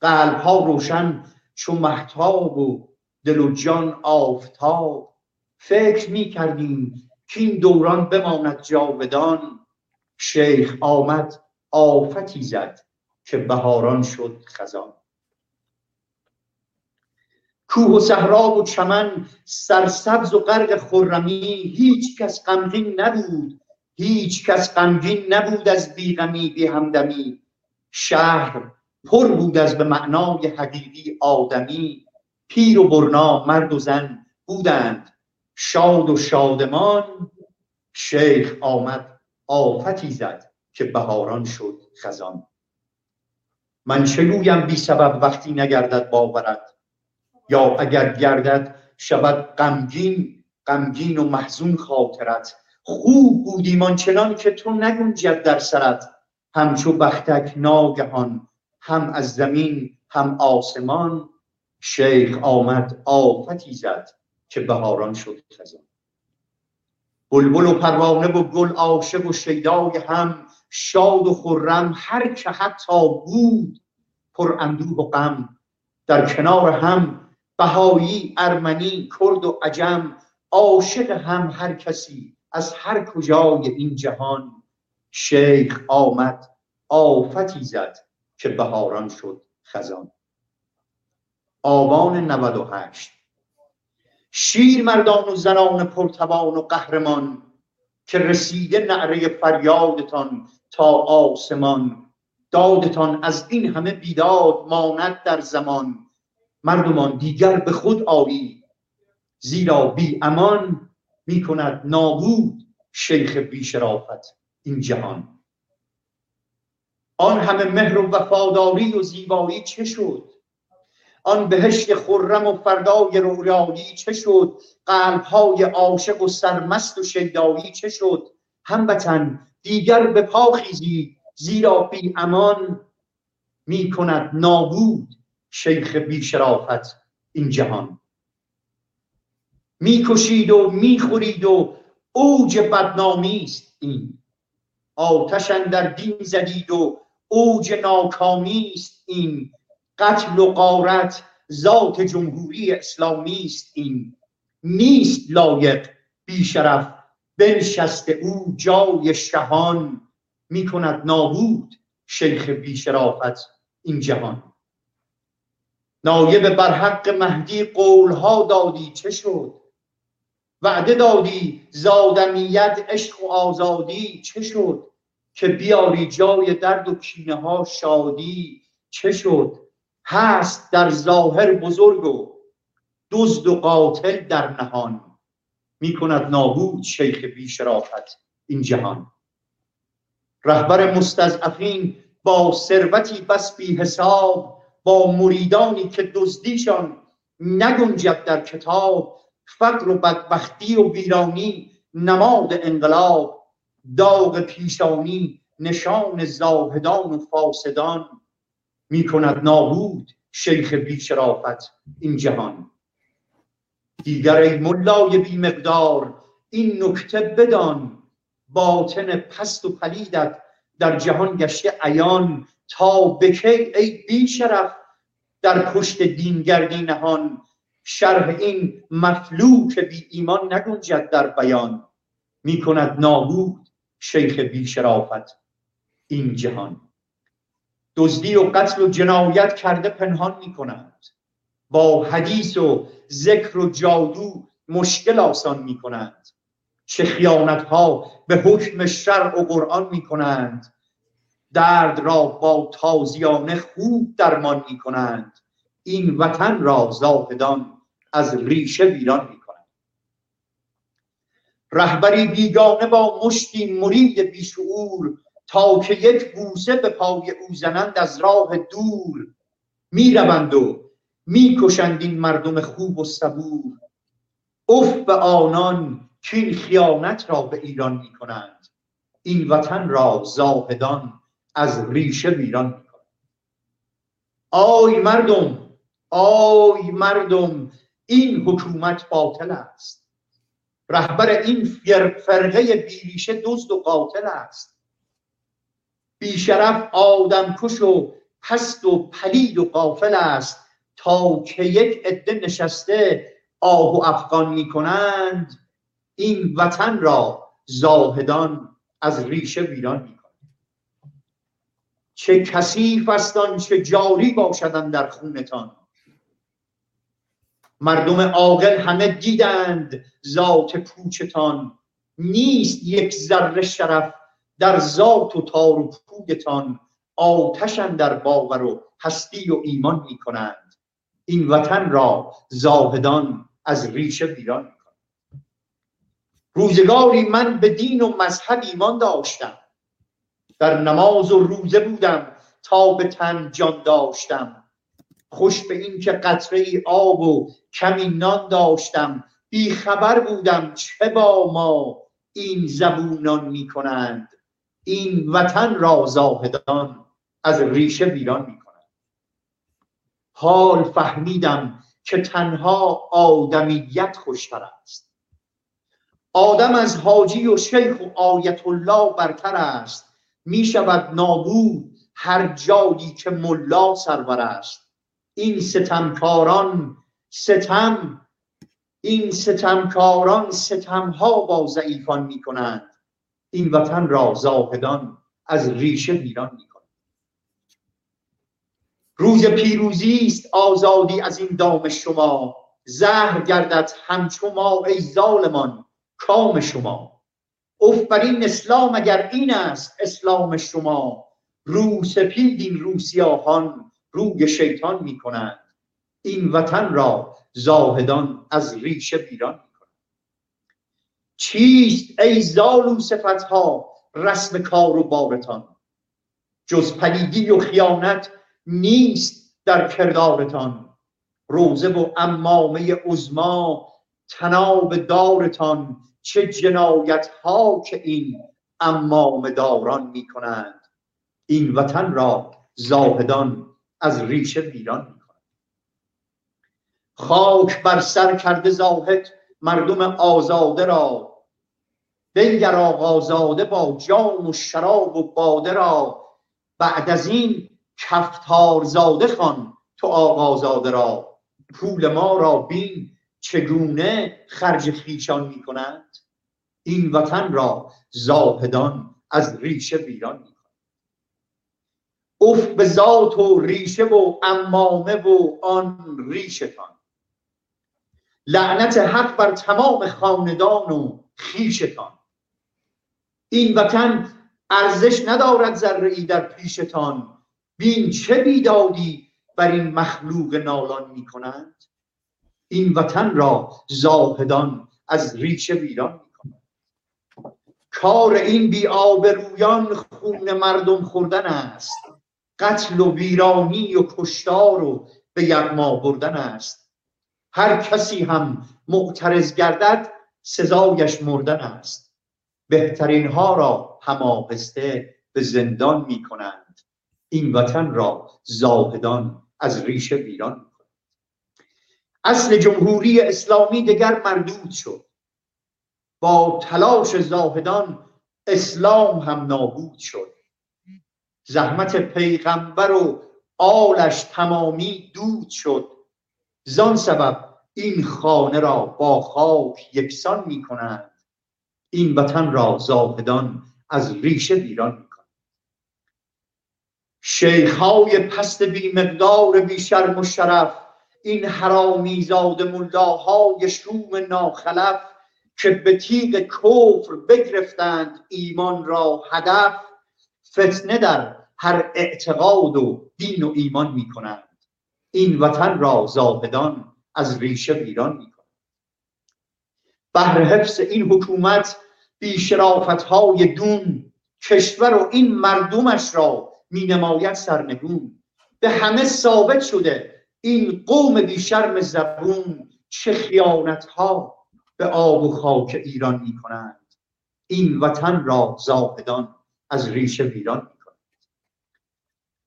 قلب ها روشن چو محتاب و دل و جان آفتاب. فکر می کردیم که این دوران بماند جاودان. شیخ آمد آفتی زد که بهاران شد خزان. کوه و صحرا و چمن سرسبز و غرق خرمی هیچ کس غمگین نبود. هیچ کس غمگین نبود از بیغمی بی همدمی. شهر پر بود از به معنای حقیقی آدمی. پیر و برنا مرد و زن بودند. شاد و شادمان. شیخ آمد آفتی زد که بهاران شد خزان. من چه گویم بی سبب وقتی نگردد باورد یا اگر گردد شود غمگین غمگین و محزون خاطرت. خوب بودیم آنچنان که تو نگنجد در سرت. همچو بختک ناگهان هم از زمین هم آسمان شیخ آمد آفتی زد که بهاران شد خزان بلبل و پروانه و گل عاشق و شیدای هم شاد و خرم هر که حتی بود پر اندوه و غم. در کنار هم بهایی ارمنی کرد و عجم عاشق هم هر کسی از هر کجای این جهان شیخ آمد آفتی زد که بهاران شد خزان. آبان 98 شیر مردان و زنان پرتوان و قهرمان که رسیده نعره فریادتان تا آسمان. دادتان از این همه بیداد ماند در زمان. مردمان دیگر به خود آیی زیرا بی امان می کند نابود شیخ بی شرافت این جهان. آن همه مهر و وفاداری و زیبایی چه شد؟ آن بهشت خرم و فردای رویایی چه شد؟ قلبهای عاشق و سرمست و شیدایی چه شد؟ هموطن دیگر به پا خیزی زیرا بی امان می کند نابود شیخ بیشرافت این جهان. می‌کشید و می‌خورید و اوج بدنامی است این. آتش در دین زدید و اوج ناکامی است این. قتل و غارت ذات جمهوری اسلامی است این. نیست لایق بیشرف بنشسته او جای شهان. می‌کند نابود شیخ بیشرافت این جهان. نایب بر حق مهدی قولها دادی چه شد؟ وعده دادی زادمیت عشق و آزادی چه شد؟ که بیاری جای درد و کینه ها شادی چه شد؟ هست در ظاهر بزرگ و دزد و قاتل در نهان. می کند نابود شیخ بیشرافت این جهان. رهبر مستضعفین با ثروتی بس بی حساب با مریدانی که دزدیشان نگنجد در کتاب فقر و بدبختی و ویرانی نماد انقلاب داغ پیشانی نشان زاهدان و فاسدان. می کند نابود شیخ بیشرافت این جهان. دیگر ای ملای بی مقدار این نکته بدان. باطن پست و پلیدت در جهان گشته عیان. تا بکی ای بی شرف در پشت دینگردی نهان. شرح این مفلوک بی ایمان نگنجد در بیان. می کند نابود شیخ بی شرافت این جهان. دزدی و قتل و جنایت کرده پنهان می کنند با حدیث و ذکر و جادو مشکل آسان می کنند چه خیانت ها به حکم شرع و قرآن می کنند. درد را با تازیانه خوب درمان می کنند. این وطن را زاهدان از ریشه ویران می کنند رهبری بیگانه با مشتی مرید بیشعور تا که یک بوسه به پای او زنند از راه دور می‌روند و می‌کشند این مردم خوب و صبور. اف به آنان که این خیانت را به ایران می‌کنند. این وطن را زاهدان از ریشه ویران می‌کنند. آی مردم آی مردم این حکومت باطل است. رهبر این فرقه بیریشه دزد و قاتل است. بیشرف آدم کش و پست و پلید و قافل است. تا که یک عده نشسته آه و افغان می کنند این وطن را زاهدان از ریشه ویران می کنند چه کثیف است چه جاری باشدن در خونتان. مردم عاقل همه دیدند ذات پوچتان. نیست یک ذره شرف در ذات و تار و پویتان. آتشن در باور و هستی و ایمان می کنند این وطن را زاهدان از ریشه ویران می کنند روزگاری من به دین و مذهب ایمان داشتم. در نماز و روزه بودم تا به تن جان داشتم. خوش به این که قطره آب و کمی نان داشتم. بی خبر بودم چه با ما این زبونان می کنند این وطن را زاهدان از ریشه ویران می کنند حال فهمیدم که تنها آدمیت خوشتر است. آدم از حاجی و شیخ و آیت الله برتر است. می شود نابود هر جایی که ملا سرور است. این ستمکاران ستم این ستمکاران ستمها با ضعیفان می کنند این وطن را زاهدان از ریشه ویران می کنند روز پیروزی است آزادی از این دام شما. زهر گردد همچو ما ای ظالمان کام شما. اف بر این اسلام اگر این است اسلام شما. رو سپید این روسیاهان روی شیطان می کنند این وطن را زاهدان از ریشه ویران می کنند چیست ای زالو ها رسم کار و بارتان؟ جز پلیدی و خیانت نیست در کردارتان. روزه و امامه عزما تناب دارتان. چه جنایت ها که این امام داران می کنند این وطن را زاهدان از ریشه ویران می‌کنند خاک بر سر کرده زاهد مردم آزاده را بنگر آقازاده با جام و شراب و باده را. بعد از این کفتار زاده خان تو آقازاده را. پول ما را بین چگونه خرج خیشان می کنند این وطن را زاهدان از ریشه ویران اف به ذات و ریشه و امامه و آن ریشتان. لعنت حق بر تمام خاندان و خیشتان این وطن ارزش ندارد ذره ای در پیشتان. بین چه بیدادی بر این مخلوق نالان می کنند این وطن را زاهدان از ریشه ویران می کنند کار این بی آبرویان خون مردم خوردن است. قتل و ویرانی و کشتار و به یغما بردن است. هر کسی هم معترض گردد سزایش مردن است. بهترین ها را هماهسته به زندان می کنند این وطن را زاهدان از ریشه ویران می کنند اصل جمهوری اسلامی دگر مردود شد. با تلاش زاهدان اسلام هم نابود شد. زحمت پیغمبر و آلش تمامی دود شد. زان سبب این خانه را با خاک یکسان می کنند این وطن را زاهدان از ریشه ویران می کنند شیخهای پست بی مقدار بی شرم و شرف این حرامیزاد ملاهای شوم ناخلف که به تیغ کفر بگرفتند ایمان را هدف فتنه در هر اعتقاد و دین و ایمان می کنند این وطن را زاهدان از ریشه ویران می کنند بهر حفظ این حکومت بی شرافت های دون کشور و این مردمش را می نماید سرنگون. به همه ثابت شده این قوم بی شرم زبون چه خیانت ها به آب و خاک ایران می کنند این وطن را زاهدان از ریشه ویران می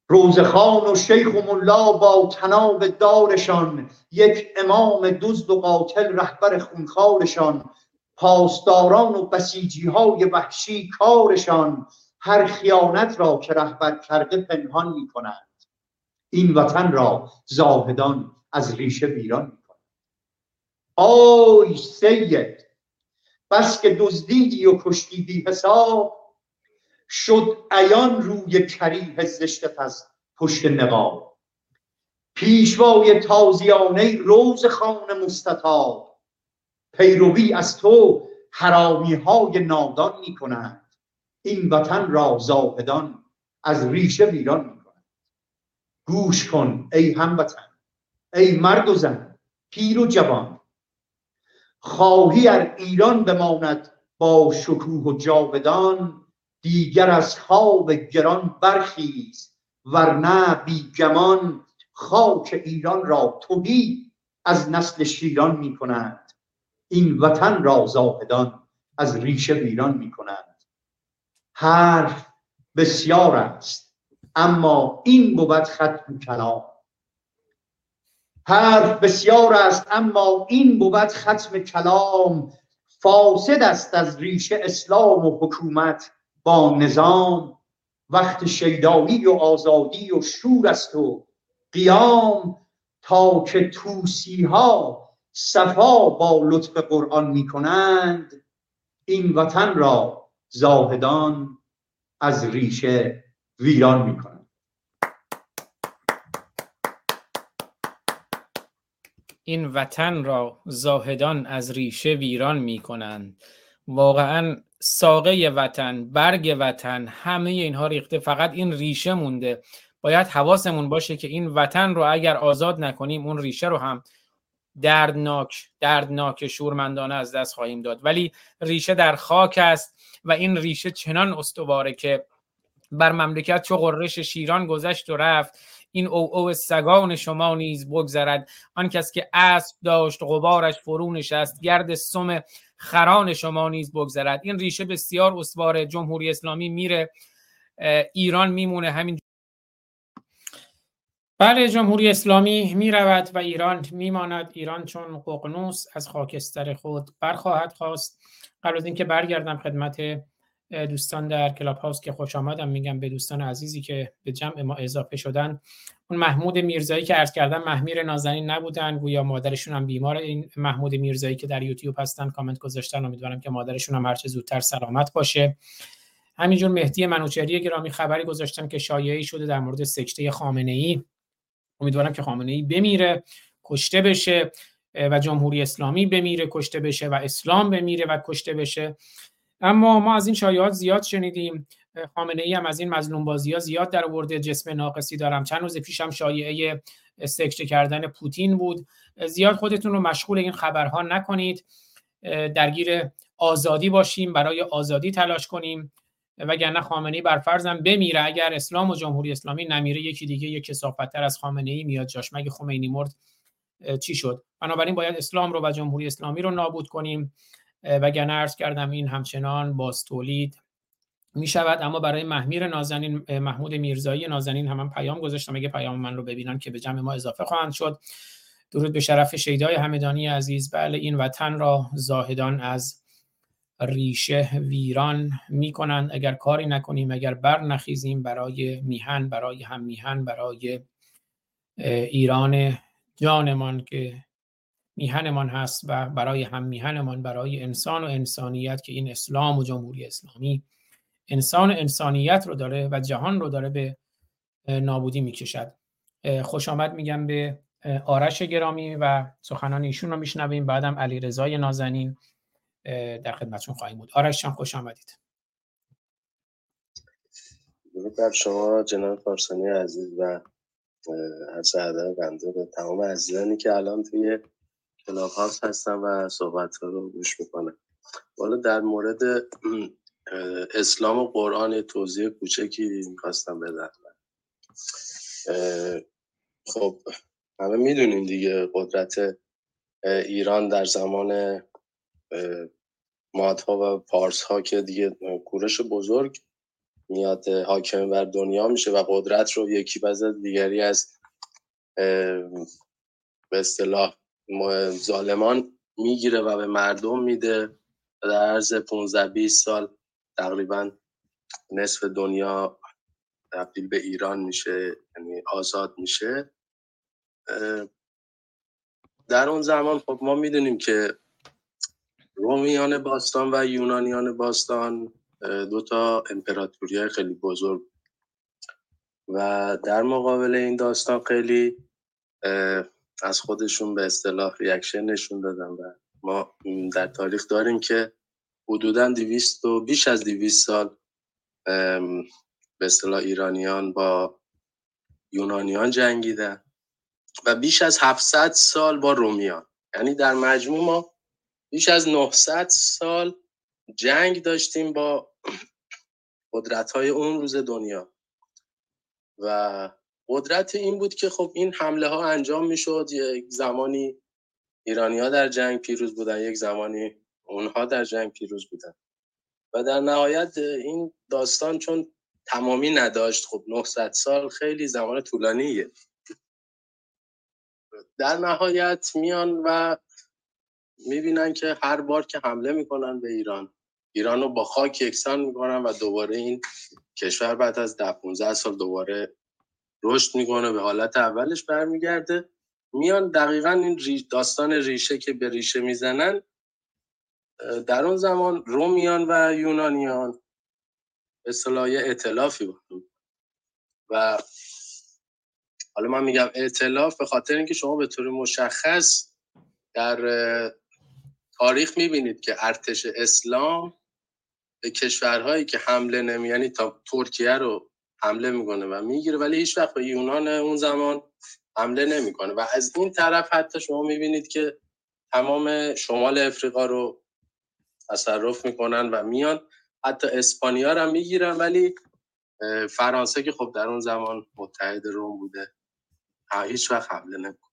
روزخان و شیخ و ملا با تناب دارشان یک امام دزد و قاتل رهبر خونخوارشان پاسداران و بسیجی های وحشی کارشان هر خیانت را که رهبر کرده پنهان می کنند این وطن را زاهدان از ریشه ویران می کنند آی سید بس که دزدیدی و کشتی بی حساب شد عیان روی کریه زشتت از پشت نقاب. پیشوای تازیانه روز خان مستطاب. پیروی از تو حرامی های نادان می کنند این وطن را زاهدان از ریشه ویران می کنند گوش کن ای هموطن ای مرد و زن پیر و جوان. خواهی ار ایران بماند با شکوه و جاودان. دیگر از خواب گران برخیز ورنه بی گمان خاک ایران را توهی از نسل شیران می کنند این وطن را زاهدان از ریشه ویران می کنند حرف بسیار است اما این بود ختم کلام. حرف بسیار است اما این بود ختم کلام. فاسد است از ریشه اسلام و حکومت. با نظام وقت شیدایی و آزادی و شور است و قیام تا که توسی ها صفا با لطف قرآن می کنند این وطن را زاهدان از ریشه ویران می کنند این وطن را زاهدان از ریشه ویران می کنند واقعا ساقه وطن برگ وطن همه اینها ریخته. فقط این ریشه مونده. باید حواسمون باشه که این وطن رو اگر آزاد نکنیم اون ریشه رو هم دردناک دردناک شورمندانه از دست خواهیم داد. ولی ریشه در خاک است و این ریشه چنان استواره که بر مملکت چو قررش شیران گذشت و رفت این او او سگان شما نیز بگذرد. آن کس که اسب داشت غبارش فرو نشست. گرد سم خران شما نیز بگذرد. این ریشه بسیار استوار جمهوری اسلامی میره ایران میمونه همین بله جمهوری اسلامی می رود و ایران میماند. ایران چون ققنوس از خاکستر خود برخواهد خواست. قبل از اینکه برگردم خدمت دوستان در کلاب هاوس که خوش آمدم. میگم به دوستان عزیزی که به جمع ما اضافه شدن. اون محمود میرزایی که عرض کردم محمیر نازنین نبودن گویا مادرشون هم بیمار این محمود میرزایی که در یوتیوب هستن کامنت گذاشتن. امیدوارم که مادرشون هم هرچه زودتر سلامت باشه. همینجور مهدی منوچهری گرامی خبری گذاشتن که شایعی شده در مورد سکته خامنه ای امیدوارم که خامنه ای بمیره کشته بشه و جمهوری اسلامی بمیره کشته بشه و اسلام بمیره و کشته بشه. اما ما از این شایعات زیاد شنیدیم. خامنه ای هم از این مظلوم بازی ها زیاد در آورده. جسم ناقصی دارم. چند روز پیشم شایعه سکته کردن پوتین بود. زیاد خودتون رو مشغول این خبرها نکنید. درگیر آزادی باشیم برای آزادی تلاش کنیم. وگرنه خامنه ای بر فرضم بمیره. اگر اسلام و جمهوری اسلامی نمیره یکی دیگه یک کثافتتر از خامنه ای میاد جاش. مگه خمینی مرد چی شد؟ بنابراین باید اسلام رو و جمهوری اسلامی رو نابود کنیم. وگرنه عرض کردم این همچنان باز تولید می شود اما برای محمیر نازنین محمود میرزایی نازنین هم, پیام گذاشتم. اگه پیام من رو ببینن که به جمع ما اضافه خواهند شد. درود به شرف شیدای همدانی عزیز. بله این وطن را زاهدان از ریشه ویران می‌کنند. اگر کاری نکنیم اگر بر نخیزیم برای میهن برای هم میهن برای ایران جانمان که میهنمان هست و برای هم میهنمان برای انسان و انسانیت که این اسلام و جمهوری اسلامی انسان انسانیت رو داره و جهان رو داره به نابودی می‌کشد. خوش آمد میگم به آرش گرامی و سخنان ایشون رو میشنویم. بعدم علی رضای نازنین در خدمتشون خواهیم بود. آرش جان خوش آمدید. درود بر شما جناب فارسانی عزیز و عرض ادب بنده به تمام عزیزانی که الان توی کلاب هستن و صحبت رو گوش می‌کنن. والا در مورد اسلام و قرآن توضیح کوچکی می‌خواستم بدم. خب همه می‌دونیم دیگه قدرت ایران در زمان مادها و پارس ها که دیگه کورش بزرگ میاد حاکم بر دنیا میشه و قدرت رو یکی بعد دیگری از به اصطلاح ظالمان می‌گیره و به مردم میده. در عرض 15 20 سال تقریبا نصف دنیا تبدیل به ایران میشه یعنی آزاد میشه. در اون زمان خب ما می‌دونیم که رومیان باستان و یونانیان باستان دو تا امپراتوری خیلی بزرگ و در مقابل این داستان خیلی از خودشون به اصطلاح ریاکشن نشون دادن و ما در تاریخ داریم که حدودا 200 و بیش از 200 سال به اصطلاح ایرانیان با یونانیان جنگیدن و بیش از 700 سال با رومیان. یعنی در مجموع ما بیش از 900 سال جنگ داشتیم با قدرت های اون روز دنیا. و قدرت این بود که خب این حمله ها انجام می‌شد. یک زمانی ایرانی ها در جنگ پیروز بودن یک زمانی اونها در جنگ پیروز بودن. و در نهایت این داستان چون تمامی نداشت خب 900 سال خیلی زمان طولانیه. در نهایت میان و می‌بینن که هر بار که حمله می‌کنن به ایران ایران رو با خاک یکسان می‌کنن و دوباره این کشور بعد از ده 15 سال دوباره رشد می‌کنه به حالت اولش برمیگرده. میان دقیقا این داستان ریشه که به ریشه می‌زنن در اون زمان رومیان و یونانیان اصطلاح اعتلافی بود. و حالا من میگم اعتلاف به خاطر اینکه شما به طور مشخص در تاریخ می‌بینید که ارتش اسلام به کشورهایی که حمله نمی یعنی تا ترکیه رو حمله می‌کنه و می‌گیره ولی هیچ وقت به یونان اون زمان حمله نمی‌کنه. و از این طرف حتی شما می‌بینید که تمام شمال افریقا رو تصرف می‌کنن و میان. حتی اسپانیا رو می‌گیرن ولی فرانسه که خب در اون زمان متحد روم بوده. هیچ وقت حمله نمی‌کنه.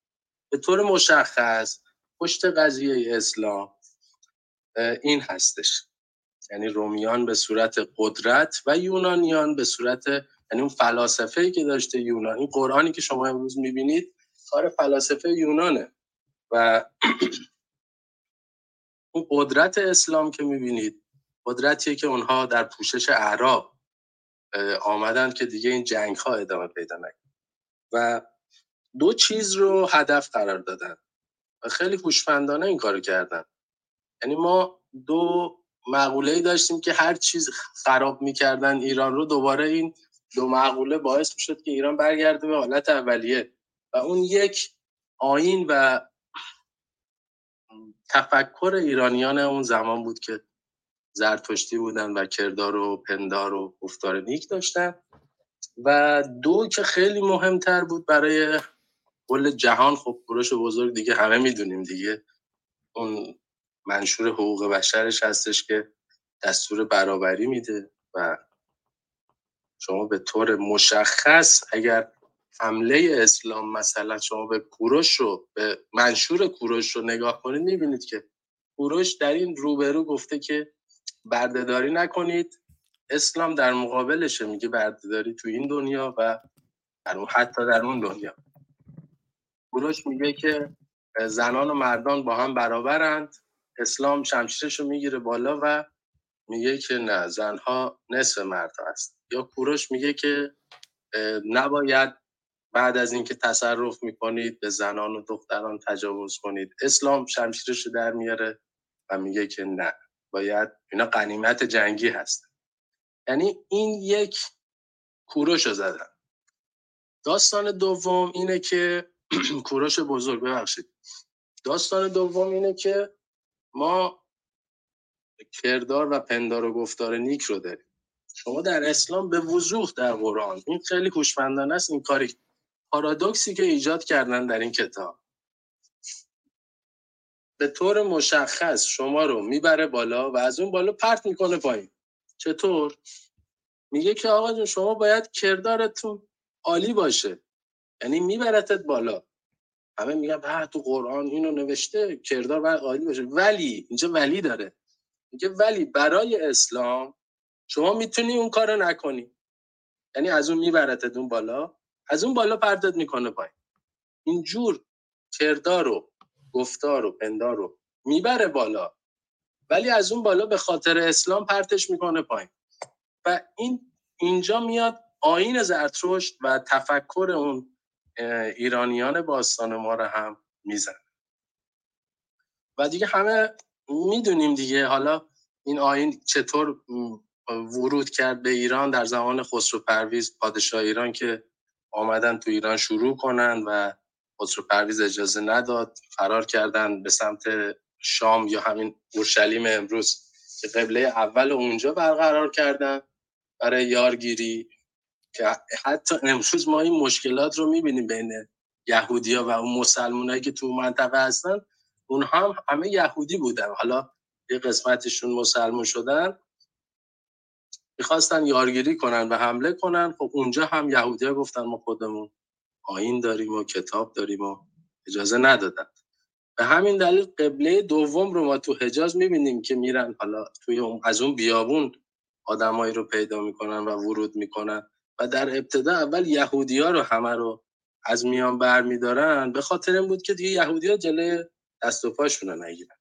به طور مشخص پشت قضیه اسلام این هستش. یعنی رومیان به صورت قدرت و یونانیان به صورت یعنی اون فلاسفه ای که داشته یونان این قرآنی که شما امروز می‌بینید کار فلاسفه یونانه. و اون قدرت اسلام که می‌بینید قدرتیه که اونها در پوشش اعراب آمدن که دیگه این جنگ ها ادامه پیدا نکنه و دو چیز رو هدف قرار دادن و خیلی هوشمندانه این کارو کردن. یعنی ما دو مقوله داشتیم که هر چیز خراب می‌کردن ایران رو دوباره این دو مقوله باعث می‌شد که ایران برگرده به حالت اولیه. و اون یک آین و تفکر ایرانیان اون زمان بود که زرتشتی بودن و کردار و پندار و گفتار نیک داشتن. و دو که خیلی مهمتر بود برای کل جهان خب کوروش بزرگ دیگه همه می‌دونیم دیگه. اون منشور حقوق بشرش هستش که دستور برابری میده و شما به طور مشخص اگر حمله اسلام مثلا شما به کوروش رو به منشور کوروش رو نگاه کنید می‌بینید که کوروش در این روبرو گفته که بردهداری نکنید. اسلام در مقابلشه میگه بردهداری تو این دنیا و در اون حتی در اون دنیا. کوروش میگه که زنان و مردان با هم برابرند. اسلام شمشیرش رو می‌گیره بالا و میگه که نه زنها نصف مرد هست. یا کوروش میگه که نباید بعد از اینکه تصرف می‌کنید به زنان و دختران تجاوز کنید. اسلام شمشیرش در میاره و میگه که نه. باید اینا قنیمت جنگی هست. یعنی این یک کوروش رو زدن. داستان دوم اینه که کوروش بزرگ ببخشید. داستان دوم اینه که ما کردار و پندار و گفتار نیک رو داریم. شما در اسلام به وضوح در قرآن این خیلی خوشمندانه است این کاری پارادوکسی که ایجاد کردن در این کتاب. به طور مشخص شما رو می‌بره بالا و از اون بالا پرت می‌کنه پایین. چطور؟ میگه که آقا جون شما باید کردارتون عالی باشه. یعنی میبرتت بالا. همه میگن به تو قرآن اینو نوشته کردار باید عالی باشه. ولی اینجا ولی داره. میگه ولی برای اسلام شما می‌تونی اون کارو نکنی. یعنی از اون میبرتت اون بالا. از اون بالا پرتت می‌کنه پایین. اینجور کردار و گفتار و پندار رو می‌بره بالا ولی از اون بالا به خاطر اسلام پرتش می‌کنه پایین. و این اینجا میاد آین زرتشت و تفکر اون ایرانیان باستان ما رو هم میزن و دیگه همه می‌دونیم دیگه حالا این آین چطور ورود کرد به ایران در زمان خسرو پرویز پادشاه ایران که آمدن تو ایران شروع کنن و خسرو پرویز اجازه نداد. فرار کردن به سمت شام یا همین اورشلیم امروز. که قبله اول اونجا برقرار کردن برای یارگیری که حتی امروز ما این مشکلات رو می‌بینیم بین یهودیا و اون مسلمانایی که تو منطقه هستن. اونها هم همه یهودی بودن. حالا یه قسمتشون مسلمون شدن. می‌خواستن یارگیری کنن و حمله کنن. خب اونجا هم یهودی گفتن ما خودمون آین داریم و کتاب داریم و اجازه ندادن. به همین دلیل قبله دوم رو ما تو حجاز می‌بینیم که میرن حالا توی اون از اون بیابون آدمایی رو پیدا می‌کنن و ورود می‌کنن و در ابتدا اول یهودی ها رو همه رو از میان برمیدارن. به خاطر این بود که دیگه یهودی ها جلوی دست و پاشون رو نگیرن.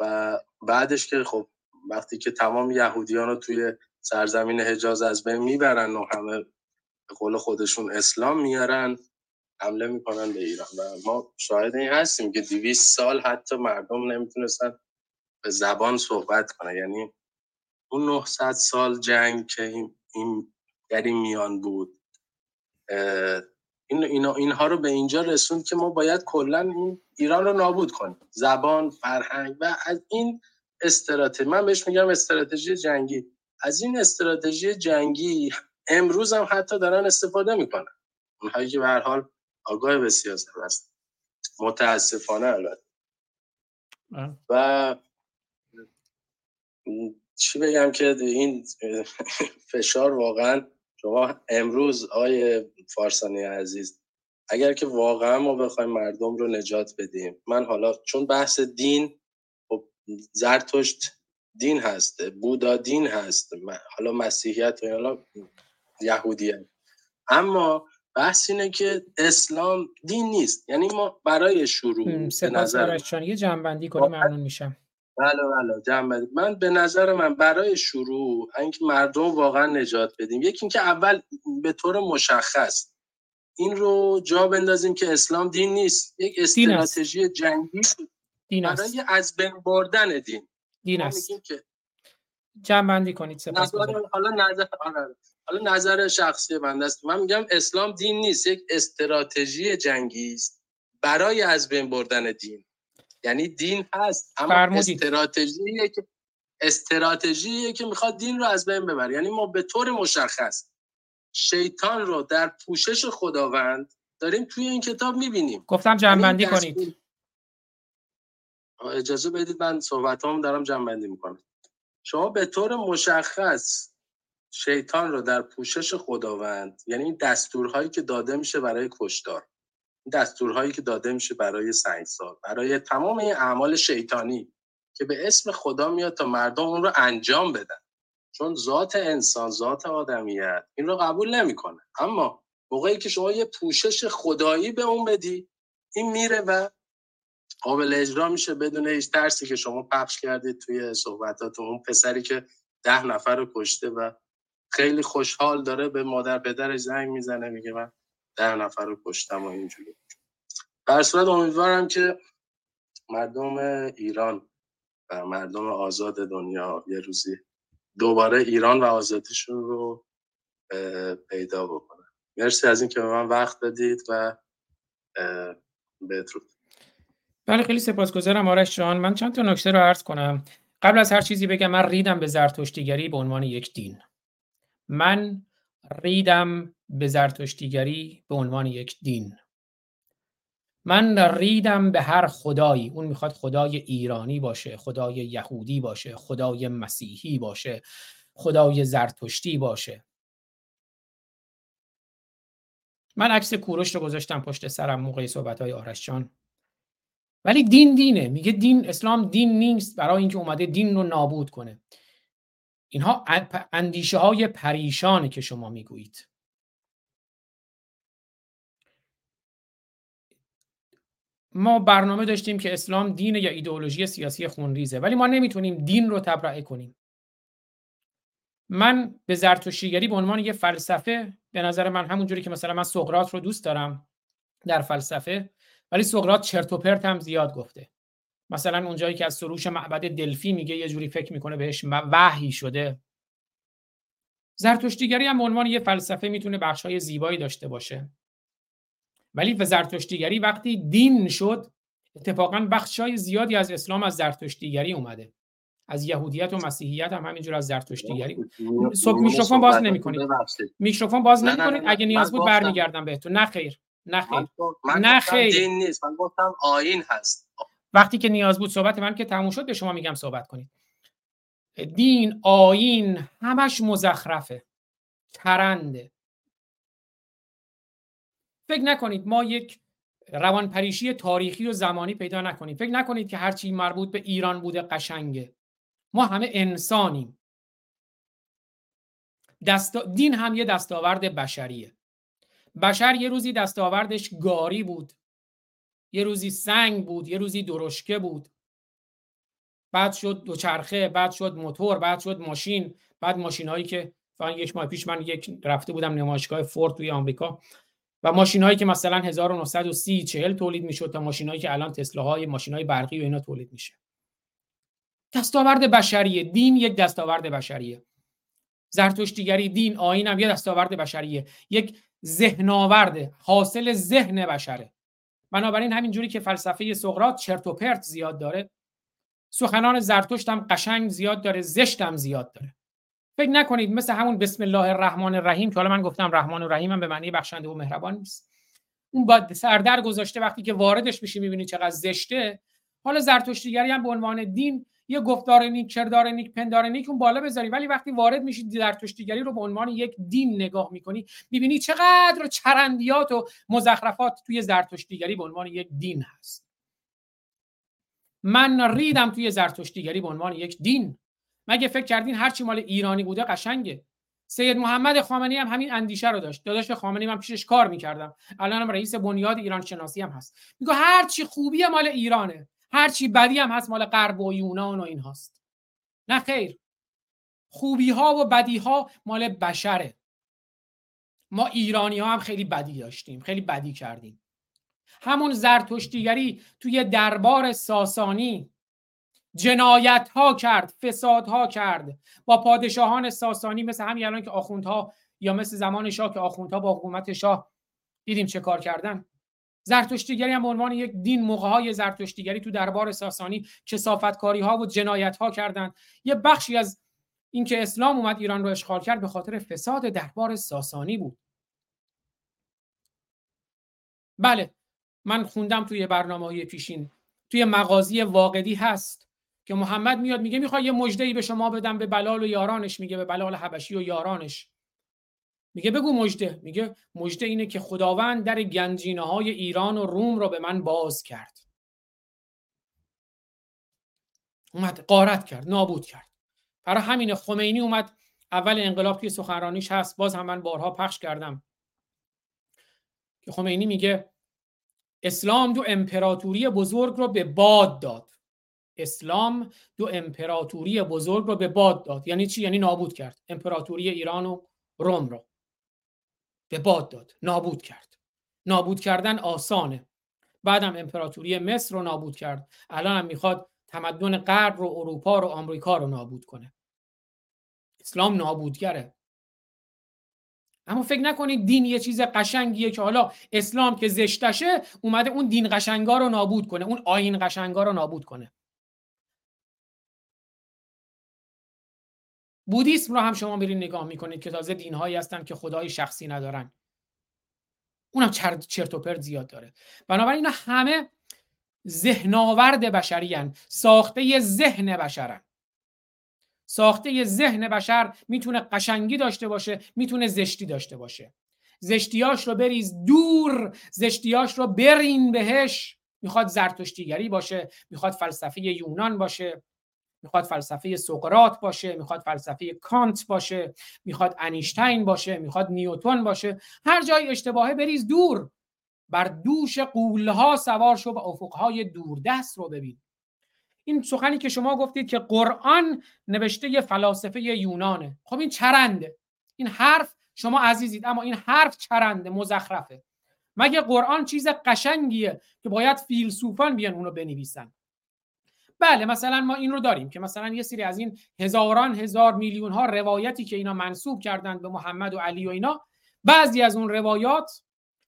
و بعدش که خب وقتی که تمام یهودیان رو توی سرزمین حجاز از بین می‌برن و همه به قول خودشون اسلام میارن حمله می‌کنن به ایران. و ما شاهد این هستیم که دیویس سال حتی مردم نمی‌تونستن به زبان صحبت کنن. یعنی اون 900 سال جنگ که این در این میان بود این اینا اینها رو به اینجا رسوند که ما باید کلا ایران رو نابود کنیم. زبان فرهنگ و از این استراتژی. من بهش میگم استراتژی جنگی. از این استراتژی جنگی امروز هم حتی دارن استفاده می‌کنن. اونهایی که به هر حال آگاه به سیاست هست متاسفانه البته. و چی بگم که این فشار واقعا شما امروز آقای فارسانی عزیز اگر که واقعا ما بخوایم مردم رو نجات بدیم من حالا چون بحث دین زرتشت دین هست بودا دین هست حالا مسیحیت و حالا یهودیت اما بحث اینه که اسلام دین نیست. یعنی ما برای شروع به نظر جان یه جنبندی کنی ممنون میشم. بله بله جنبندی. من به نظر من برای شروع اینکه مردم واقعا نجات بدیم یکی اینکه اول به طور مشخص این رو جا بندازیم که اسلام دین نیست. یک. استراتژی جنگی دین است برای از بین بردن دین. دین است میگیم که جنبندی کنید سپاس نظر حالا نظر آره. حالا نظر شخصی بنده است. من میگم اسلام دین نیست. یک استراتژی جنگی است برای از بین بردن دین. یعنی دین هست اما فرمودید. استراتژیه که استراتژیه که می‌خواد دین رو از بین ببره. یعنی ما به طور مشخص شیطان رو در پوشش خداوند داریم توی این کتاب می‌بینیم. گفتم جنبندی کنید. اجازه بدید من صحبت دارم جنبندی می‌کنم. شما به طور مشخص شیطان رو در پوشش خداوند یعنی این دستورهایی که داده میشه برای کشتار این دستورهایی که داده میشه برای سنگسار برای تمام این اعمال شیطانی که به اسم خدا میاد تا مردم اون رو انجام بدن. چون ذات انسان ذات آدمیت این رو قبول نمی‌کنه. اما موقعی که شما یه پوشش خدایی به اون بدی این میره و قابل اجرا میشه بدون هیچ ترسی که شما پخش کردید توی صحبتاتون. اون پسری که ده نفر رو کشته و خیلی خوشحال داره به مادر پدرش زنگ می‌زنه میگه من ده نفر رو کشتم و اینجوری. در صورت امیدوارم که مردم ایران و مردم آزاد دنیا یه روزی دوباره ایران و آزادیشون رو پیدا بکنن. مرسی از اینکه به من وقت دادید و بدرود بله خیلی سپاسگزارم آرش جان. من چند تا نکته رو عرض کنم. قبل از هر چیزی بگم من ریدم به زرتشتیگری به عنوان یک دین. من ریدم به زرتشتیگری به عنوان یک دین. من ریدم به هر خدایی. اون می‌خواد خدای ایرانی باشه خدای یهودی باشه خدای مسیحی باشه خدای زرتشتی باشه. من عکس کوروش رو گذاشتم پشت سرم موقع صحبت های آرش جان. ولی دین دینه. میگه دین اسلام دین نیست برای اینکه اومده دین رو نابود کنه. اینها اندیشه های پریشانه که شما می‌گویید. ما برنامه داشتیم که اسلام دین یا ایدئولوژی سیاسی خونریزه ولی ما نمی‌تونیم دین رو تبرئه کنیم. من به زرتشتیگری به عنوان یه فلسفه به نظر من همونجوری که مثلا من سقراط رو دوست دارم در فلسفه ولی سقراط چرت و پرت هم زیاد گفته. مثلا اونجایی که از سروش معبد دلفی میگه یه جوری فکر می‌کنه بهش وحی شده. زرتشتیگری هم به عنوان یه فلسفه می‌تونه بخشای زیبایی داشته باشه. ولی به زرتشتیگری وقتی دین شد اتفاقا بخشای زیادی از اسلام از زرتشتیگری اومده. از یهودیت و مسیحیت هم همینجور از زرتشتیگری. صبح میکروفون باز نمی‌کنید. میکروفون باز نمی‌کنید؟ اگه نیاز بود برمیگردم بهتون. نه خیر. نه خیر. نه خیر. دین نیست. من گفتم آیین هست. وقتی که نیاز بود صحبت من که تموم شد به شما میگم صحبت کنید. دین آیین همش مزخرفه. ترنده. فکر نکنید ما یک روانپریشی تاریخی و زمانی پیدا نکنیم. فکر نکنید که هرچی مربوط به ایران بوده قشنگه. ما همه انسانیم. دست... دین هم یه دستاورد بشریه. بشر یه روزی دستاوردش گاری بود. یه روزی سنگ بود یه روزی درشکه بود. بعد شد دوچرخه بعد شد موتور بعد شد ماشین بعد ماشین هایی که فقط یک ماه پیش من یک رفته بودم نمایشگاه فورد توی آمریکا. و ماشین هایی که مثلا 1930 40 تولید می‌شد تا ماشین هایی که الان تسلا های ماشین های برقی و اینا تولید میشه. دستاورد بشریه. دین یک دستاورد بشریه. زرتشتیگری دین آیین هم یه دستاورد بشریه. یک ذهناورده حاصل ذهن بشره. بنابراین همینجوری که فلسفه سقراط چرت و پرت زیاد داره. سخنان زرتشت هم قشنگ زیاد داره زشت هم زیاد داره. فکر نکنید مثل همون بسم الله الرحمن الرحیم که حالا من گفتم رحمان و رحیم هم به معنی بخشنده و مهربان نیست. اون با سردر گذاشته وقتی که واردش میشی می‌بینی چقدر زشته. حالا زرتشتیگری هم به عنوان دین یه گفتار نیک کردار نیک پندار نیک اون بالا بذاری. ولی وقتی وارد میشی زرتشتیگری رو به عنوان یک دین نگاه می‌کنی می‌بینی چقدر چرندیات و مزخرفات توی زرتشتیگری به عنوان یک دین هست. من ریدم توی زرتشتیگری به عنوان یک دین. مگه فکر کردین هرچی مال ایرانی بوده قشنگه؟ سید محمد خامنه‌ای هم همین اندیشه رو داشت. داداش خامنه‌ای من پیشش کار می‌کردم. الان هم رئیس بنیاد ایران شناسی هم هست. میگه هر چی خوبی مال ایرانه. هر چی بدی هم هست مال غرب و یونان و این هاست. نه خیر. خوبی ها و بدی ها مال بشره. ما ایرانی ها هم خیلی بدی داشتیم خیلی بدی کردیم. همون زرتشتیگری توی دربار ساسانی جنایت ها کرد فساد ها کرد. با پادشاهان ساسانی مثل همین الان که آخوندها یا مثل زمان شاه که آخوندها با حکومت شاه دیدیم چه کار کردن؟ زرتشتیگری هم به عنوان یک دین موقع های زرتشتیگری تو دربار ساسانی کسافتکاری ها و جنایت ها کردن یه بخشی از اینکه اسلام اومد ایران رو اشغال کرد به خاطر فساد دربار ساسانی بود. بله من خوندم توی برنامه های پیشین. توی مغازی واقعی هست که محمد میاد میگه می‌خوای یه مجده به شما بدم به بلال و یارانش میگه به بلال حبشی و یارانش. میگه بگو مجده میگه مجده اینه که خداوند در گنجینه های ایران و روم رو به من باز کرد. اومد قارت کرد نابود کرد. برای همین خمینی اومد اول انقلاب توی سخنرانیش هست باز هم من بارها پخش کردم. که خمینی میگه اسلام دو امپراتوری بزرگ رو به باد داد. اسلام دو امپراتوری بزرگ رو به باد داد. یعنی چی؟ یعنی نابود کرد. امپراتوری ایران و روم رو به باد داد. نابود کرد. نابود کردن آسانه. بعدم امپراتوری مصر رو نابود کرد. الان هم می‌خواد تمدن غرب رو اروپا رو آمریکا رو نابود کنه. اسلام نابودگره. اما فکر نکنید دین یه چیز قشنگیه که حالا اسلام که زشتشه اومده اون دین قشنگا رو نابود کنه. اون آین قشنگا رو نابود کنه. بودیسم رو هم شما برین نگاه می‌کنید که تازه دینهایی هستن که خدای شخصی ندارن. اونم چرت و پرت زیاد داره. بنابراین اینا همه ذهناورد بشری هن. ساخته ذهن بشرن. ساخته ذهن بشر می‌تونه قشنگی داشته باشه می‌تونه زشتی داشته باشه. زشتیاش رو بریز دور زشتیاش رو برین بهش. می‌خواد زرتشتیگری باشه می‌خواد فلسفه یونان باشه. می‌خواد فلسفه سقراط باشه می‌خواد فلسفه کانت باشه می‌خواد انیشتین باشه می‌خواد نیوتون باشه. هر جای اشتباهه بریز دور. بر دوش قولها سوار شو و افقهای دوردست رو ببین. این سخنی که شما گفتید که قرآن نوشته فلاسفه یونانه. خب این چرنده. این حرف شما عزیزید اما این حرف چرنده مزخرفه. مگه قرآن چیز قشنگیه که باید فیلسوفان بیان اونو بنویسن؟ بله مثلا ما این رو داریم که مثلا یه سری از این هزاران هزار میلیون ها روایتی که اینا منصوب کردند به محمد و علی و اینا بعضی از اون روایات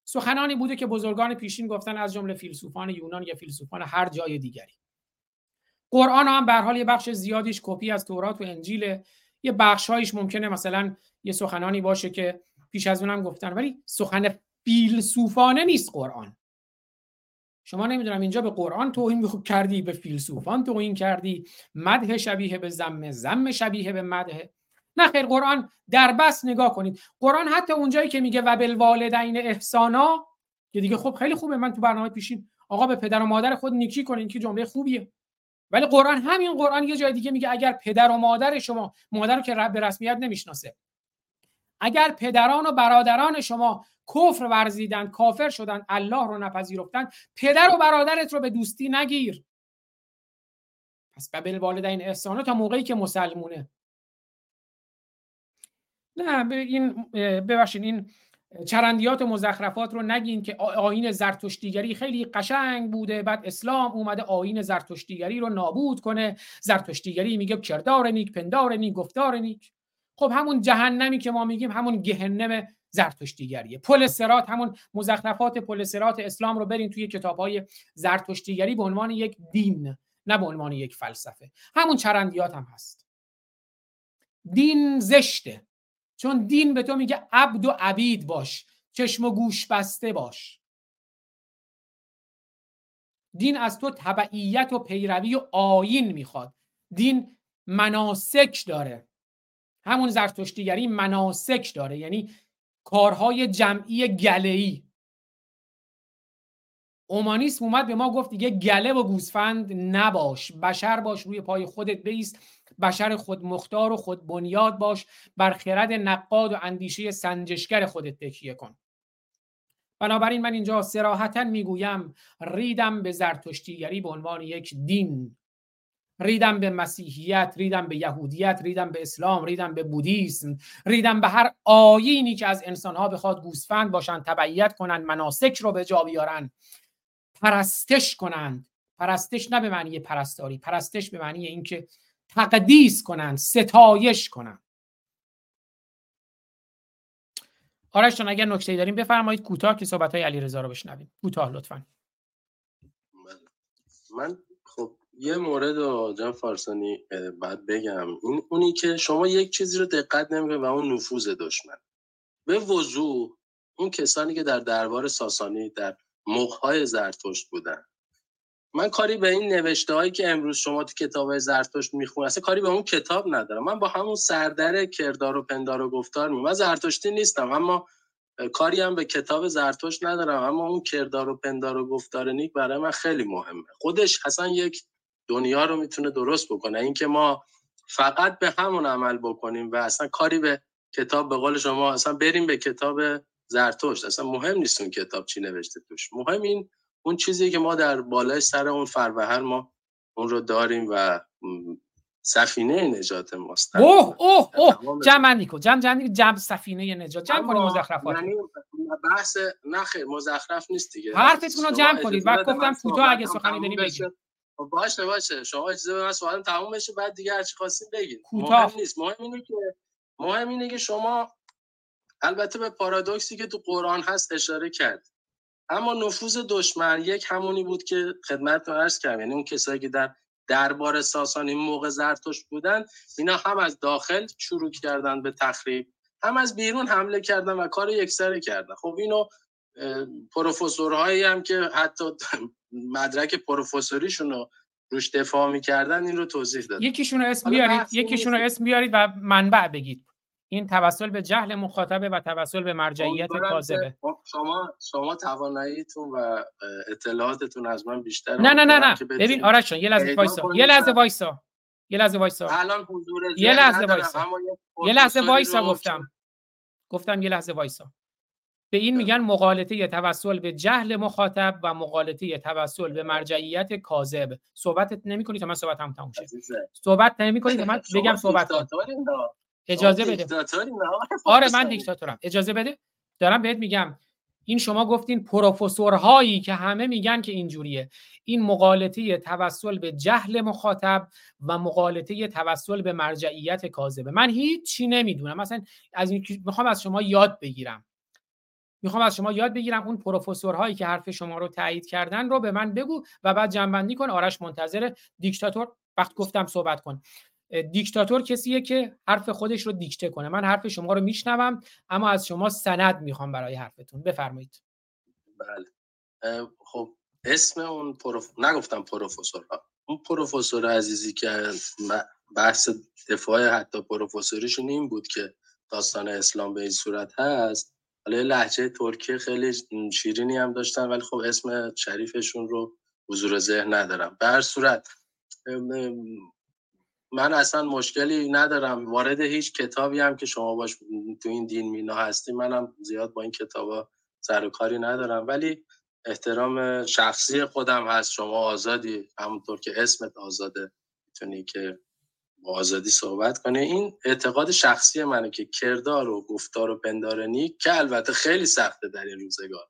سخنانی بوده که بزرگان پیشین گفتن از جمله فیلسوفان یونان یا فیلسوفان هر جای دیگری. قرآن هم به حال یه بخش زیادیش کپی از تورات و انجیل یه بخشهایش ممکنه مثلا یه سخنانی باشه که پیش از اونم گفتن ولی سخن فیلسوفانه نیست قرآن. شما نمی‌دونم اینجا به قرآن توهین کردی به فیلسوفان توهین کردی مدح شبیه به زم زم شبیه به مدح. نه خیر قرآن در بس نگاه کنید. قرآن حتی اونجایی که میگه و بالوالدین احسانا که دیگه خب خیلی خوبه من تو برنامه پیشین آقا به پدر و مادر خود نیکی کنین که جمله خوبیه. ولی قرآن همین قرآن یه جای دیگه میگه اگر پدر و مادر شما مادر رو که به رسمیت نمی‌شناسه. اگر پدران و برادران شما کفر ورزیدن کافر شدن الله رو نپذیرفتن پدر و برادرت رو به دوستی نگیر. پس قبل والدین احسانه تا موقعی که مسلمونه. نه این ببخشید این چرندیات و مزخرفات رو نگین که آین زرتشتیگری خیلی قشنگ بوده. بعد اسلام اومده آین زرتشتیگری رو نابود کنه. زرتشتیگری میگه کردار نیک پندار نیک گفتار نیک. خب همون جهنمی که ما میگیم همون گهنم زرتشتیگریه. پل سرات همون مزخرفات پل سرات اسلام رو برین توی کتاب های زرتشتیگری به عنوان یک دین نه به عنوان یک فلسفه. همون چرندیات هم هست. دین زشته. چون دین به تو میگه عبد و عبید باش چشم و گوش بسته باش. دین از تو تبعیت و پیروی و آین می‌خواد. دین مناسک داره. همون زرتشتیگری مناسک داره. یعنی کارهای جمعی گلهی اومانیسم اومد به ما گفت دیگه گله و گوسفند نباش. بشر باش روی پای خودت بیست. بشر خود مختار و خود بنیاد باش. بر خرد نقاد و اندیشه سنجشگر خودت تکیه کن. بنابراین من اینجا سراحتا می‌گویم ریدم به زرتشتیگری به عنوان یک دین. ریدم به مسیحیت ریدم به یهودیت ریدم به اسلام ریدم به بودیسم ریدم به هر آیینی که از انسانها بخواد گوسفند باشن تبعیت کنند مناسک رو به جا بیارن. پرستش کنند. پرستش نه به معنی پرستاری پرستش به معنی اینکه تقدیس کنند ستایش کنند. آرش اگر نکته داریم بفرمایید کوتاه که صحبت های علی رو بشنویم. کوتاه لطفا. من یه مورد جان فارسانی بعد بگم. این اونی که شما یک چیزی رو دقت نمی‌کنید و اون نفوذ دشمن. به وضوح اون کسانی که در دربار ساسانی در مقهای زرتشت بودن. من کاری به این نوشته هایی که امروز شما تو کتاب زرتشت می‌خونید اصلا کاری به اون کتاب ندارم. من با همون سردر کردار و پندار و گفتار می من زرتشتی نیستم اما کاری هم به کتاب زرتشت ندارم. اما اون کردار و پندار و گفتار نیک برای من خیلی مهمه. خودش اصلا یک دنیا رو می‌تونه درست بکنه. اینکه ما فقط به همون عمل بکنیم و اصلا کاری به کتاب به قول شما اصلا بریم به کتاب زرتشت. اصلا مهم نیست اون کتاب چی نوشته توش. مهم این اون چیزی که ما در بالای سر اون فروهر ما اون رو داریم و سفینه نجات ماست. اوه اوه اوه. جمع نیکو. جمع جمع جمع سفینه نجات. جمع کنید مزخرفات یعنی بحث نه خیر مزخرف نیست دیگه. حرفتون رو جمع کنید. بعد گفتم کوتاه اگه سخنی داری بگید باشه باشه. شما اجازه به من سوالم تموم بشه بعد دیگه هر چی خواستین بگید مهم نیست. مهم اینه که مهم اینه که شما البته به پارادوکسی که تو قرآن هست اشاره کرد. اما نفوذ دشمن یک همونی بود که خدمت رو عرض کردم. یعنی اون کسایی که در دربار ساسانی موقع زرتشت بودن اینا هم از داخل شروع کردن به تخریب هم از بیرون حمله کردن و کار یکسره کردن. خب اینو پروفسورهایی هم که حتی مدرک پروفسوریشون رو روش دفاع می‌کردن این رو توضیح داد یکیشون رو اسم بیارید یکیشون رو اسم بیارید و منبع بگید. این توسل به جهل مخاطبه و توسل به مرجعیت کاذبه. شما شما تواناییتون و اطلاعاتتون از من بیشتر نه نه نه نه. ببین آرش یه لحظه وایسا. یه لحظه وایسا. یه لحظه وایسا. الان حضور یه لحظه وایسا. یه لحظه وایسا گفتم. گفتم یه لحظه وایسا. به این میگن مقالطه توسل به جهل مخاطب و مقالطه توسل به مرجعیت کاذب. صحبتت نمی‌کنی تا من صحبت هم تموم شه. صحبت نمی‌کنی تا من بگم صحبت. اجازه بده. آره من دیکتاتورم. اجازه بده. دارم بهت میگم. این شما گفتین پروفسورهایی که همه میگن که اینجوریه. این مقالطه توسل به جهل مخاطب و مقالطه توسل به مرجعیت کاذبه. من هیچی نمی‌دونم. مثلا از این می‌خوام از شما یاد بگیرم. می‌خوام از شما یاد بگیرم اون پروفسورهایی که حرف شما رو تایید کردن رو به من بگو و بعد جنبندی کن. آرش منتظر دیکتاتور. وقت گفتم صحبت کن. دیکتاتور کسیه که حرف خودش رو دیکته کنه. من حرف شما رو میشنوم اما از شما سند می‌خوام برای حرفتون. بفرمایید. بله. خب اسم اون پروف... نگفتم پروفسور اون پروفسور عزیزی که بحث دفاع حتی پروفسوریشون این بود که داستان اسلام به این صورت هست حالا لحجه ترکیه خیلی شیرینی هم داشتن ولی خب اسم شریفشون رو حضور ذهن ندارم. به هر صورت من اصلا مشکلی ندارم. وارد هیچ کتابی هم که شما باش تو این دین مینا هستی منم زیاد با این کتابا سر و کاری ندارم. ولی احترام شخصی خودم هست. شما آزادی همونطور که اسمت آزاده می‌تونی که آزادی صحبت کنه. این اعتقاد شخصی منه که کردار و گفتار و پندار نیک که البته خیلی سخته در این روزگار.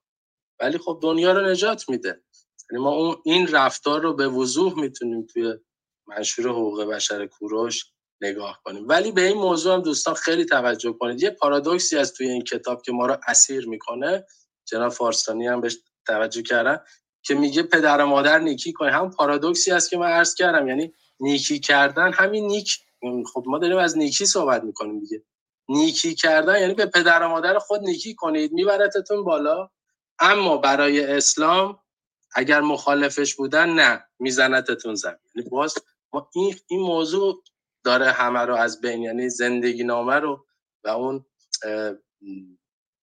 ولی خب دنیا رو نجات میده. یعنی ما اون این رفتار رو به وضوح می‌تونیم توی منشور حقوق بشر کوروش نگاه کنیم. ولی به این موضوع هم دوستان خیلی توجه کنید. یه پارادوکسی از توی این کتاب که ما رو اسیر می‌کنه جناب فارستانی هم بهش توجه کردن که میگه پدر و مادر نیکی کنه هم پارادوکسی است که من عرض کردم. یعنی نیکی کردن همین نیک خب ما داریم از نیکی صحبت می‌کنیم دیگه. نیکی کردن یعنی به پدر و مادر خود نیکی کنید میبرتتون بالا. اما برای اسلام اگر مخالفش بودن نه میزنتتون زمین. یعنی باز این این موضوع داره همه رو از بین یعنی زندگی نامه رو و اون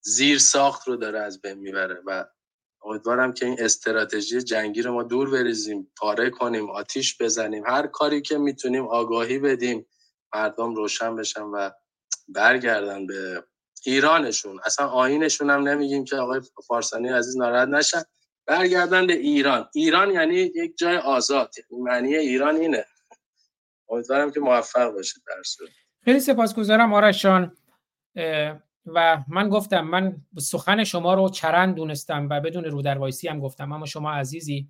زیر ساخت رو داره از بین می‌بره و امیدوارم که این استراتژی جنگی رو ما دور بریزیم پاره کنیم آتیش بزنیم هر کاری که می‌تونیم آگاهی بدیم مردم روشن بشن و برگردن به ایرانشون. اصلا آینشون هم نمیگیم که آقای فارسانی عزیز ناراحت نشن. برگردن به ایران. ایران یعنی یک جای آزاد. یعنی معنی ایران اینه. امیدوارم که موفق باشید در صورت. خیلی سپاسگزارم آرش جان. و من گفتم من سخن شما رو چرند دونستم و بدون رو در وایسی هم گفتم. اما شما عزیزی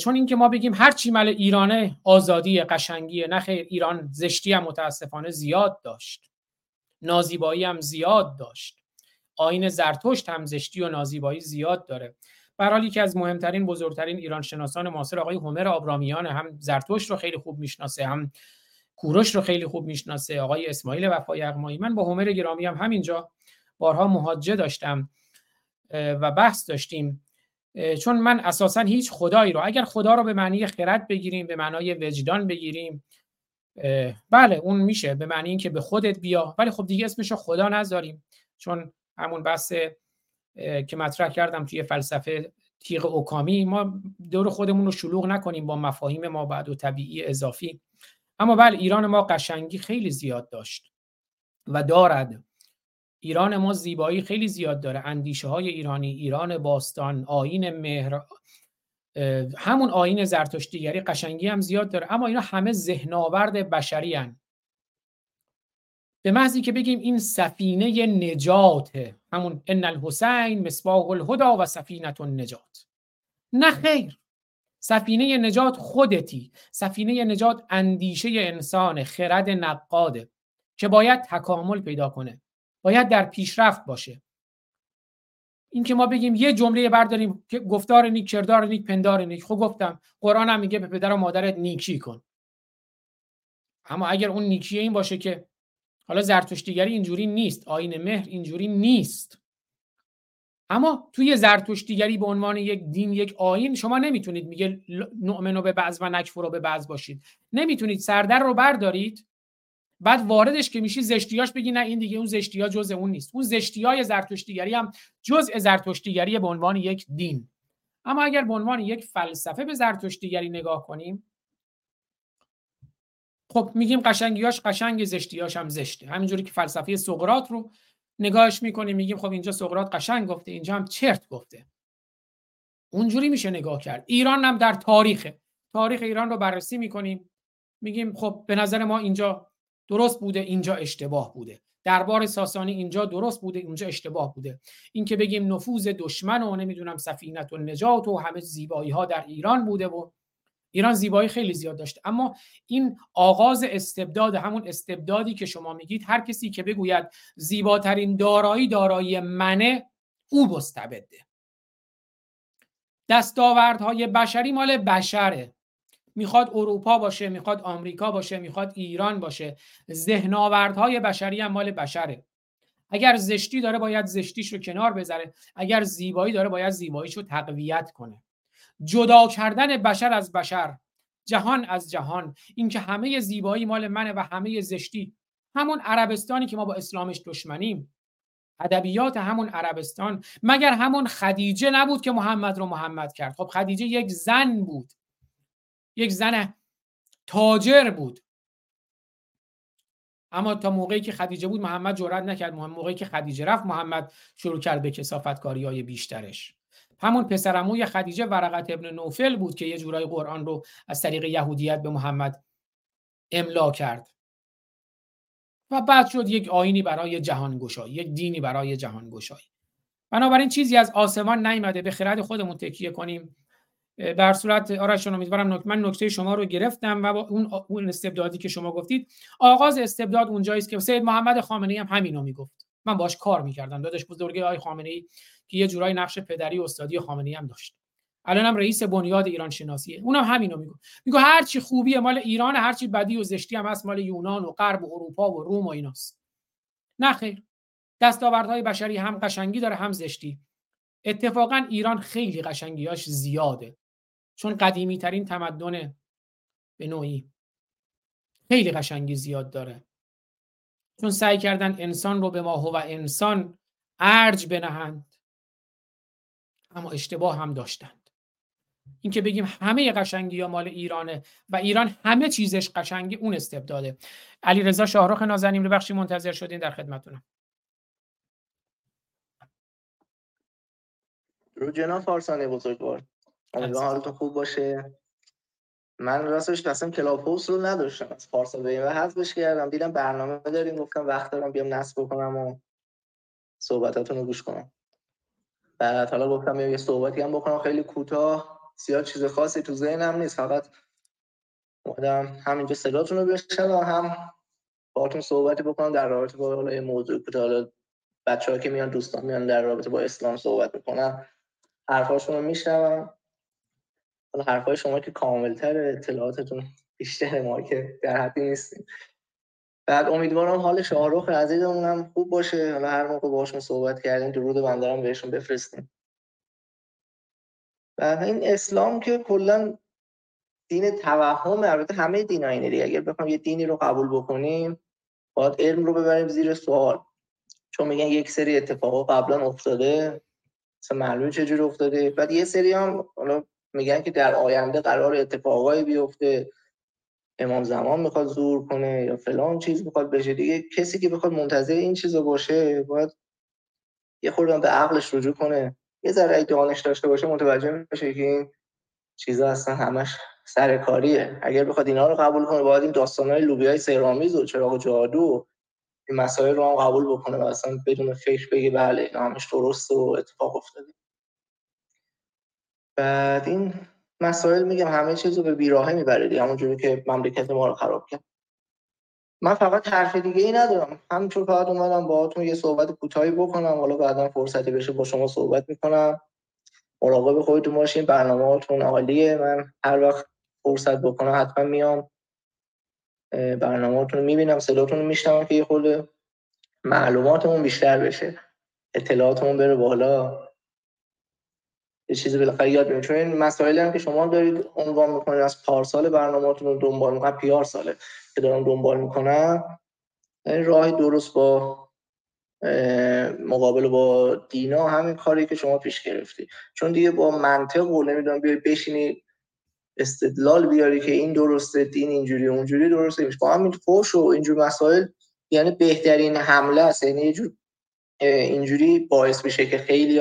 چون اینکه ما بگیم هر چی مال ایرانه آزادی قشنگی نه خیر ایران زشتی هم متاسفانه زیاد داشت. نازیبایی هم زیاد داشت. آین زرتشت هم زشتی و نازیبایی زیاد داره. برحالی که از مهمترین بزرگترین ایران شناسان معاصر آقای هومر آبرامیان هم زرتشت رو خیلی خوب می‌شناسه هم کوروش رو خیلی خوب می‌شناسه آقای اسماعیل وفای اقمایی من با هومر گرامی هم همینجا بارها مهاجه داشتم و بحث داشتیم. چون من اساسا هیچ خدایی رو اگر خدا رو به معنی خرد بگیریم به معنای وجدان بگیریم بله اون میشه به معنی اینکه به خودت بیا. ولی خب دیگه اسمش رو خدا نذاریم. چون همون بحث که مطرح کردم توی فلسفه تیغ اوکامی ما دور خودمون رو شلوغ نکنیم با مفاهیم ما بعد و طبیعی اضافی. اما بله ایران ما قشنگی خیلی زیاد داشت و دارد. ایران ما زیبایی خیلی زیاد داره. اندیشه های ایرانی ایران باستان آین مهر همون آین زرتشتیگری قشنگی هم زیاد داره. اما اینا همه ذهناورد بشری هن. به محضی که بگیم این سفینه نجاته همون ان الحسین مصباح الهدا و سفینه النجات نه خیر. سفینه نجات خودتی. سفینه نجات اندیشه انسان خرد نقاده که باید تکامل پیدا کنه باید در پیشرفت باشه. این که ما بگیم یه جمله برداریم که گفتار نیک کردار نیک پندار نیک. خب گفتم قرآن هم میگه به پدر و مادرت نیکی کن. اما اگر اون نیکی این باشه که حالا زرتشتیگری اینجوری نیست آین مهر اینجوری نیست. اما توی زرتشتیگری به عنوان یک دین یک آین شما نمی‌تونید میگه نؤمنو به بعض و نکفرو به بعض باشید. نمی‌تونید سردر رو بردارید بعد واردش که میشی زشتیاش بگی نه این دیگه اون زشتیا جز اون نیست. اون زشتیای زرتشتیگری هم جزء زرتشتیگری به عنوان یک دین. اما اگر به عنوان یک فلسفه به زرتشتیگری نگاه کنیم خب میگیم قشنگیاش قشنگ زشتیاش هم زشته. همینجوری که فلسفه سقراط رو نگاهش می‌کنیم میگیم خب اینجا سقراط قشنگ گفته اینجا هم چرت گفته. اونجوری میشه نگاه کرد. ایران هم در تاریخ تاریخ ایران رو بررسی می‌کنیم. میگیم خب به نظر ما اینجا درست بوده اینجا اشتباه بوده. دربار ساسانی اینجا درست بوده اینجا اشتباه بوده. این که بگیم نفوذ دشمن و نمی‌دونم سفینت و نجات و همه زیبایی ها در ایران بوده و ایران زیبایی خیلی زیاد داشته. اما این آغاز استبداد همون استبدادی که شما میگید هر کسی که بگوید زیباترین دارایی دارایی منه او مستبده. دستاوردهای بشری مال بشره. می‌خواد اروپا باشه می‌خواد آمریکا باشه می‌خواد ایران باشه. ذهناوردهای بشری هم مال بشره. اگر زشتی داره باید زشتیش رو کنار بذاره. اگر زیبایی داره باید زیباییش رو تقویت کنه. جدا کردن بشر از بشر جهان از جهان. اینکه همه زیبایی مال منه و همه زشتی. همون عربستانی که ما با اسلامش دشمنیم. ادبیات همون عربستان. مگر همون خدیجه نبود که محمد رو محمد کرد؟ خب خدیجه یک زن بود. یک زن تاجر بود. اما تا موقعی که خدیجه بود محمد جرأت نکرد. موقعی که خدیجه رفت محمد شروع کرد به کسافت کاری های بیشترش. همون پسرموی خدیجه ورقت ابن نوفل بود که یه جورای قرآن رو از طریق یهودیت به محمد املا کرد. و بعد شد یک آینی برای جهان گشایی یک دینی برای جهان گشایی بنابراین چیزی از آسمان نیامده به خرد خودمون تکیه کنیم. در صورت آرشون امیدوارم من نکته شما رو گرفتم و با اون اون استبدادی که شما گفتید آغاز استبداد اونجایی است که سید محمد خامنه ای هم همینو می‌گفت. من باش کار می‌کردم. داداش بزرگی آقای خامنه ای که یه جورایی نقش پدری و استادی خامنه ای هم داشت. الانم رئیس بنیاد ایران شناسیه. اونم همینو میگه میگه هر چی خوبی مال ایران هر چی بدی و زشتی هم هست مال یونان و غرب و اروپا و روم و ایناست. نه خیر. دستاوردهای بشری هم قشنگی داره هم زشتی. اتفاقا ایران خیلی قشنگیاش زیاده. چون قدیمی ترین تمدن به نوعی خیلی قشنگی زیاد داره. چون سعی کردن انسان رو به ما و انسان ارج بنهند. اما اشتباه هم داشتند. اینکه بگیم همه قشنگی یا مال ایرانه و ایران همه چیزش قشنگی اون استبداده علی رضا شاهرخ نازنین رو بخشی منتظر شدین در خدمتتونم. رو جناب فارسانی بزرگوار. امیدوارم حالتون خوب باشه؟ من راستش اصلا کلاب هاوس رو نداشتم. از پارسال به و حذفش کردم. دیدم برنامه داریم گفتم وقت دارم بیام نصب بکنم و صحبتاتون رو گوش کنم. بعد حالا گفتم یه صحبتی هم بکنم. خیلی کوتاه زیاد چیز خاصی تو ذهنم نیست. فقط اومدم همینجا صداتون رو بشنوم هم باهاتون صحبتی بکنم در رابطه با حالا موضوع کوتاه حالا بچه‌ها که میان دوستان میان در رابطه با اسلام صحبت می‌کنن حرفاشون رو میشنوم. حالا حرفای شما که کاملتر اطلاعاتتون بیشتر ما که در حدی نیستیم. بعد امیدوارم حال شاهرخ عزیزمون هم خوب باشه. حالا هر موقع باشون صحبت کردیم درود بنده بهشون بفرستیم. و این اسلام که کلا دین توهم البته همه دین اینه دیگه. اگر بخوام یه دینی رو قبول بکنیم باید علم رو ببریم زیر سوال. چون میگن یک سری اتفاقا قبلا افتاده. مثلا معلومه چجوری افتاده. بعد یه سری هم حالا میگن که در آینده قرار اتفاقایی بیفته. امام زمان می‌خواد زور کنه یا فلان چیز می‌خواد بشه. دیگه کسی که بخواد منتظر این چیزا باشه باید یه خورده به عقلش رجوع کنه. یه ذره دانش داشته باشه متوجه میشه که این چیزا اصلا همش سرکاریه اگر بخواد اینا رو قبول کنه باید این داستانهای لوبیای سیرامیز و چراغ جادو این مسائل رو هم قبول بکنه و اصلا بدون فکر بگه بله اینا همش درسته و اتفاق افتاده. بعد این مسائل میگم همه چیز رو به بیراهه می‌بره دیگه همونجوری که مملکت ما رو خراب کرد. من فقط حرف دیگه ای ندارم. همینطور فقط اومدم باهاتون یه صحبت کوتاهی بکنم. حالا بعدا فرصتی بشه با شما صحبت می‌کنم. مراقب خودتون باشین برنامه‌هاتون عالیه. من هر وقت فرصت بکنم حتما میام. برنامه‌هاتون رو می‌بینم صداتون رو میشنوم که یه خورده معلوماتمون بیشتر بشه. اطلاعاتمون بره بالا. چیزی بالاخره یاد می‌گیریم چون این مسائلی هم که شما دارید عنوان می‌کنید از پارسال برنامه‌تون رو دنبال می‌کنن پیار ساله که دارم دنبال می‌کنم. این راه درست با مقابل با دینا همین کاری که شما پیش گرفتی. چون دیگه با منطق و نمی‌دونم بیای بشینی استدلال بیاری که این درسته دین اینجوری اونجوری درسته. با همین فوش و اینجور مسائل یعنی بهترین حمله است. یعنی اینجوری باعث میشه که خیلی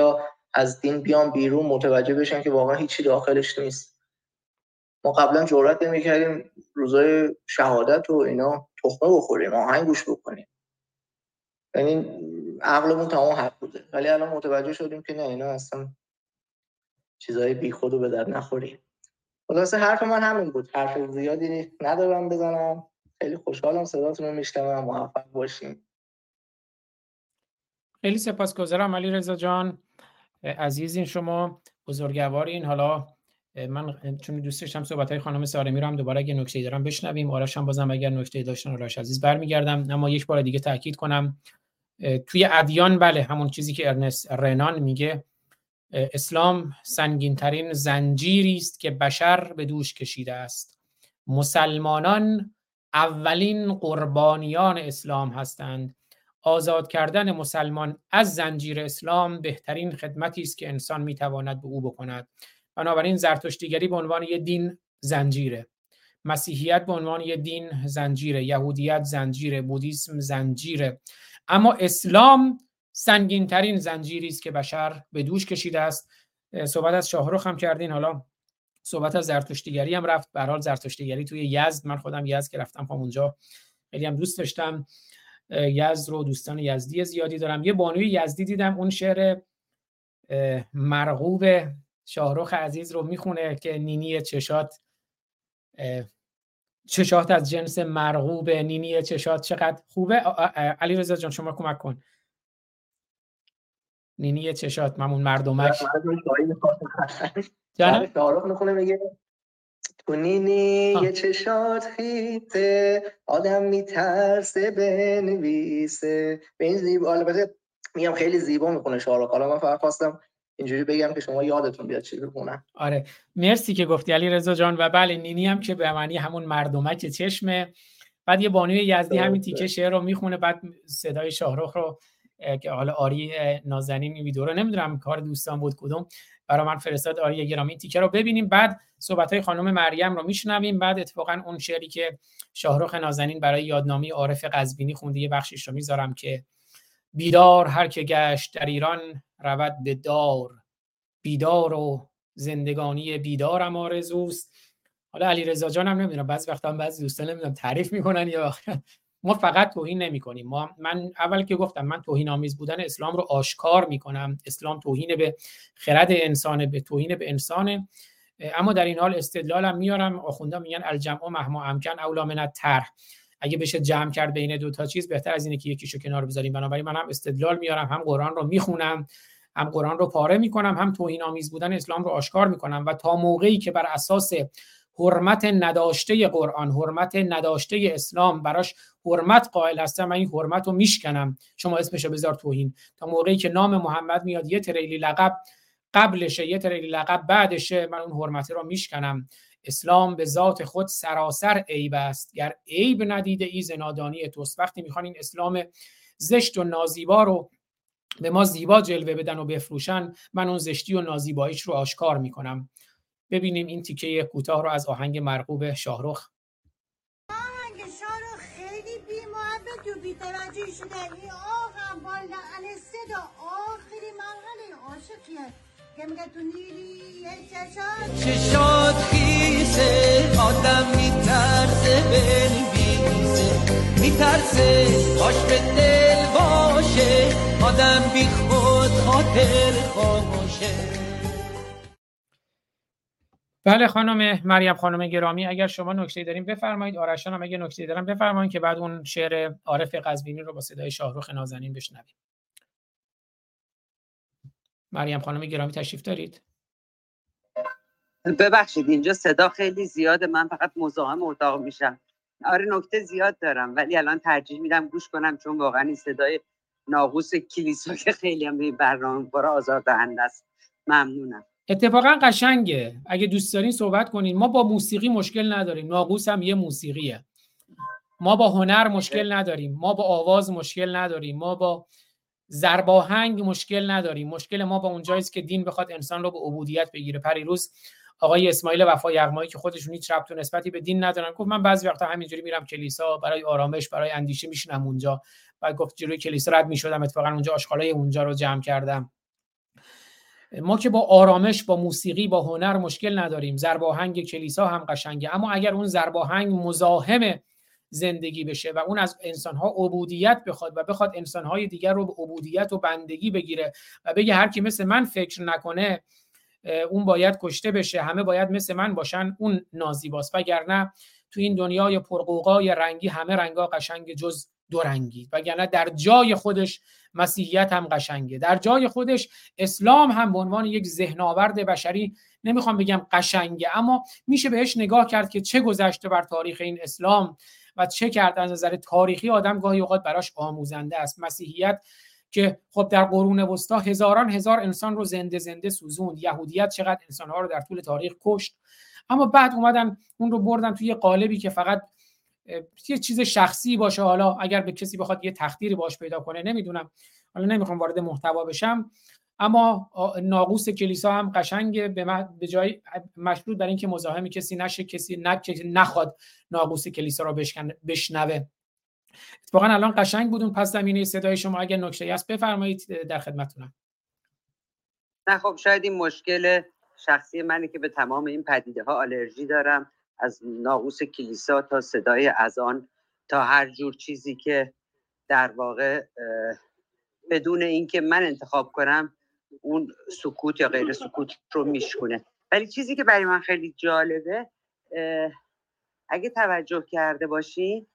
از دین بیان بیرون متوجه بشن که واقعا هیچی داخلش نیست. ما قبلا جرأت نمی‌کردیم روزای شهادت و اینا تخمه بخوریم آهنگ گوش بکنیم یعنی عقلمون تمام حق بوده. ولی الان متوجه شدیم که نه اینا اصلا چیزای بیخود و به در نخوریم خلاصه حرف من همین بود. حرف زیادی ندارم بزنم. خیلی خوشحالم صداتون رو موفق باشیم خیلی سپاسگزارم علی رضا جان. عزیزین شما بزرگوارین حالا من چون دوست داشتم صحبت های خانم سارمی رو هم دوباره اگه نکته دارم بشنویم. آرش هم بازم اگر نکته داشتن آرش عزیز برمیگردم. اما یک بار دیگه تاکید کنم توی ادیان بله همون چیزی که ارنست رنان میگه اسلام سنگین ترین زنجیری است که بشر به دوش کشیده است. مسلمانان اولین قربانیان اسلام هستند. آزاد کردن مسلمان از زنجیر اسلام بهترین خدمتی است که انسان می‌تواند به او بکند. بنابراین زرتشتیگری به عنوان یه دین زنجیره. مسیحیت به عنوان یه دین زنجیره. یهودیت زنجیره. بودیسم زنجیره. اما اسلام سنگین ترین زنجیری است که بشر به دوش کشیده است. صحبت از شاهرخ هم کردین. حالا صحبت از زرتشتیگری هم رفت. به حال زرتشتیگری توی یزد. من خودم یزد که رفتم اونجا. خیلی هم دوست داشتم. یزد رو دوستان یزدی زیادی دارم. یه بانوی یزدی دیدم اون شعر مرغوب شاهرخ عزیز رو می‌خونه که نینی چشات چشات از جنس مرغوب نینی چشات چقدر خوبه. علی رضا جان شما کمک کن. نینی چشات ممون مردمش جانم شاهرخ می‌خونه میگه تو نینی یه چشات خیته. آدم میترسه بنویسه. به این زیبا البته میگم خیلی زیبا می‌خونه شاهرخ حالا من فقط خواستم اینجوری بگم که شما یادتون بیاد چی بخونم آره. مرسی که گفتی علی رضا جان. و بله نینی هم که به معنی همون مردمک چشمه. بعد یه بانوی یزدی همین تیکه شعر رو می‌خونه. بعد صدای شاهرخ رو که حالا آری نازنین این ویدیو رو نمی‌دونم کار دوستان بود کدوم. برای من فرستاد آریه گرامی. تیکه رو ببینیم بعد صحبت های خانم مریم رو میشنویم. بعد اتفاقا اون شعری که شاهرخ نازنین برای یادنامه عارف قزوینی خونده یه بخشش رو می‌ذارم که بیدار هر که گشت در ایران رود به دار. بیدار و زندگانی بیدارم آرزوست. حالا علی رضا جانم نمی‌دونم بعضی وقتا بعضی دوستان نمی‌دونم تعریف می‌کنن یا ما فقط توهین نمی کنیم. ما من اول که گفتم من توهین آمیز بودن اسلام رو آشکار می‌کنم اسلام توهین به خرد انسانه به توهین به انسانه. اما در این حال استدلالم میارم. آخوندا میگن الجمع مهما امکن اولا من طرح اگه بشه جمع کرد بین دو تا چیز بهتر از اینه که یکیشو کنار بذاریم. بنابراین من هم استدلال میارم. هم قرآن رو می‌خونم هم قرآن رو پاره می‌کنم هم توهین آمیز بودن اسلام رو آشکار می‌کنم. و تا موقعی که بر اساس حرمت نداشته قرآن حرمت نداشته اسلام براش حرمت قائل هستم من این حرمت رو میشکنم. شما اسمشو بذار توهین تا موقعی که نام محمد میاد یه تریلی لقب قبلشه یه تریلی لقب بعدشه من اون حرمت رو میشکنم. اسلام به ذات خود سراسر عیب است. گر عیب ندیده ای زنادانی توست. وقتی می‌خوان این اسلام زشت و نازیبا رو به ما زیبا جلوه بدن و بفروشن من اون زشتی و نازیباییش رو آشکار می‌کنم. ببینیم این تیکه کوتاه رو از آهنگ مرغوب شاهرخ. آهنگ شاهرخ خیلی بی محبت و بیتوجهی شده. این آقا بالا صدا آخری مرحله عاشقیه. که میگه تو نیلی چشات. چشات خیسه آدم میترسه بنویسه. میترسه باش به دل باشه. آدم بی خود خاطر خاموشه. بله خانم مریم خانم گرامی اگر شما نکته داریم بفرمایید. آرشان هم اگه نکته دارم بفرمایید که بعد اون شعر عارف قزوینی رو با صدای شاهرخ نازنین بشنویم. مریم خانم گرامی تشریف دارید؟ ببخشید اینجا صدا خیلی زیاده. من فقط مزاحم اتاق میشم. آره نکته زیاد دارم ولی الان ترجیح میدم گوش کنم چون واقعا این صدای ناقوس کلیسا که خیلی هم برنامه برای آزاردهنده است. ممنونم. اتفاقا قشنگه. اگه دوست دارین صحبت کنین. ما با موسیقی مشکل نداریم. ناقوس هم یه موسیقیه. ما با هنر مشکل نداریم. ما با آواز مشکل نداریم. ما با زرباهنگ مشکل نداریم. مشکل ما با اونجایی که دین بخواد انسان رو به عبودیت بگیره. پریروز آقای اسماعیل وفا یغمایی که خودشون هیچ ربط و نسبتی به دین ندارن گفت من بعضی وقتا همینجوری میرم کلیسا برای آرامش برای اندیشه میشینم اونجا. بعد گفت جلوی کلیسا رد می‌شدم اتفاقا اونجا آشغالای اونجا رو جمع کردم. ما که با آرامش با موسیقی با هنر مشکل نداریم. زرباهنگ کلیسا هم قشنگه. اما اگر اون زرباهنگ مزاحم زندگی بشه و اون از انسانها عبودیت بخواد و بخواد انسانهای دیگر رو به عبودیت و بندگی بگیره و بگه هر کی مثل من فکر نکنه اون باید کشته بشه همه باید مثل من باشن اون نازیباست وگرنه تو این دنیای پرقوقای رنگی همه رنگا قشنگ جز دو رنگی. وگرنه در جای خودش مسیحیت هم قشنگه. در جای خودش اسلام هم به عنوان یک ذهنآورد بشری نمی‌خوام بگم قشنگه اما میشه بهش نگاه کرد که چه گذشته بر تاریخ این اسلام و چه کرد از نظر تاریخی آدم گاهی اوقات براش آموزنده است. مسیحیت که خب در قرون وسطا هزاران هزار انسان رو زنده زنده سوزوند. یهودیت چقدر انسانها رو در طول تاریخ کشت. اما بعد اومدن اون رو بردن توی قالبی که فقط یه چیز شخصی باشه. حالا اگر به کسی بخواد یه تخدیری باش پیدا کنه نمی‌دونم. حالا نمی‌خوام وارد محتوا بشم. اما ناقوس کلیسا هم قشنگ به جای مشروط بر اینکه مزاحم کسی نشه کسی نه نخواد ناقوس کلیسا رو بشنوه. اتفاقا الان قشنگ بودون پس زمینه صدای شما. اگر نکته هست بفرمایید در خدمتتونم. نه خب شاید این مشکل شخصی منی که به تمام این پدیده ها آلرژی دارم. از ناقوس کلیسا تا صدای اذان تا هر جور چیزی که در واقع بدون اینکه من انتخاب کنم اون سکوت یا غیر سکوت رو میشکنه ولی چیزی که برای من خیلی جالبه اگه توجه کرده باشین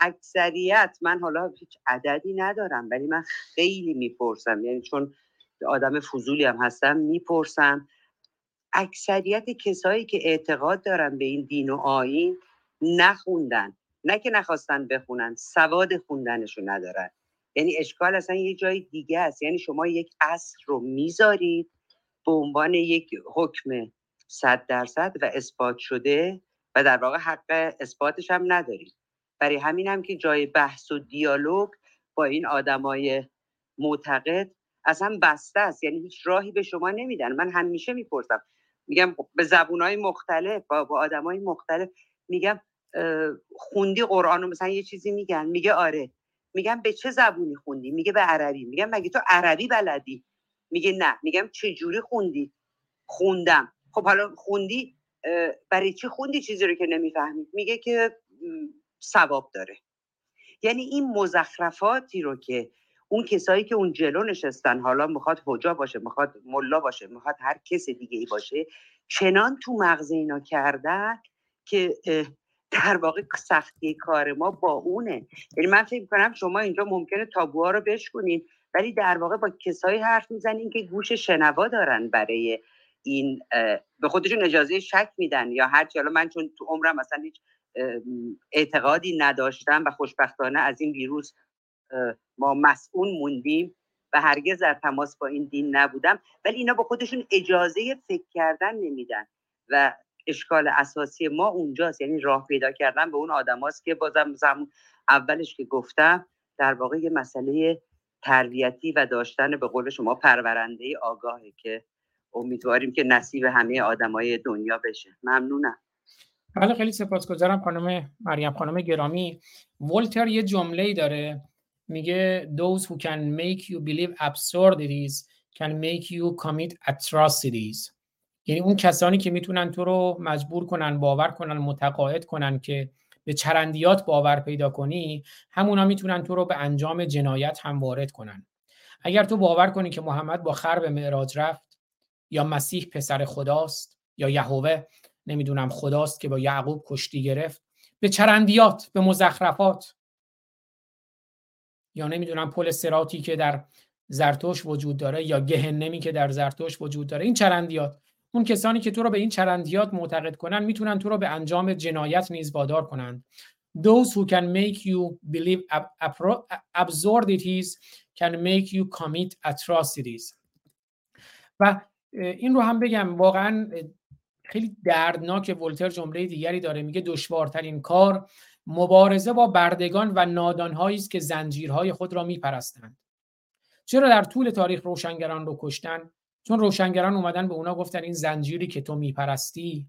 اکثریت من حالا هیچ عددی ندارم ولی من خیلی می‌پرسم. یعنی چون آدم فضولی هم هستم می‌پرسم. اکثریت کسایی که اعتقاد دارن به این دین و آین نخوندن. نه که نخواستن بخونن سواد خوندنشو ندارن. یعنی اشکال اصلا یه جای دیگه است. یعنی شما یک اصل رو می‌ذارید به عنوان یک حکم صد درصد و اثبات شده و در واقع حق اثباتش هم ندارید. برای همین هم که جای بحث و دیالوگ با این آدمای معتقد اصلا بسته است. یعنی هیچ راهی به شما نمیدن. من همیشه می‌پرسم میگم به زبونهای مختلف با, با آدمای مختلف میگم خوندی قرآن رو مثلا یه چیزی میگن میگه آره. میگم به چه زبونی خوندی؟ میگه به عربی. میگم مگه تو عربی بلدی؟ میگه نه. میگم چه جوری خوندی؟ خوندم. خب حالا خوندی برای چی خوندی چیزی رو که نمی‌فهمی؟ میگه که ثواب داره. یعنی این مزخرفاتی رو که اون کسایی که اون جلو نشستن حالا می‌خواد حجا باشه می‌خواد ملا باشه می‌خواد هر کس دیگه ای باشه چنان تو مغز اینا کردن که در واقع سختی کار ما با اونه. یعنی من فکر کنم شما اینجا ممکنه تابوها رو بشکنین ولی در واقع با کسایی حرف می‌زنین که گوش شنوا دارن برای این به خودشون اجازه شک میدن یا هر حالا من چون تو عمرم مثلا هیچ اعتقادی نداشتم و خوشبختانه از این ویروس ما مسئول موندیم و هرگز در تماس با این دین نبودم. ولی اینا با خودشون اجازه فکر کردن نمیدن و اشکال اساسی ما اونجاست. یعنی راه پیدا کردن به اون آدماست که بازم زمون اولش که گفتم در واقع یه مسئله تربیتی و داشتن به قول شما پرورنده آگاهه که امیدواریم که نصیب همه آدمای دنیا بشه. ممنونم. بله خیلی سپاسگزارم خانم مریم. خانم گرامی ولتر یه جمله داره. میگه those who can make you believe absurdities can make you commit atrocities. یعنی اون کسانی که می‌تونن تو رو مجبور کنن باور کنن متقاعد کنن که به چرندیات باور پیدا کنی همونا می‌تونن تو رو به انجام جنایت هم وارد کنن. اگر تو باور کنی که محمد با خر به معراج رفت یا مسیح پسر خداست یا یهوه نمی‌دونم خداست که با یعقوب کشتی گرفت به چرندیات به مزخرفات. یا نمی‌دونم پل سراتی که در زرتوش وجود داره یا گهنمی که در زرتوش وجود داره این چرندیات. اون کسانی که تو رو به این چرندیات معتقد کنن می‌تونن تو رو به انجام جنایت نیز وادار کنند those who can make you believe absurdities can make you commit atrocities. و این رو هم بگم واقعا خیلی دردناک ولتر جمله دیگری داره میگه دشوارترین کار مبارزه با بردگان و نادانهایی است که زنجیرهای خود را میپرستند. چرا در طول تاریخ روشنگران رو کشتن؟ چون روشنگران اومدن به اونا گفتن این زنجیری که تو میپرستی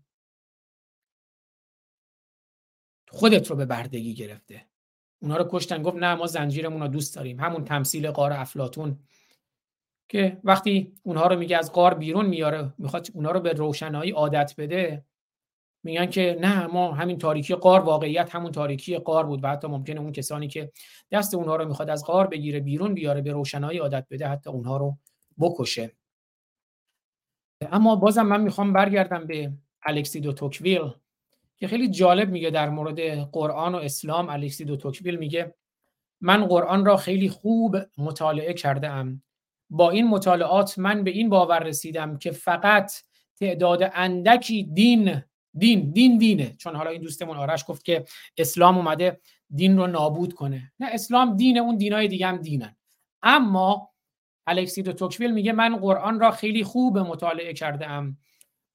خودت رو به بردگی گرفته. اونا رو کشتن گفت نه ما زنجیرمون رو دوست داریم. همون تمثیل قار افلاتون که وقتی اونها رو میگه از قار بیرون میاره می‌خواد اونها رو به روشنایی عادت بده میگن که نه ما همین تاریکی قار واقعیت همون تاریکی قار بود و حتی ممکنه اون کسانی که دست اونها رو می‌خواد از قار بگیره بیرون بیاره به روشنایی عادت بده حتی اونها رو بکشه. اما بازم من می‌خوام برگردم به الکسی دو توکویل که خیلی جالب میگه در مورد قرآن و اسلام. الکسی دو توکویل میگه من قرآن را خیلی خوب مطالعه کرده ام با این مطالعات من به این باور رسیدم که فقط تعداد اندکی دین دین دین دینه چون حالا این دوستمون آرش گفت که اسلام اومده دین رو نابود کنه. نه اسلام دینه اون دینای دیگه هم دینن. اما الکسی دو توکویل میگه من قرآن را خیلی خوب مطالعه کرده ام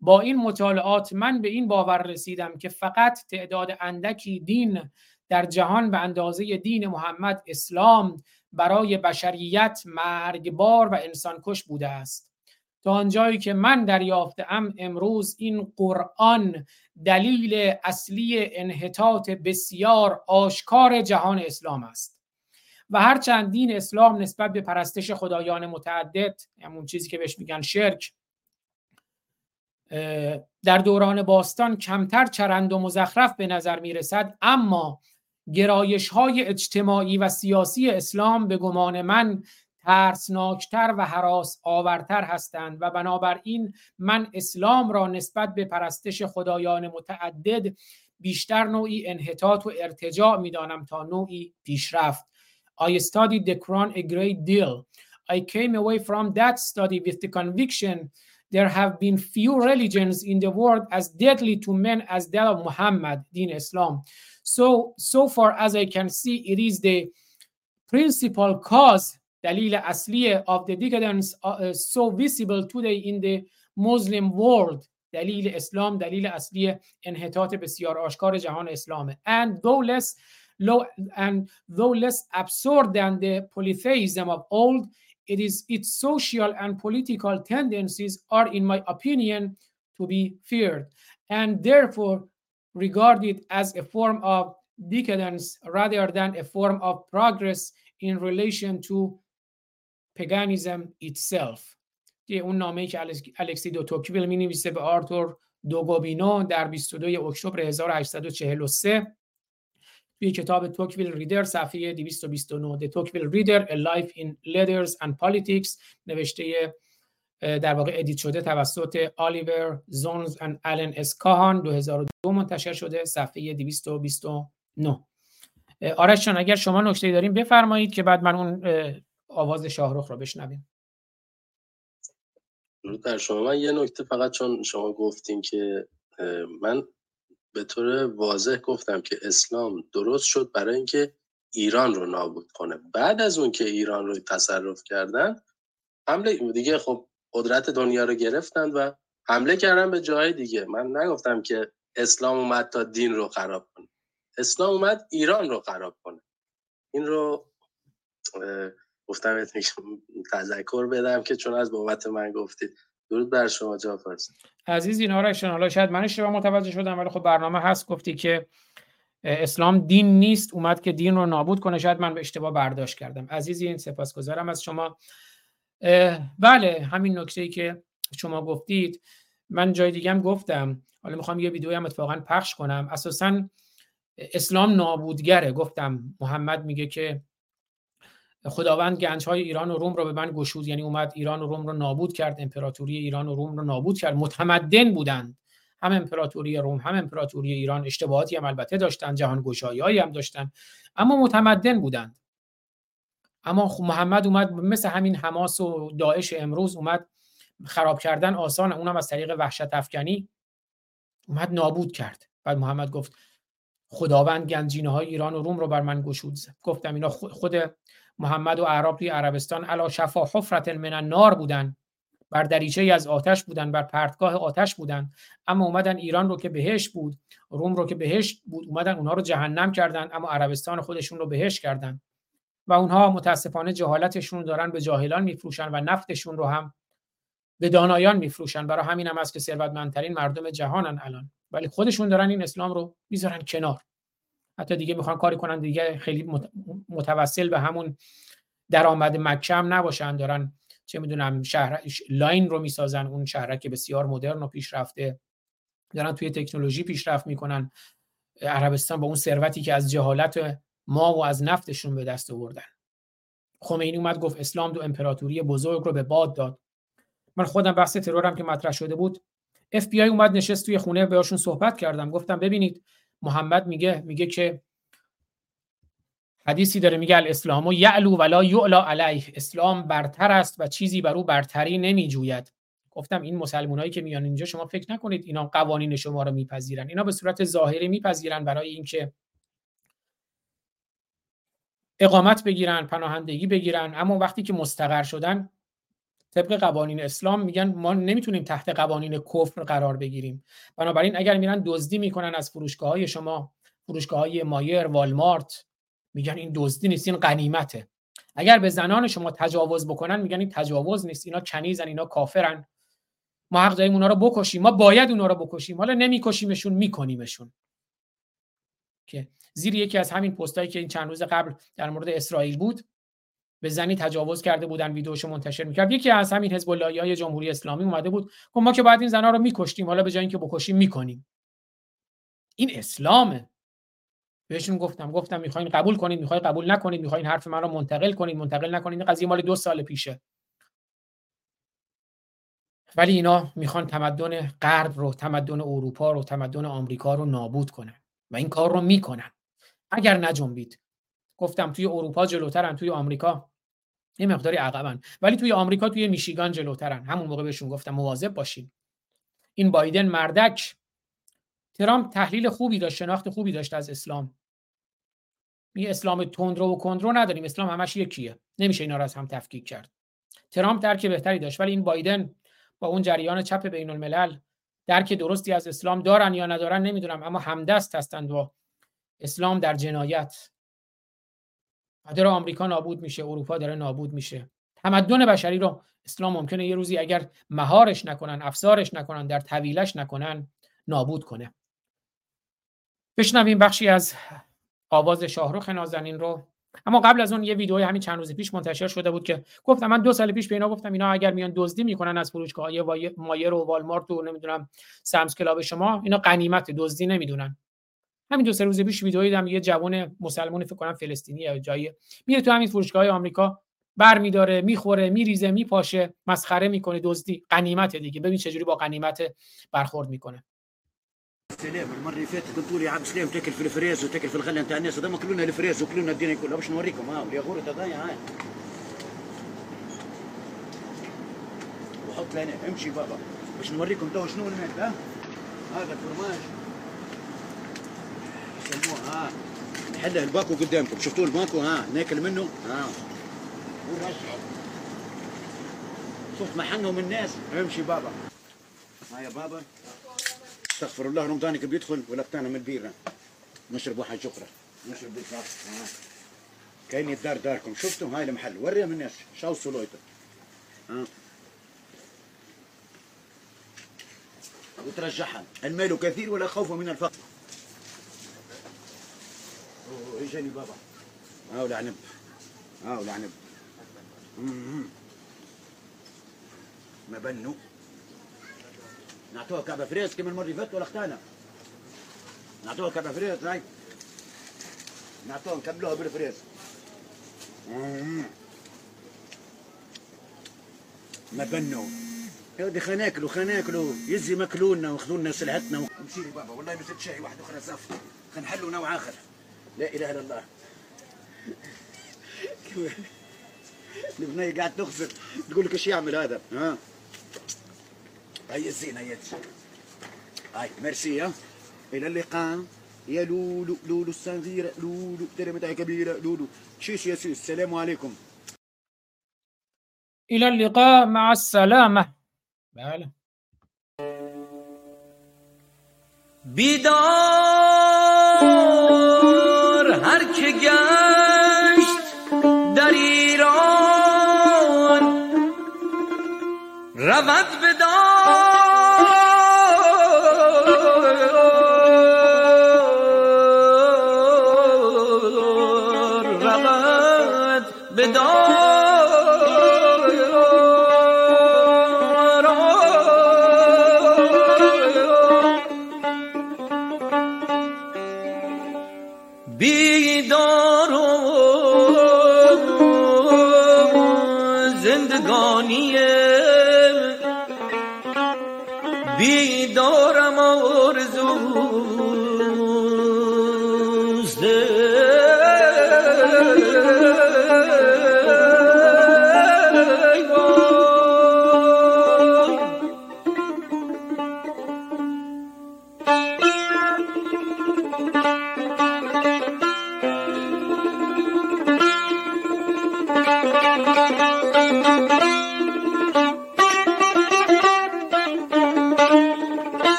با این مطالعات من به این باور رسیدم که فقط تعداد اندکی دین در جهان به اندازه دین محمد اسلام برای بشریت مرگبار و انسانکش بوده است. تا آنجایی که من ام امروز این قرآن دلیل اصلی انحطاط بسیار آشکار جهان اسلام است. و هرچند دین اسلام نسبت به پرستش خدایان متعدد همون چیزی که بهش میگن شرک در دوران باستان کمتر چرند و مزخرف به نظر می‌رسد اما گرایش های اجتماعی و سیاسی اسلام به گمان من ترسناکتر و حراس آورتر هستند و بنابراین من اسلام را نسبت به پرستش خدایان متعدد بیشتر نوعی انحطاط و ارتجاع می‌دانم تا نوعی پیشرفت I studied the Quran a great deal. I came away from that study with the conviction there have been few religions in the world as deadly to men as that of Muhammad, in Islam. So, so far as I can see, it is the principal cause, dalil asliya, of the decadence uh, so visible today in the Muslim world. دلیل اسلام دلیل اصلی انحطاط بسیار آشکار جهان اسلامه and though less low and though less absurd than the polytheism of old, it is its social and political tendencies are in my opinion to be feared and therefore regarded as a form of decadence rather than a form of progress in relation to paganism itself. اون نامه‌ای که الکسی دو توکویل می نویسه به آرتور دوگوبینو در 22 اکتبر 1843 توی کتاب توکویل ریدر صفحه 229 The Tocqueville Reader A Life in Letters and Politics نوشته در واقع edit شده توسط آلیور زونز و آلن اس کاهان 2002 منتشر شده صفحه 229 آرش اگر شما نکته داریم بفرمایید که بعد من اون آواز شاهرخ رو بشنویم. در شما من یه نکته فقط چون شما گفتین که من به طور واضح گفتم که اسلام درست شد برای اینکه ایران رو نابود کنه. بعد از اون که ایران رو تصرف کردن حمله دیگه خب قدرت دنیا رو گرفتن و حمله کردن به جای دیگه. من نگفتم که اسلام اومد تا دین رو خراب کنه. اسلام اومد ایران رو خراب کنه. این رو گفتم تذکر بدم که چون از بابت من گفتید درود بر شما جعفر عزیز این آرشان حالا شاید من اشتباه متوجه شدم ولی خب برنامه هست گفتی که اسلام دین نیست اومد که دین رو نابود کنه. شاید من به اشتباه برداشت کردم. عزیزی این سپاسگزارم از شما. بله همین نکته ای که شما گفتید. من جای دیگه هم گفتم. حالا می‌خوام یه ویدیو هم اتفاقا پخش کنم. اساسا اسلام نابودگره. گفتم محمد میگه که خداوند گنج های ایران و روم رو به من گشود. یعنی اومد ایران و روم رو نابود کرد. امپراتوری ایران و روم رو نابود کرد. متمدن بودند. هم امپراتوری روم هم امپراتوری ایران اشتباهاتی هم البته داشتن جهان گشایی هم داشتن اما متمدن بودند. اما محمد اومد مثل همین حماس و داعش امروز اومد خراب کردن آسان. اونم از طریق وحشت افکنی اومد نابود کرد. بعد محمد گفت خداوند گنجینه های ایران و روم رو بر من گشود. گفتم اینا خود محمد و اعراب توی عربستان علا شفا حفرت من النار بودن. بر دریچه از آتش بودن بر پرتگاه آتش بودن. اما اومدن ایران رو که بهش بود روم رو که بهش بود اومدن اونها رو جهنم کردن اما عربستان خودشون رو بهش کردن. و اونها متاسفانه جهالتشون رو دارن به جاهلان میفروشن و نفتشون رو هم به دانایان میفروشن. برای همین هم است که ثروتمندترین مردم جهانن الان. ولی خودشون دارن این اسلام رو می‌ذارن کنار. حتی دیگه می‌خوان کاری کنن دیگه خیلی متوسل به همون درآمد مکه هم نباشن دارن چه می‌دونم شهر Line رو می‌سازن اون شهرک بسیار مدرن و پیشرفته. دارن توی تکنولوژی پیشرفت می‌کنن. عربستان با اون ثروتی که از جهالت ما و از نفتشون به دست آوردن. خمینی اومد گفت اسلام دو امپراتوری بزرگ رو به باد داد. من خودم بحث ترورم که مطرح شده بود. اف بی آی اومد نشست توی خونه بهشون صحبت کردم. گفتم ببینید محمد میگه میگه که حدیثی داره میگه الاسلام و یعلو ولا یعلا علیه. اسلام برتر است و چیزی بر او برتری نمیجوید. گفتم این مسلمانایی که میان اینجا شما فکر نکنید اینا قوانین شما رو میپذیرن. اینا به صورت ظاهری میپذیرن برای اینکه اقامت بگیرن پناهندگی بگیرن. اما وقتی که مستقر شدن طبق قوانین اسلام میگن ما نمی‌تونیم تحت قوانین کفر قرار بگیریم. بنابراین اگر میرن دزدی می‌کنن از فروشگاه های شما فروشگاه های مایر والمارت میگن این دزدی نیست این غنیمته. اگر به زنان شما تجاوز بکنن میگن این تجاوز نیست اینا کنیزن اینا کافرن. ما حق داریم اونا رو بکشیم ما باید اونا رو بکشیم حالا نمیکشیمشون میکنیمشون. که زیر یکی از همین پستایی که این چند روز قبل در مورد اسرائیل بود به زنی تجاوز کرده بودن ویدیوشو منتشر می‌کرد. یکی از همین حزب های جمهوری اسلامی اومده بود گفت ما که باید این زنا رو میکشتیم حالا به جای اینکه بکشیم می‌کنیم. این اسلامه. بهشون گفتم گفتم می‌خواین قبول کنید می‌خواین قبول نکنید می‌خواین حرف من رو منتقل کنید منتقل نکنید. این قضیه مال دو سال پیشه. ولی اینا می‌خوان تمدن غرب رو تمدن اروپا رو تمدن آمریکا رو نابود کنن و این کار رو می‌کنن. اگر نجنبید. گفتم توی اروپا جلوترن توی آمریکا. یه مقداری عقبن. ولی توی آمریکا توی میشیگان جلوترن. همون موقع بهشون گفتم مواظب باشین. این بایدن مردک ترامپ تحلیل خوبی داشت شناخت خوبی داشت از اسلام. می اسلام تندرو و کندرو نداریم. اسلام همش یکیه. نمیشه اینا رو از هم تفکیک کرد. ترامپ درک بهتری داشت. ولی این بایدن با اون جریان چپ بین الملل درک درستی از اسلام دارن یا ندارن نمی‌دونم اما همدست هستند با اسلام در جنایت. داره آمریکا نابود میشه اروپا داره نابود میشه. تمدن بشری رو اسلام ممکنه یه روزی اگر مهارش نکنن افزارش نکنن در طویلش نکنن نابود کنه. بشنویم بخشی از آواز شاهروخ نازنین رو. اما قبل از اون یه ویدیوی همین چند روز پیش منتشر شده بود که گفتم من دو سال پیش به اینا گفتم اینا اگر میان دزدی می‌کنن از فروشگاه های مایر و والمارت و نمی‌دونم سامس کلاب شما اینا غنیمت دزدی نمی‌دونن. همین دو سه روز پیش ویدئویی دیدم یه جوان مسلمانی فکر کنم فلسطینی یا جایی میره تو همین فروشگاه آمریکا بر میداره می‌خوره میریزه میپاشه مسخره می‌کنه دزدی غنیمت دیگه. ببین چجوری با غنیمت برخورد می‌کنه. سلام المره اللي فاتت قلتوا لي عبد السلام تاكل في الفريز وتاكل في الغله نتاع الناس هذوما كلونا الفريز وكلونا الدنيا كلها باش نوريكم ها والياغورت هذايا هاي وحط لنا امشي بابا باش نوريكم تو شنو ها هذا الفرماج ها. نحله الباكو قدامكم. شفتوا الباكو؟ ها ناكل منه؟ ها. شفت محنهم الناس؟ امشي بابا. ها يا بابا. استغفر الله رمضانك بيدخل ولقطانا من البيره نشرب واحد شكرا. نشرب بالفاس كاين الدار داركم. شفتوا؟ هاي المحل. وريهم الناس. شاو سلويته ها. وترجعها. المال كثير ولا خوف من الفقر؟ أوه، اجاني بابا. ها ولا عنب ها ولا عنب مم. ما بنوا نعطوها كعبة فريز كما المرة اللي فاتت ولا اختانا. نعطوها كعبة فريز هاي نعطوها نكملوها بالفريز. ما بنوا يا ودي خلينا ناكلوا خلينا ناكلوا يزي ماكلونا وخذوا لنا سلعتنا امشي بابا والله ما زدت شاي واحد أخرى خلينا نحلوا نوع آخر. لا إله إلا الله. البنية قاعد تخسر تقول لك إيش يعمل هذا؟ ها؟ هيا الزين هيا هاي ميرسي ها؟ إلى اللقاء. يا لولو لولو الصغيرة لولو ترى كبيرة؟ لولو. شيش يا سيس السلام عليكم. إلى اللقاء مع السلامة. بله بیدار رود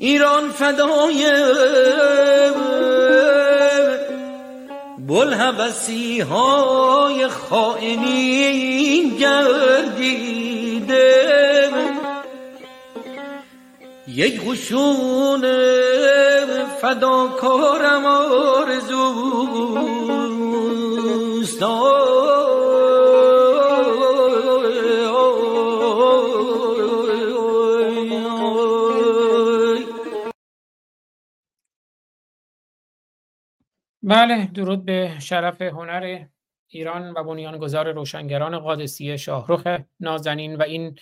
ایران فدای بلحبسی های خائنین گردیده. یک قشون فداکارم آرزوست. بله درود به شرف هنر ایران و بنیانگذار روشنگران قادسیه شاهرخ نازنین و این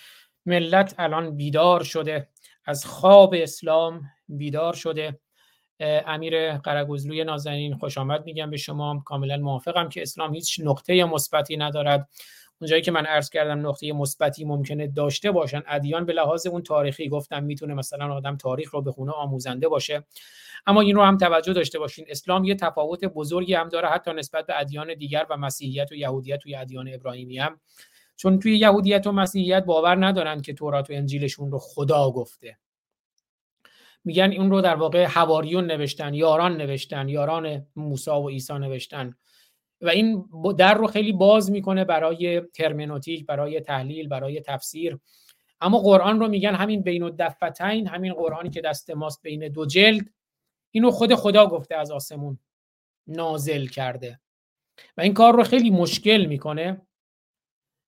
ملت الان بیدار شده. از خواب اسلام بیدار شده. امیر قرگزلوی نازنین خوش آمد میگم به شما. کاملا موافقم که اسلام هیچ نقطه مثبتی ندارد. اونجایی که من عرض کردم نقطه مثبتی ممکنه داشته باشن ادیان به لحاظ اون تاریخی گفتم می‌تونه مثلا آدم تاریخ رو بخونه آموزنده باشه. اما این رو هم توجه داشته باشین اسلام یه تفاوت بزرگی هم داره حتی نسبت به ادیان دیگر و مسیحیت و یهودیت و ادیان ابراهیمی هم. چون توی یهودیت و مسیحیت باور ندارن که تورات و انجیلشون رو خدا گفته. میگن اون رو در واقع حواریون نوشتن یاران نوشتن یاران موسی و عیسی نوشتن. و این در رو خیلی باز می‌کنه برای ترمینوتیک برای تحلیل برای تفسیر. اما قرآن رو میگن همین بین الدفتین همین قرآنی که دست ماست بین دو جلد. اینو خود خدا گفته از آسمون نازل کرده. و این کار رو خیلی مشکل می‌کنه.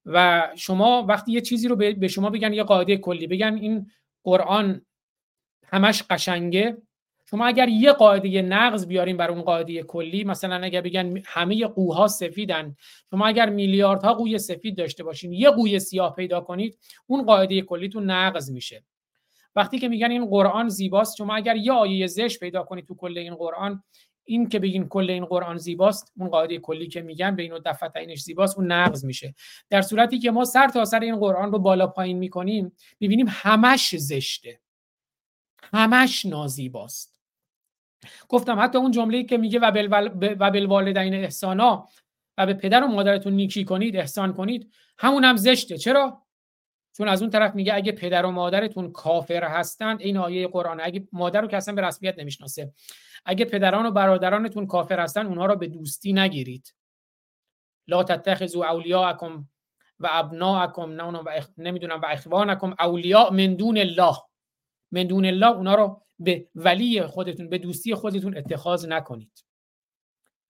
و شما وقتی یه چیزی رو به شما بگن یه قاعده کلی بگن این قرآن همش قشنگه. شما اگر یه قاعده نقض بیاریم بر اون قاعده کلی مثلا اگر بگن همه قوها سفیدن شما اگر میلیاردها قوی سفید داشته باشین یه قوی سیاه پیدا کنید اون قاعده کلیتون نقض میشه. وقتی که میگن این قرآن زیباست شما اگر یه آیه زش پیدا کنید تو کل این قرآن این که بگین کل این قرآن زیباست اون قاعده کلی که میگن بین و دفتینش زیباست اون نقض میشه. در صورتی که ما سر تا سر این قرآن رو بالا پایین می‌کنیم می‌بینیم همش زشته. همش نازیباست. گفتم حتی اون جمله‌ای که میگه و بالوالدین احسانا و به پدر و مادرتون نیکی کنید احسان کنید همون هم زشته. چرا؟ چون از اون طرف میگه اگه پدر و مادرتون کافر هستند این آیه قرآن اگه مادر رو که اصلا به رسمیت نمی‌شناسه اگه پدران و برادرانتون کافر هستن اونها رو به دوستی نگیرید. لا تتخذوا اولیاءکم و ابناءکم نمی‌دونم و اخوانکم اولیاء من دون الله. من دون الله اونا رو به ولی خودتون به دوستی خودتون اتخاذ نکنید.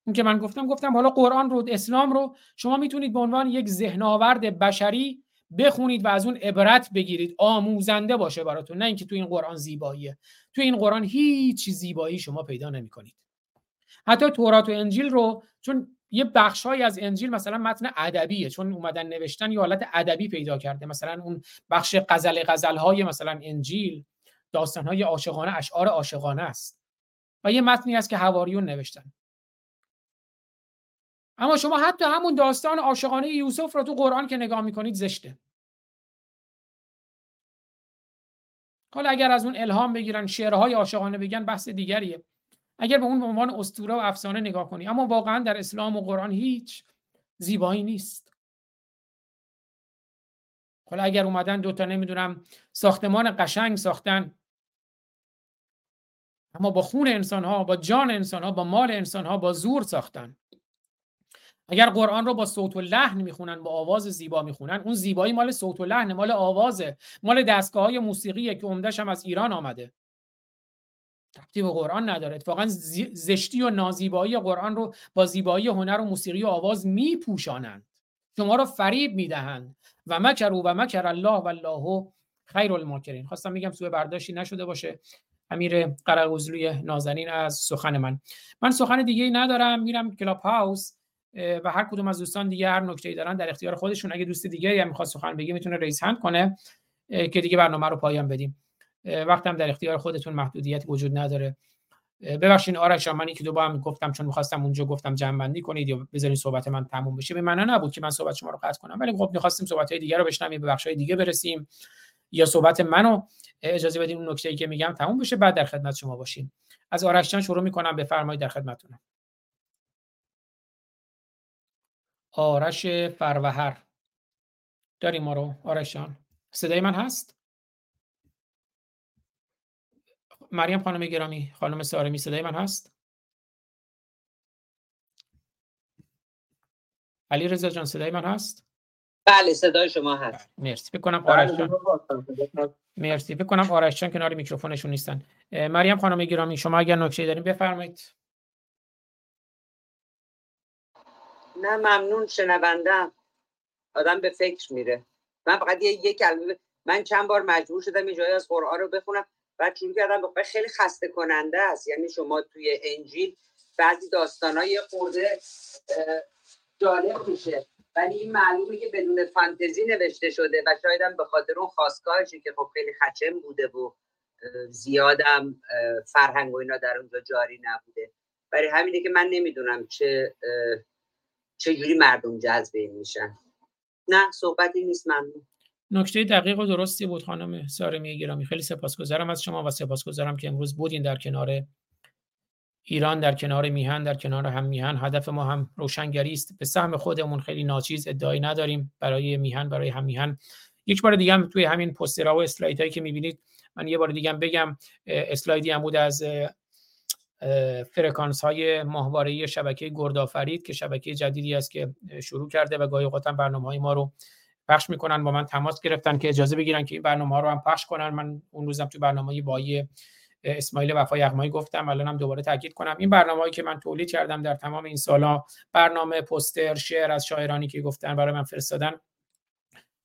اون که من گفتم گفتم حالا قرآن رو اسلام رو شما می‌تونید به عنوان یک ذهنآورد بشری بخونید و از اون عبرت بگیرید. آموزنده باشه براتون نه اینکه تو این قرآن زیباییه. تو این قرآن هیچ زیبایی شما پیدا نمی‌کنید. حتی تورات و انجیل رو چون یه بخشهایی از انجیل مثلا متن ادبیه چون اومدن نوشتن یه حالت ادبی پیدا کرده. مثلا اون بخش غزل غزل های مثلا انجیل. داستان های عاشقانه اشعار عاشقانه است و یه متنی است که حواریون نوشتن. اما شما حتی همون داستان عاشقانه یوسف رو تو قرآن که نگاه می‌کنید زشته. حالا اگر از اون الهام بگیرن شعرهای عاشقانه بگن بحث دیگریه. اگر به اون به عنوان اسطوره و افسانه نگاه کنی. اما واقعا در اسلام و قرآن هیچ زیبایی نیست. حالا اگر اومدن دوتا نمی‌دونم ساختمان قشنگ ساختن. اما با خون انسان ها با جان انسان ها با مال انسان ها با زور ساختن. اگر قرآن رو با صوت و لحن می‌خونن با آواز زیبا می‌خونن اون زیبایی مال صوت و لحن مال آوازه. مال دستگاه های موسیقیه که عمدش هم از ایران آمده. ربطی قرآن نداره. اتفاقا زشتی و نازیبایی قرآن رو با زیبایی هنر و موسیقی و آواز میپوشانند. شما رو فریب می‌دهند. و مکروا و مکر الله و الله خیر الماکرین. خواستم میگم سوء برداشتی نشده باشه. امیر قراگوزلوی نازنین از سخن من. من سخن دیگه ندارم میرم کلاب هاوس و هر کدوم از دوستان دیگه هر نکته ای دارن در اختیار خودشون. اگه دوست دیگه هم می‌خواد سخن بگه می‌تونه raise hand کنه که دیگه برنامه رو پایان بدیم. وقتم در اختیار خودتون محدودیت وجود نداره. ببخشید آرش من یکی دو هم گفتم چون می‌خواستم اونجا گفتم جمع بندی کنید یا بذارین صحبت من تموم بشه. به معنا نبود که من صحبت شما رو قطع کنم. ولی خب می‌خواستیم صحبت های دیگه رو بشنویم به بخش دیگه برسیم. یا صحبت منو اجازه بدین اون نکته ای که میگم تموم بشه بعد در خدمت شما باشیم. از آرش جان شروع می‌کنم بفرمایید در خدمتتونم. آرش فروهر داریم ما رو آرش جان صدای من هست؟ مریم خانم گرامی خانم سارمی صدای من هست؟ علی رضا جان صدای من هست؟ بله صدای شما هست. مرسی. فکر کنم آرش جان. مرسی. فکر کنم آرش جان کنار میکروفونشون نیستن. مریم خانم گرامی شما اگر نکته دارین بفرمایید. نه ممنون شنوندم آدم به فکر میره. من فقط یه یک کلمه من چند بار مجبور شدم این جایی از قرآن رو بخونم. و چون کردم به خیلی خسته کننده است. یعنی شما توی انجیل بعضی داستانای خورده جالب میشه. ولی این معلومه که بدون فانتزی نوشته شده و شاید هم به خاطر اون خواستگاهشه که خب خیلی خچم بوده و زیادم فرهنگ و اینا در اونجا جاری نبوده. برای همینه که من نمی‌دونم چه چجوری مردم جذب این میشن. نه صحبتی نیست ممنون. نکته دقیق و درستی بود خانم سارمی گرامی. خیلی سپاسگزارم از شما و سپاسگزارم که امروز بودین در کنار ایران در کنار میهن در کنار هم میهن. هدف ما هم روشنگری است. به سهم خودمون خیلی ناچیز ادعایی نداریم. برای میهن برای هم میهن. یک بار دیگه هم توی همین پوسترها و اسلایدهایی که می‌بینید من یه بار دیگه هم بگم اسلایدی هم بود از فرکانس های ماهواره شبکه گردآفرید که شبکه جدیدی است که شروع کرده و گاهی اوقات برنامه های ما رو پخش می‌کنن با من تماس گرفتن که اجازه بگیرن که این برنامه ها رو هم پخش کنن. من اون روزم تو برنامه بای اسماعیل وفا یغمایی گفتم الانم دوباره تاکید کنم. این برنامه‌ای که من تولید کردم در تمام این سالا برنامه پوستر شعر از شاعرانی که گفتن برای من فرستادن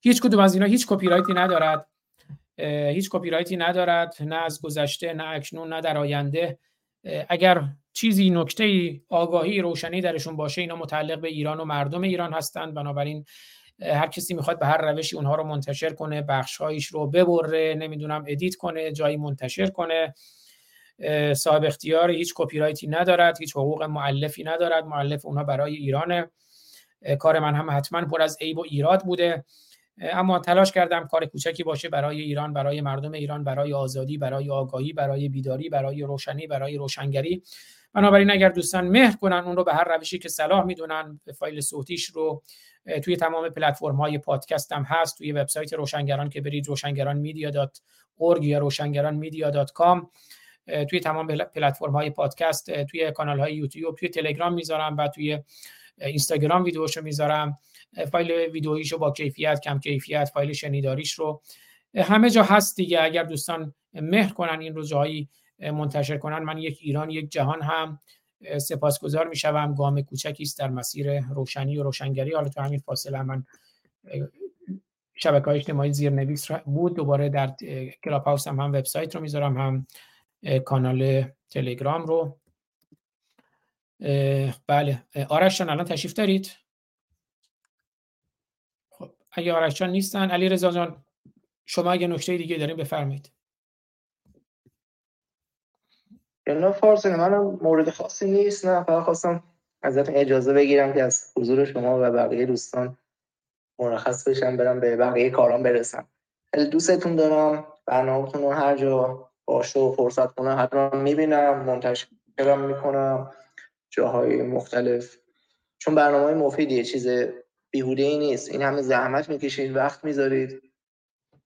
هیچ کدوم از اینا هیچ کپی رایتی ندارد هیچ کپی رایتی ندارد نه از گذشته نه اکنون نه در آینده. اگر چیزی نکته آگاهی روشنی درشون باشه اینا متعلق به ایران و مردم ایران هستند. بنابراین هر کسی می‌خواد به هر روشی اونها رو منتشر کنه بخشهایش رو ببره نمی‌دونم edit کنه جایی منتشر کنه. صاحب اختیار هیچ کپی رایتی ندارد هیچ حقوق مؤلفی ندارد. مؤلف اونها برای ایرانه. کار من هم حتما پر از عیب و ایراد بوده. اما تلاش کردم کار کوچکی باشه برای ایران برای مردم ایران برای آزادی برای آگاهی برای بیداری برای روشنی برای روشنگری. بنابراین اگر دوستان مهر کنن اون رو به هر روشی که صلاح می‌دونن فایل صوتیش رو توی تمام پلتفرم های پادکست هم هست توی وبسایت روشنگران که برید روشنگران Media dot یا روشنگران Media dot com توی تمام پلتفرم های پادکست توی کانال های یوتیوب توی تلگرام می‌ذارم و توی اینستاگرام ویدیوشو می‌ذارم. فایل ویدیوییشو با کیفیت کم کیفیت فایل شنیداریش رو. همه جا هست دیگه. اگر دوستان مهر کنن این رو جایی منتشر کنن. من یک ایران یک جهان هم. سپاسگزار می‌شوم. گام کوچکی است در مسیر روشنی و روشنگری. حالا تو همین فاصله من شبکه های اجتماعی زیرنویس بود. دوباره در کلاب هاوس هم, هم وبسایت رو می‌ذارم هم کانال تلگرام رو. بله. آرش جان الان تشریف دارید؟ خب اگه آرش جان نیستن علی رضا جان شما اگه نکته دیگه دارین بفرمایید. نه فارسی منم مورد خاصی نیست نه فقط خواستم ازتون اجازه بگیرم که از حضور شما و بقیه دوستان مرخص بشم برم به بقیه کارام برسم. خیلی دوستتون دارم برنامهتون رو هر جا باشه و فرصت کنم حتما می‌بینم منتشرم می‌کنم جاهای مختلف. چون برنامه مفیدیه چیز بیهوده ای نیست. این همه زحمت می‌کشید وقت می‌ذارید.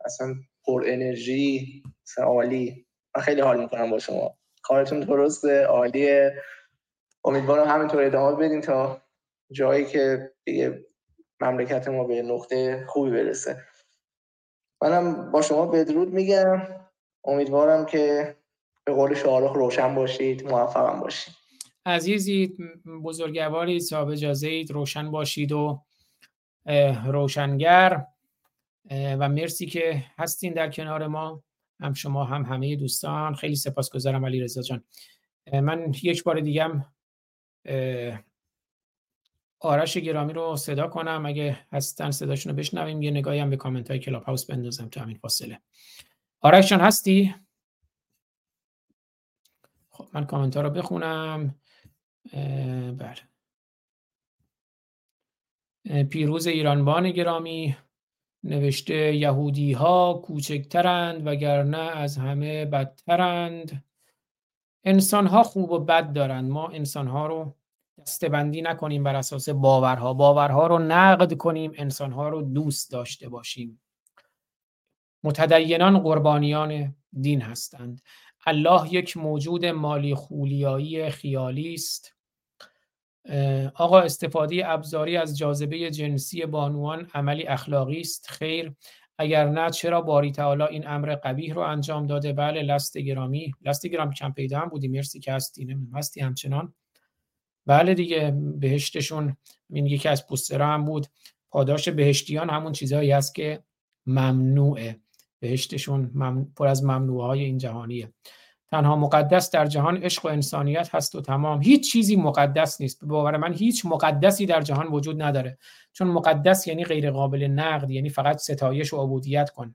اصلا پر انرژی عالی من خیلی حال می‌کنم با شما. کارتون درسته عالیه. امیدوارم همینطور ادامه بدین تا جایی که دیگه مملکت ما به نقطه خوبی برسه. منم با شما بدرود میگم. امیدوارم که به قول شاهرخ روشن باشید موفقم باشید. عزیزی بزرگواری صاحب اجازه روشن باشید و روشنگر. و مرسی که هستین در کنار ما. هم شما هم همه دوستان. خیلی سپاسگزارم علی رضا جان من یک بار دیگم آرش گرامی رو صدا کنم. اگه هستن صداشون رو بشنویم. یه نگاهی هم به کامنت های کلاب هاوس بندازم تو همین فاصله. آرش جان هستی؟ خب من کامنت ها رو بخونم. بله. پیروز ایرانبان گرامی. نوشته یهودی ها کوچکترند وگرنه از همه بدترند. انسان ها خوب و بد دارند. ما انسان ها رو دستبندی نکنیم بر اساس باورها. باورها رو نقد کنیم انسان ها رو دوست داشته باشیم. متدینان قربانیان دین هستند. الله یک موجود مالی خولیایی خیالی است. آقا استفاده ابزاری از جاذبه جنسی بانوان عملی اخلاقی است. خیر. اگر نه چرا باری تعالی این امر قبیح رو انجام داده؟ بله لست گرامی. لست گرامی کم پیدا هم بودی. مرسی که هستی. هستی همچنان. بله دیگه بهشتشون این یکی از پوسترها هم بود. پاداش بهشتیان همون چیزهایی است که ممنوعه. بهشتشون پر از ممنوعه های این جهانیه. تنها مقدس در جهان عشق و انسانیت هست و تمام. هیچ چیزی مقدس نیست. به باور من هیچ مقدسی در جهان وجود نداره. چون مقدس یعنی غیر قابل نقد یعنی فقط ستایش و عبودیت کن.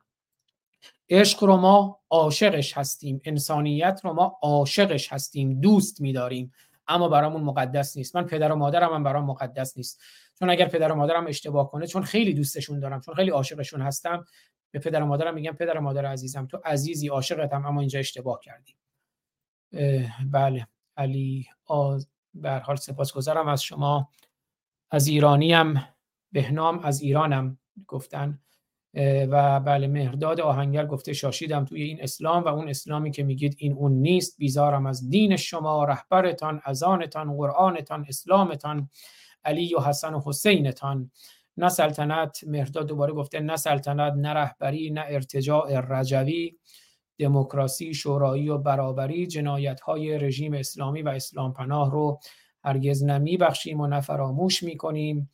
عشق رو ما عاشقش هستیم. انسانیت رو ما عاشقش هستیم. دوست میداریم. اما برامون مقدس نیست. من پدر و مادرم هم برام مقدس نیست. چون اگر پدر و مادرم اشتباه کنه چون خیلی دوستشون دارم چون خیلی عاشقشون هستم به پدر و مادرم میگم پدر و مادر عزیزم تو عزیزی عاشقتم اما اینجا اشتباه کردی. بله. علی آز به حال سپاسگزارم از شما. از ایرانیم بهنام از ایرانم گفتن. و بله مهرداد آهنگر گفته شاشیدم توی این اسلام و اون اسلامی که میگید این اون نیست. بیزارم از دین شما رهبرتان ازانتان قرآنتان اسلامتان علی و حسن و حسینتان. نه سلطنت مهرداد دوباره گفته نه سلطنت نه رهبری نه ارتجاع رجوی. دموکراسی شورایی و برابری جنایت های رژیم اسلامی و اسلام پناه رو هرگز نمی بخشیم و نفراموش می کنیم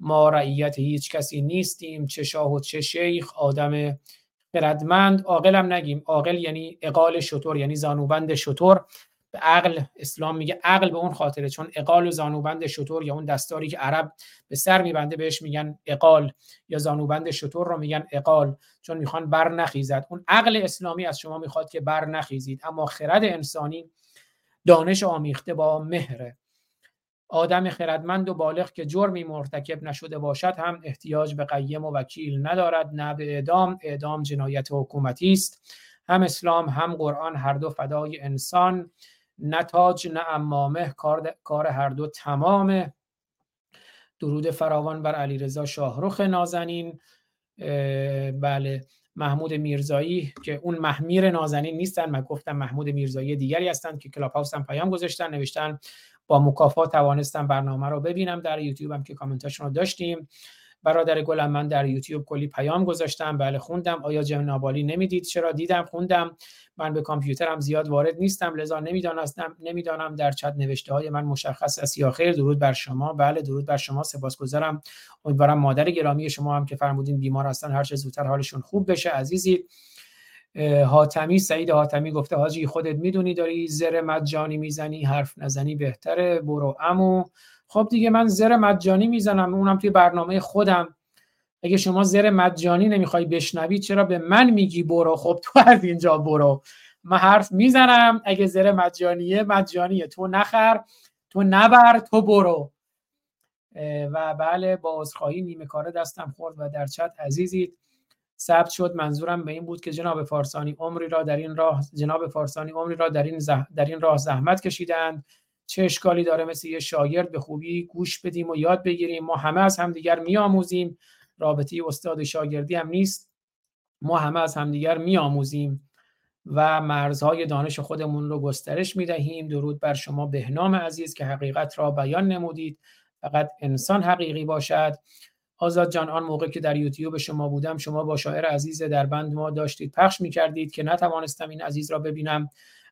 ما رعیت هیچ کسی نیستیم. چه شاه و چه شیخ. آدم خردمند. عاقلم نگیم. عاقل یعنی اقال شطور یعنی زانوبند شطور. به عقل اسلام میگه. عقل به اون خاطره چون اقال و زانوبند شطور یا اون دستاری که عرب به سر میبنده بهش میگن اقال یا زانوبند شطور رو میگن اقال چون می‌خوان بر نخیزد. اون عقل اسلامی از شما می‌خواد که بر نخیزید. اما خرد انسانی دانش آمیخته با مهره. آدم خردمند و بالغ که جرمی مرتکب نشده باشد هم احتیاج به قیم و وکیل ندارد. نه به اعدام اعدام جنایت حکومتی است. هم اسلام هم قرآن هر دو فدای انسان. نه تاج نه امامه کار, کار هر دو تمامه. درود فراوان بر علیرضا شاهرخ نازنین. بله محمود میرزایی که اون محمیر نازنین نیستن من گفتم محمود میرزایی دیگری هستند که کلاب هاوس هم پیام گذاشتن نوشتن با مکافات توانستم برنامه رو ببینم در یوتیوب هم که کامنتاشون رو داشتیم. برادر گلم من در یوتیوب کلی پیام گذاشتم. بله خوندم. آیا جنابالی نمی‌دید؟ چرا دیدم؟ خوندم. من به کامپیوترم زیاد وارد نیستم لذا نمی‌دانستم نمی‌دانم در چت نوشته های من مشخص است یا خیر. درود بر شما. بله درود بر شما. سپاسگزارم. امیدوارم مادر گرامی شما هم که فرمودین بیمار هستن هر چه زودتر حالشون خوب بشه. عزیزی حاتمی سعید حاتمی گفته حاجی خودت می‌دونی داری زر مجانی می‌زنی حرف نزنی بهتره. برو امو خب دیگه من زر مجانی می‌زنم. اونم توی برنامه خودم. اگه شما زر مجانی نمی‌خوای بشنوی چرا به من میگی برو؟ خب تو از اینجا برو. من حرف می‌زنم اگه زر مجانیه مجانیه. تو نخر تو نبر تو برو. و بله با عذرخواهی نیمه کاره دستم خورد و در چت عزیزید. ثبت شد منظورم به این بود که جناب فارسانی عمری را در این راه جناب فارسانی عمری را در این, در این راه زحمت کشیدند. چه اشکالی داره؟ مثل یه شاگرد به خوبی گوش بدیم و یاد بگیریم. ما همه از همدیگر میآموزیم. رابطه استاد شاگردی هم نیست. ما همه از همدیگر میآموزیم و مرزهای دانش خودمون رو گسترش می دهیم درود بر شما بهنام عزیز که حقیقت را بیان نمودید. فقط انسان حقیقی باشد. آزاد جان آن موقع که در یوتیوب شما بودم شما با شاعر عزیز در بند ما داشتید. پخش می کردید که نتوانستم این عزیز را ببینم.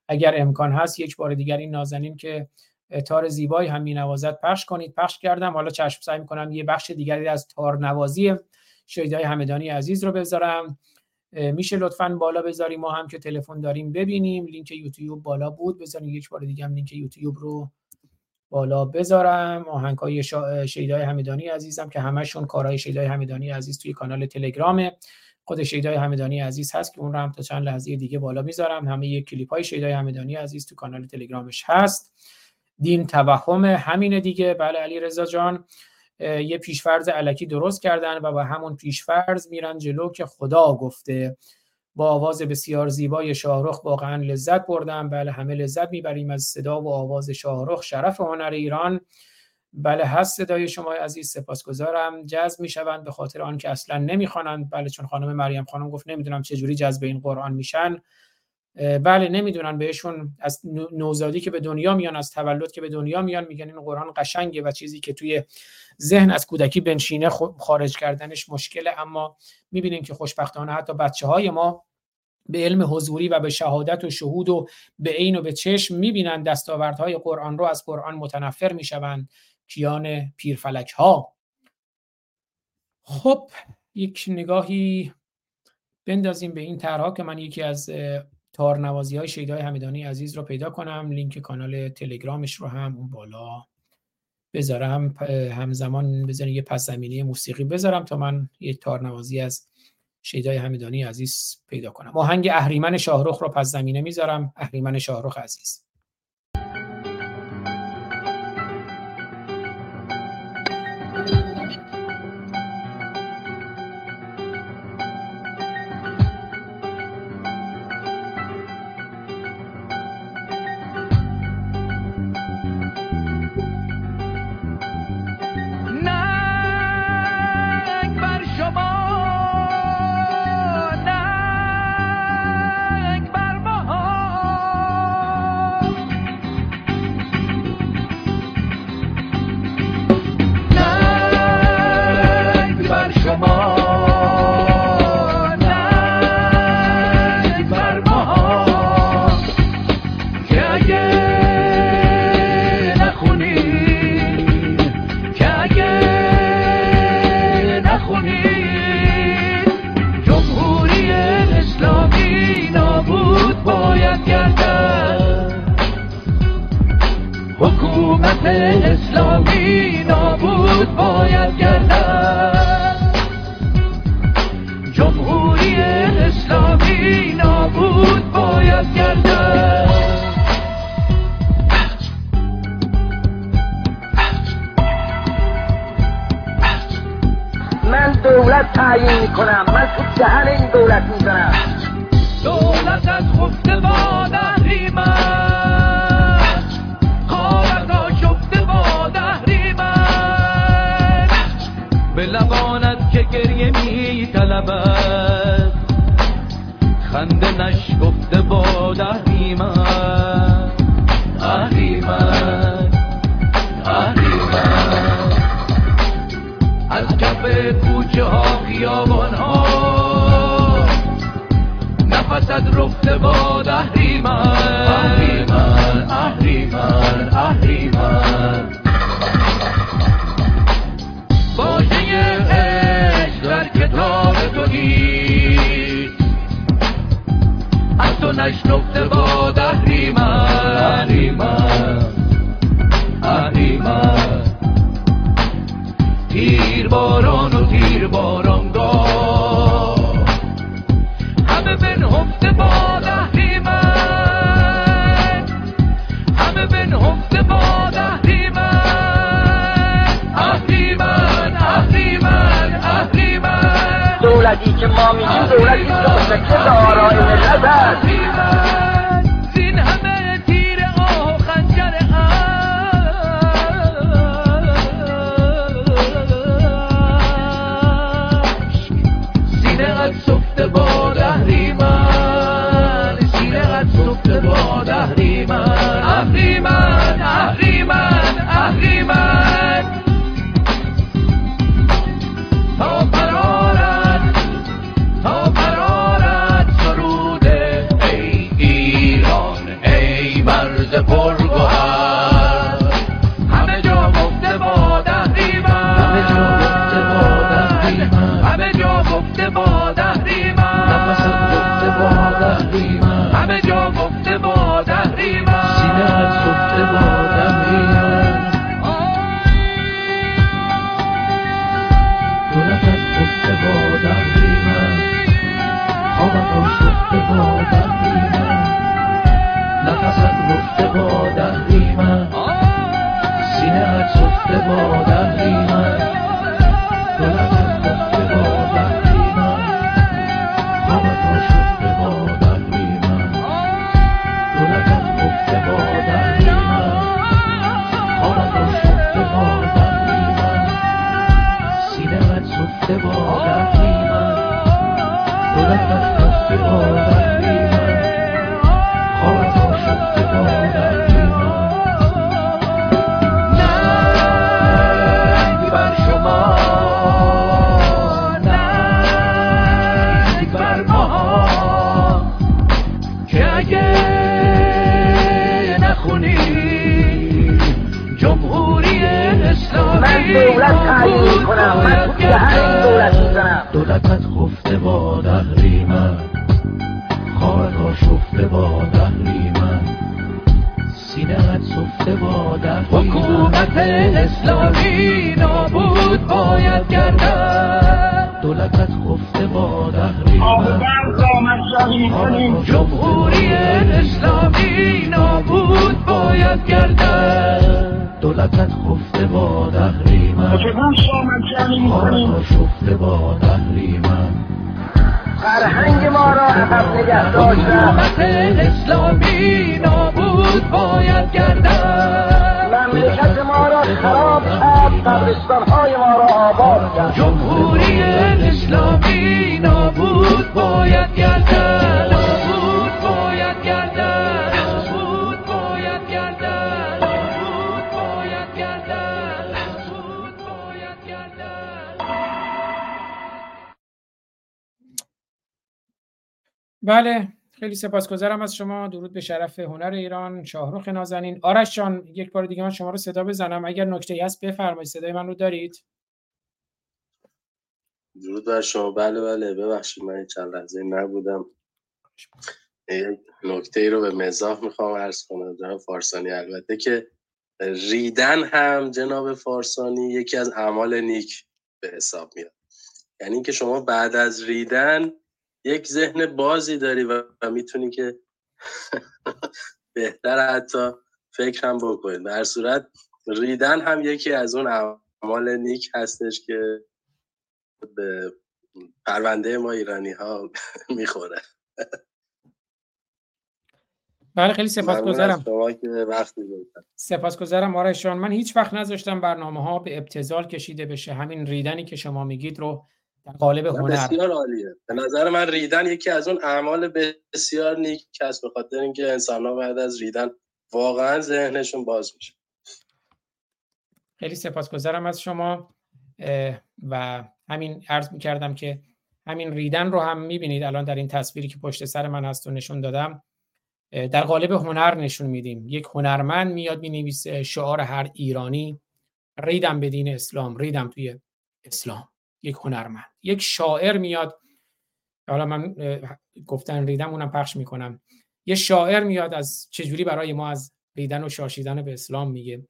اگر امکان هست یک بار دیگر این نازنین که تار زیبایی هم می نوازد پخش کنید. پخش کردم. حالا چشم سعی می کنم یه بخش دیگری از تار نوازی شهیدای همدانی عزیز رو بذارم. میشه لطفا بالا بذاریم. ما هم که تلفن داریم ببینیم. لینک یوتیوب بالا بود. بذاریم یک بار دیگه هم لینک یوتیوب رو بالا بذارم. آهنگ های شا... شیدای همدانی عزیزم که همشون کارهای شیدای همدانی عزیز توی کانال تلگرام خود شیدای همدانی عزیز هست که اون رو هم تا چند لحظه دیگه بالا می‌ذارم. همه کلیپ های شیدای همدانی عزیز تو کانال تلگرامش هست. دین توهم همینه دیگه. بله علی رضا جان یه پیشفرض علکی درست کردن و با همون پیشفرض میرن جلو که خدا گفته. با آواز بسیار زیبای شاهرخ واقعا لذت بردم. بله همه لذت می‌بریم از صدا و آواز شاهرخ شرف هنر ایران. بله هست صدای شما عزیز سپاسگزارم. جذب می‌شوند به خاطر آن که اصلا نمی‌خوانند. بله چون خانم مریم خانم گفت نمی‌دونم چه جوری جذب این قرآن میشن. بله نمی‌دونن بهشون از نوزادی که به دنیا میان از تولد که به دنیا میان میگن این قرآن قشنگه و چیزی که توی ذهن از کودکی بنشینه خارج کردنش مشکله. اما می‌بینیم که خوشبختانه حتی بچه های ما به علم حضوری و به شهادت و شهود و به عین و به چشم می‌بینن دستاوردهای قرآن رو از قرآن متنفر می‌شوند. کیان پیرفلک ها خب یک نگاهی بندازیم به این طرها که من یکی از تارنوازی های شیدای همیدانی عزیز رو پیدا کنم. لینک کانال تلگرامش رو هم اون بالا بذارم. همزمان بذارم یه پس زمینه موسیقی بذارم تا من یه تارنوازی از شیدای همیدانی عزیز پیدا کنم. آهنگ اهریمن شاهرخ رو پس زمینه می‌ذارم. اهریمن شاهرخ عزیز. جمهوری اسلامی نابود باید گردد دولتت خفته باد اهریمن خوابت آشفته باد اهریمن فرهنگ ما را عقب نگه داشتن حکومت اسلامی نابود باید گردد مملکت ما را خراب کرد قبرستانهای ما را آباد کرد. جمهوری بله خیلی سپاسگزارم از شما. درود به شرف هنر ایران شاهرخ نازنین. آرش جان یک بار دیگه من شما رو صدا بزنم. اگر نکته هست بفرمایید. صدای من رو دارید؟ درود بر شما. بله بله. ببخشید من چند لحظه نبودم. یک نکته ای رو به مزاح می‌خوام عرض کنم جناب فارسانی. البته که ریدن هم جناب فارسانی یکی از اعمال نیک به حساب میاد. یعنی که شما بعد از ریدن یک ذهن بازی داری و می‌تونی که بهتر حتی فکر هم بکنید در صورت ریدن هم یکی از اون اعمال نیک هستش که به پرونده ما ایرانی ها می‌خوره. بله خیلی سپاسگزارم. سپاسگزارم آرش جان من هیچ وقت نذاشتم برنامه ها به ابتذال کشیده بشه. همین ریدنی که شما میگید رو در قالب هنر. بسیار عالیه. به نظر من ریدن یکی از اون اعمال بسیار نیک است به خاطر اینکه انسان ها بعد از ریدن واقعا ذهنشون باز میشه. خیلی سپاسگزارم از شما و همین عرض می‌کردم که همین ریدن رو هم می‌بینید. الان در این تصویری که پشت سر من هست و نشون دادم در قالب هنر نشون میدیم. یک هنرمند میاد می‌نویسه شعار هر ایرانی ریدم به دین اسلام ریدم توی اسلام. یک هنرمند. یک شاعر میاد حالا من گفتن ریدم اونم پخش می‌کنم. یه شاعر میاد از چجوری برای ما از ریدن و شاشیدن به اسلام میگه.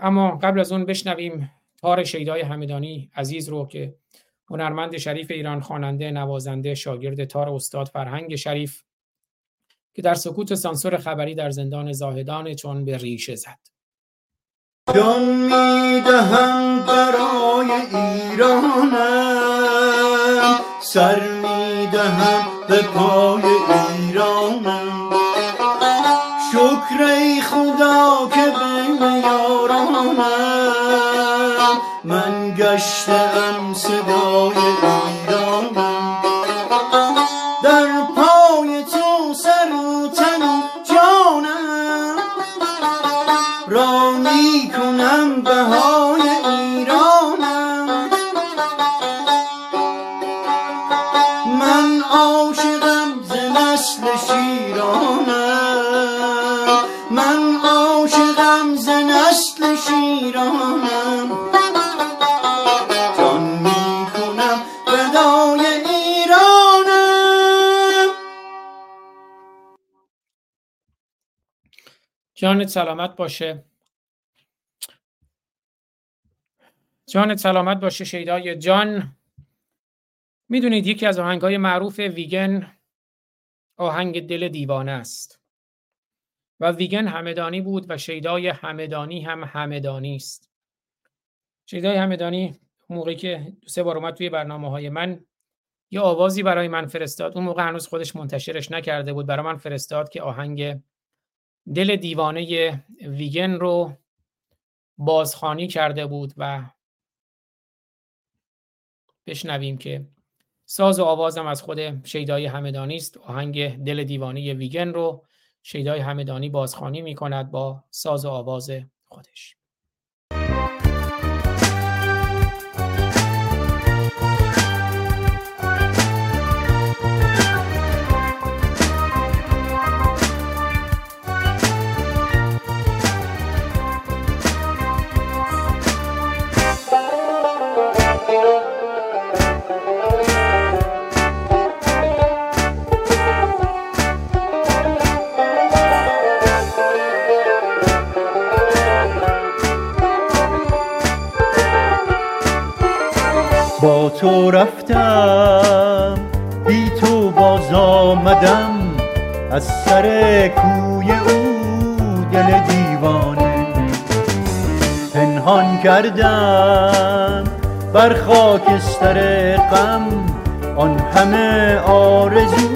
اما قبل از اون بشنویم تار شیدای همدانی عزیز رو که هنرمند شریف ایران خواننده نوازنده شاگرد تار استاد فرهنگ شریف که در سکوت سانسور خبری در زندان زاهدان چون به ریشه زد. جان می‌دهم برای ایرانم. سر می‌دهم به پای ایرانم. شکر ای خدا که بین یارانم من گشتم صدای جانت سلامت باشه. جانت سلامت باشه شیدای جان. می‌دونید یکی از آهنگهای معروف ویگن آهنگ دل دیوانه است. و ویگن همدانی بود و شیدای همدانی هم همدانی است. شیدای همدانی موقعی که دو سه بار اومد توی برنامه های من یه آوازی برای من فرستاد. اون موقع هنوز خودش منتشرش نکرده بود. برای من فرستاد که آهنگ دل دیوانه ویگن رو بازخوانی کرده بود و بشنویم که ساز و آوازم از خود شیدای همدانی است. آهنگ دل دیوانه ویگن رو شیدای همدانی بازخوانی می کند با ساز و آواز خودش. تو رفتم بی تو باز آمدم از سر کوی او دل دیوانه. پنهان کردم بر خاکستر غم آن همه آرزو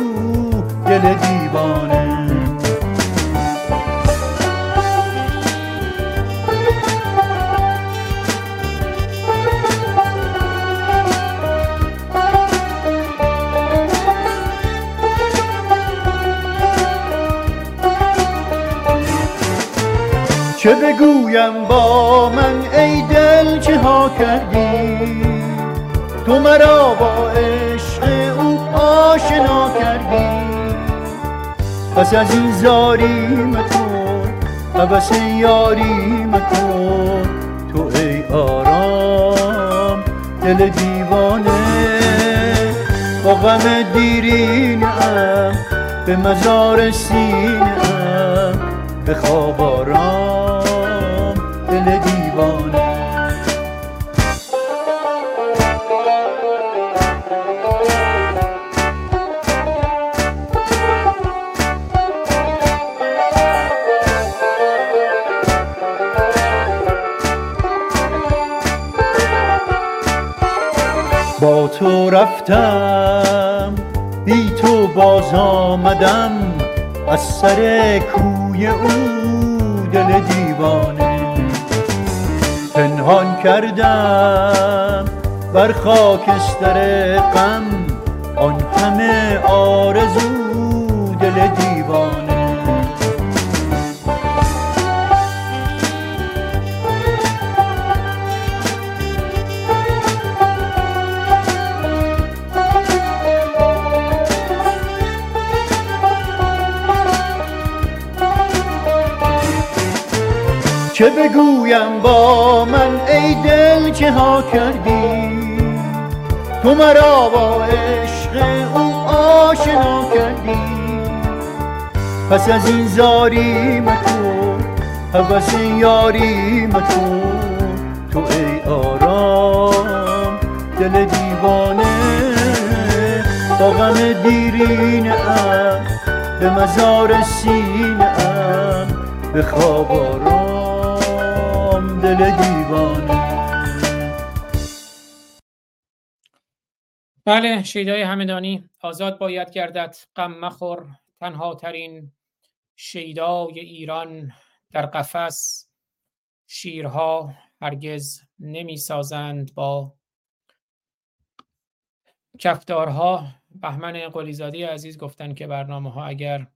دل دیوانه. چه بگویم با من ای دل چه ها کردی؟ تو مرا با عشق او آشنا کردی. پس از این زاری مکن هوس یاری مکن. تو ای آرام دل دیوانه. با غم دیرینه ام به مزار سینه ام. به خواب آرام. دل دیوانه. با تو رفتم بی تو باز آمدم از سر کوی او دل دیوانه. پنهان کردم بر خاکستر غم آن همه آرزو دل دیوانه چه بگویم با من ای دل چه ها کردی؟ تو مرا با عشق او آشنا کردی. پس از این زاری مکن هوس یاری مکن. تو ای آرام دل دیوانه با غم ام به مزار سینه به خواب آرام. دل دیوانه. بله شیدای همدانی. آزاد باید گردد غم مخور. تنها ترین شیدای ایران در قفس. شیرها هرگز نمی سازند با کفدارها. بهمن قلیزادی عزیز گفتن که برنامه ها اگر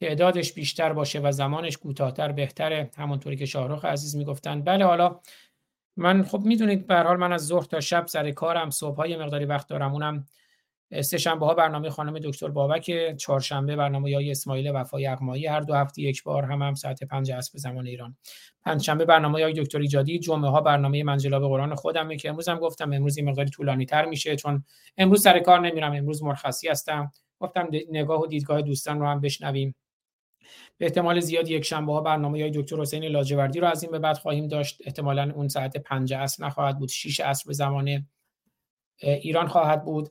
تعدادش بیشتر باشه و زمانش کوتاهتر بهتره. همونطوری که شاهرخ عزیز می‌گفتن. بله حالا من خب می‌دونید به حال من از ظهر تا شب سر کارم صبح های مقداری وقت دارم. اونم سه شنبه ها برنامه خانم دکتر بابک چهارشنبه برنامه های اسماعیل وفای اقمایی. هر دو هفته یک بار هم هم ساعت 5 عصر زمان ایران. پنجشنبه برنامه های دکتر ایجادی جمعه ها برنامه منجلاب قرآن خودمه که امروز هم گفتم امروز این مقداری طولانی تر میشه چون امروز سر کار نمیرم. امروز مرخصی هستم. گفتم نگاه و دیدگاه دوستان رو هم بشنویم. به احتمال زیاد یک شنبه ها برنامه های دکتر حسین لاجوردی رو از این به بعد خواهیم داشت. احتمالا اون ساعت 5 عصر نخواهد بود 6 عصر به زمان ایران خواهد بود.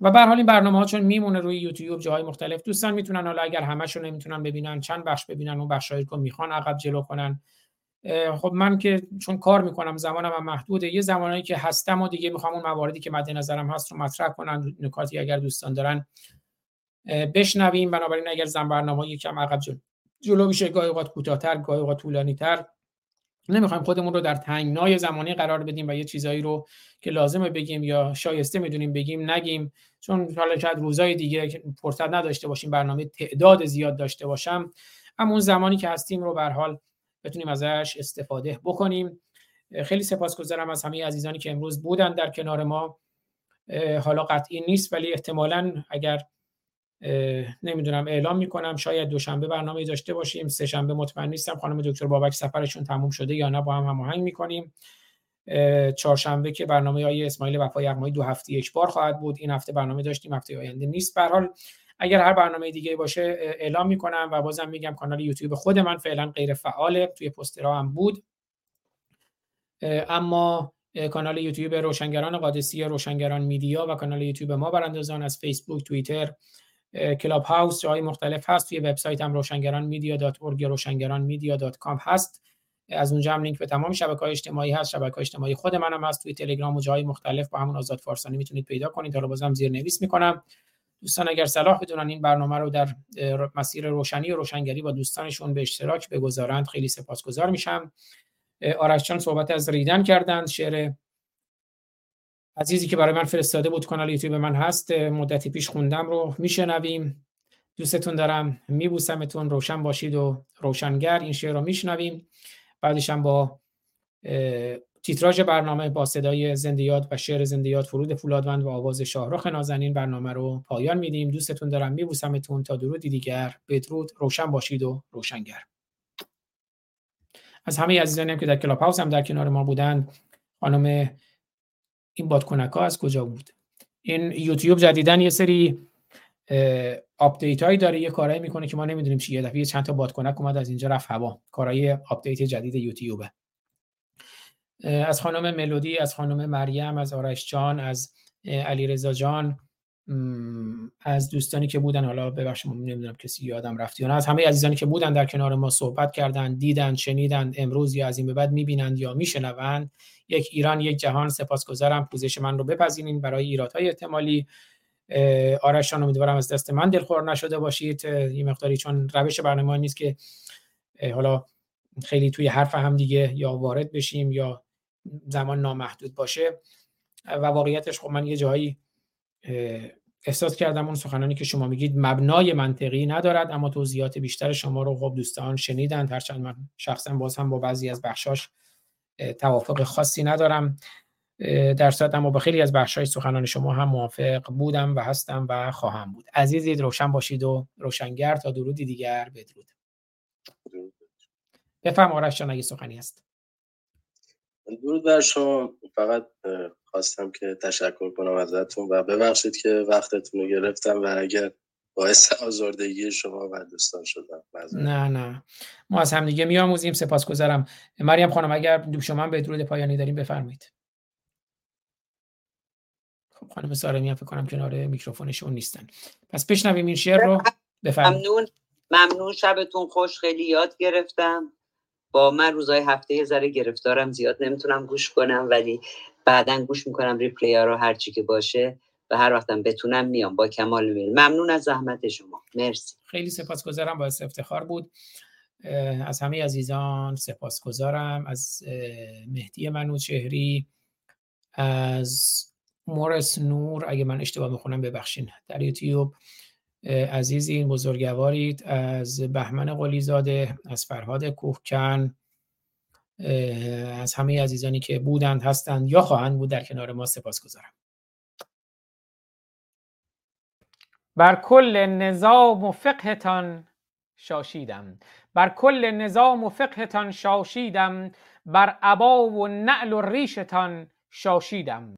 و به حال این برنامه ها چون میمونه روی یوتیوب جاهای مختلف دوستان می‌تونن حالا اگر همشون نمی‌تونن ببینن چند بخش ببینن اون بخشایی که می‌خوان عقب جلو کنن. خب من که چون کار می‌کنم زمانم هم محدوده. یه زمانایی که هستم و دیگه می‌خوام اون مواردی که مد نظرم هست رو مطرح کنن نکاتی اگر دوستان دارن بشنویم. بنابراین اگر زن برنامه یکم عقب جلو جلو میشه. گاهی اوقات کوتاه‌تر گاهی اوقات طولانی‌تر. نمی‌خوایم خودمون رو در تنگنای زمانی قرار بدیم و یه چیزایی رو که لازمه بگیم یا شایسته می‌دونیم بگیم نگیم. چون حالا شاید روزای دیگه فرصت نداشته باشیم برنامه تعداد زیاد داشته باشم. اما اون زمانی که هستیم رو به حال بتونیم ازش استفاده بکنیم. خیلی سپاسگزارم از همه عزیزانی که امروز بودن در کنار ما. حالا قطعی نیست ولی احتمالا اگر نمی‌دونم اعلام می‌کنم. شاید دوشنبه برنامه داشته باشیم. سه شنبه مطمئن نیستم. خانم دکتر بابک سفرشون تموم شده یا نه با هم هماهنگ می‌کنیم. چهارشنبه که برنامه های اسماعیل وفای یغمایی دو هفته یک بار خواهد بود. این هفته برنامه داشتیم هفته آینده نیست. به حال اگر هر برنامه دیگه باشه اعلام می‌کنم و بازم میگم کانال یوتیوب خود من فعلا غیر فعاله. توی پسترها هم بود. اما کانال یوتیوب روشنگران قادسیه روشنگران Media و کانال یوتیوب ما براندازان از فیسبوک توییتر Clubhouse جای مختلف هست. توی وبسایت هم روشنگران Media dot روشنگران Media dot com هست. از اونجا هم لینک به تمام شبکه های اجتماعی هست. شبکه اجتماعی خود منم هست. توی تلگرام و جای مختلف با همون آزاد فارسانی می‌تونید پیدا کنید. حالا بازم زیر نویس می‌کنم. دوستان اگر صلاح بدونن این برنامه رو در مسیر روشنی و روشنگری با دوستانشون به اشتراک بگذارند خیلی سپاسگزار میشم. آرش صحبت از ریدن کردند شعر عزیزی که برای من فرستاده بود کانال یوتیوب من هست مدتی پیش خوندم رو میشنویم. دوستتون دارم میبوسمتون روشن باشید و روشنگر این شعر رو میشنویم. بعدش هم با تیتراژ برنامه با صدای زندیات و شعر زندیات فرود فولادوند و آواز شاهرخ نازنین برنامه رو پایان میدیم. دوستتون دارم میبوسمتون تا درودی دیگر. بدرود روشن باشید و روشنگر. از همه عزیزانی هم که در Clubhouse هم در کنار ما بودند خانم این بادکنک ها از کجا بود؟ این یوتیوب جدیداً یه سری update هایی داره یه کارهایی می‌کنه که ما نمی‌دونیم چیه. یه دفعه چند تا بادکنک اومد از اینجا رفت هوا. کارهای update جدید یوتیوبه. از خانم ملودی از خانم مریم از آرش جان از علی رضا جان از دوستانی که بودن حالا ببخشید نمی‌دونم کسی یادم رفت یا نه. از همه عزیزانی که بودن در کنار ما صحبت کردن دیدن شنیدن امروز یا از این به بعد می‌بینند یا میشنوند یک ایران یک جهان سپاسگزارم. پوزش من رو بپذیرین برای ایرادهای احتمالی. آرش امیدوارم از دست من دلخور نشده باشید. یه مقداری چون روش برنامه نیست که حالا خیلی توی حرف هم دیگه یا وارد بشیم یا زمان نامحدود باشه. و واقعیتش خب من یه جایی احساس کردم اون سخنانی که شما میگید مبنای منطقی ندارد اما توضیحات بیشتر شما رو خب دوستان شنیدن هرچند من شخصا باز هم با بعضی از بخشاش توافق خاصی ندارم. در صورت اما با خیلی از بخشای سخنان شما هم موافق بودم و هستم و خواهم بود. عزیزید روشن باشید و روشنگر تا درودی دیگر. بدرود. بفرم آرش جان اگه سخنی هست. درود بر شما. فقط خواستم که تشکر کنم ازتون و ببخشید که وقتتون رو گرفتم و اگر باعث آزردگی شما و دوستان شدم. نه نه. ما از همدیگه میآموزیم سپاسگزارم. مریم خانم اگر شما به درود پایانی داریم بفرمایید. خب خانم سارمی هم فکر کنم کنار میکروفونشون نیستن. پس بشنویم این شعر رو. بفرمایید. ممنون. ممنون. شبتون خوش. خیلی یاد گرفتم. با من روزهای هفته یه ذره گرفتارم زیاد نمی‌تونم گوش کنم ولی بعدا گوش می‌کنم ریپلی ها رو هر چی که باشه و هر وقتم بتونم میام با کمال میل. ممنون از زحمت شما. مرسی. خیلی سپاسگزارم. باعث افتخار بود. از همه عزیزان سپاسگزارم. از مهدی منوچهری از مورس نور اگه من اشتباه می‌خونم ببخشین در یوتیوب. اه، عزیزین بزرگوارید. از بهمن قلیزاده از فرهاد کوهکن از همه عزیزانی که بودند هستند یا خواهند بود در کنار ما سپاسگزارم بر کل نظام و فقهتان شاشیدم. بر کل نظام و فقهتان شاشیدم. بر عبا و نعل و ریشتان شاشیدم.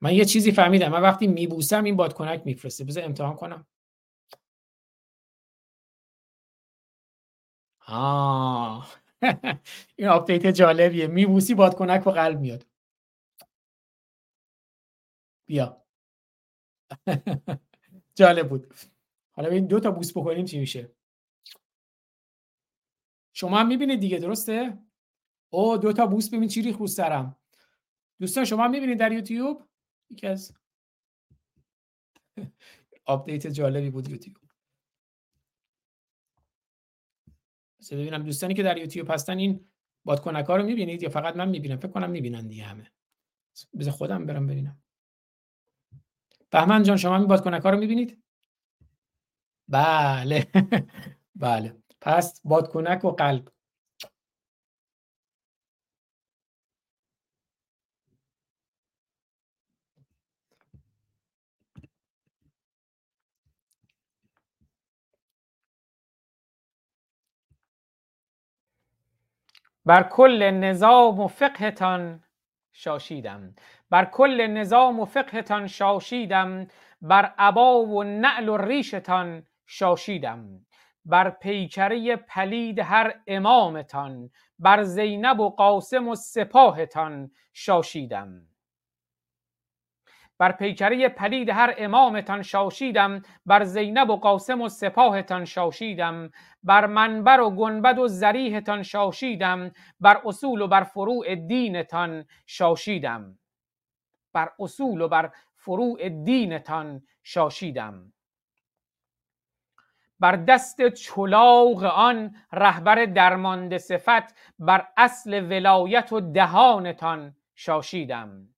من یه چیزی فهمیدم. من وقتی میبوسم این بادکنک میفرسته. بذار امتحان کنم. آه. این آپدیت جالبیه. میبوسی بادکنک و قلب میاد. بیا. جالب بود. حالا ببین دو تا بوس بکنیم چی میشه. شما هم می‌بینید دیگه درسته؟ او دو تا بوس. ببین چی ریخت سرم. دوستان شما می‌بینید در یوتیوب؟ یکی از update جالبی بود یوتیوب. ببینم دوستانی که در یوتیوب هستن این بادکنک ها رو می‌بینید یا فقط من می‌بینم؟ فکر کنم می‌بینن دیگه همه. بذار خودم برم ببینم. بهمن جان شما این بادکنک ها رو می‌بینید؟ بله. بله. پس بادکنک و قلب. بر کل نظام و فقهتان شاشیدم. بر کل نظام و فقهتان شاشیدم. بر عبا و نعل و ریشتان شاشیدم. بر پیکره پلید هر امامتان. بر زینب و قاسم و سپاهتان شاشیدم. بر پیکره پلید هر امامتان شاشیدم بر زینب و قاسم و سپاهتان شاشیدم بر منبر و گنبد و زریحتان شاشیدم بر اصول و بر فروع دینتان شاشیدم. بر اصول و بر فروع دینتان شاشیدم. بر دست چلاق آن رهبر درمانده صفت بر اصل ولایت و دهانتان شاشیدم.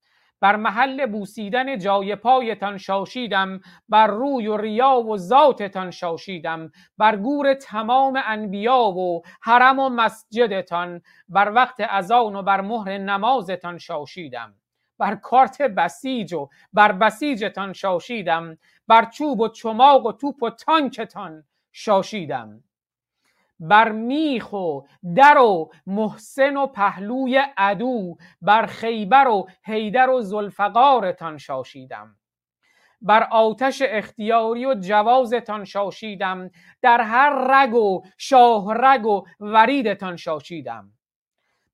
بر محل بوسیدن جای پایتان شاشیدم بر روی و ریا و ذاتتان شاشیدم بر گور تمام انبیا و حرم و مسجدتان بر وقت اذان و بر مهر نمازتان شاشیدم. بر کارت بسیج و بر بسیجتان شاشیدم. بر چوب و چماق و توپ و تانکتان شاشیدم. بر میخ و در و محسن و پهلوی عدو بر خیبر و حیدر و زلفقارتان شاشیدم. بر آتش اختیاری و جوازتان شاشیدم. در هر رگ و شاه رگ و وریدتان شاشیدم.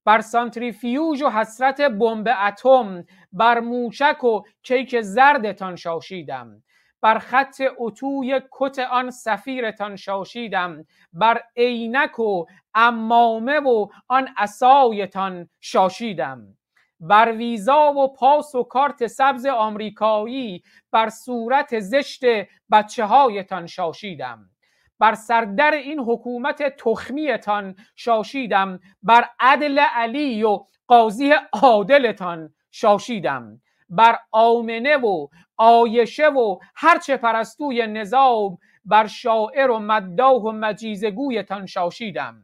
بر سانتریفیوژ و حسرت بمب اتم بر موشک و کیک زردتان شاشیدم. بر خط اتوی کت آن سفیرتان شاشیدم بر عینک و امامه و آن عصایتان شاشیدم. بر ویزا و پاس و کارت سبز آمریکایی بر صورت زشت بچه هایتان شاشیدم. بر سردر این حکومت تخمیتان شاشیدم بر عدل علی و قاضی عادلتان شاشیدم. بر آمنه و آیشه و هرچه پرستوی نظام بر شاعر و مداح و مجیزگویتان شاشیدم.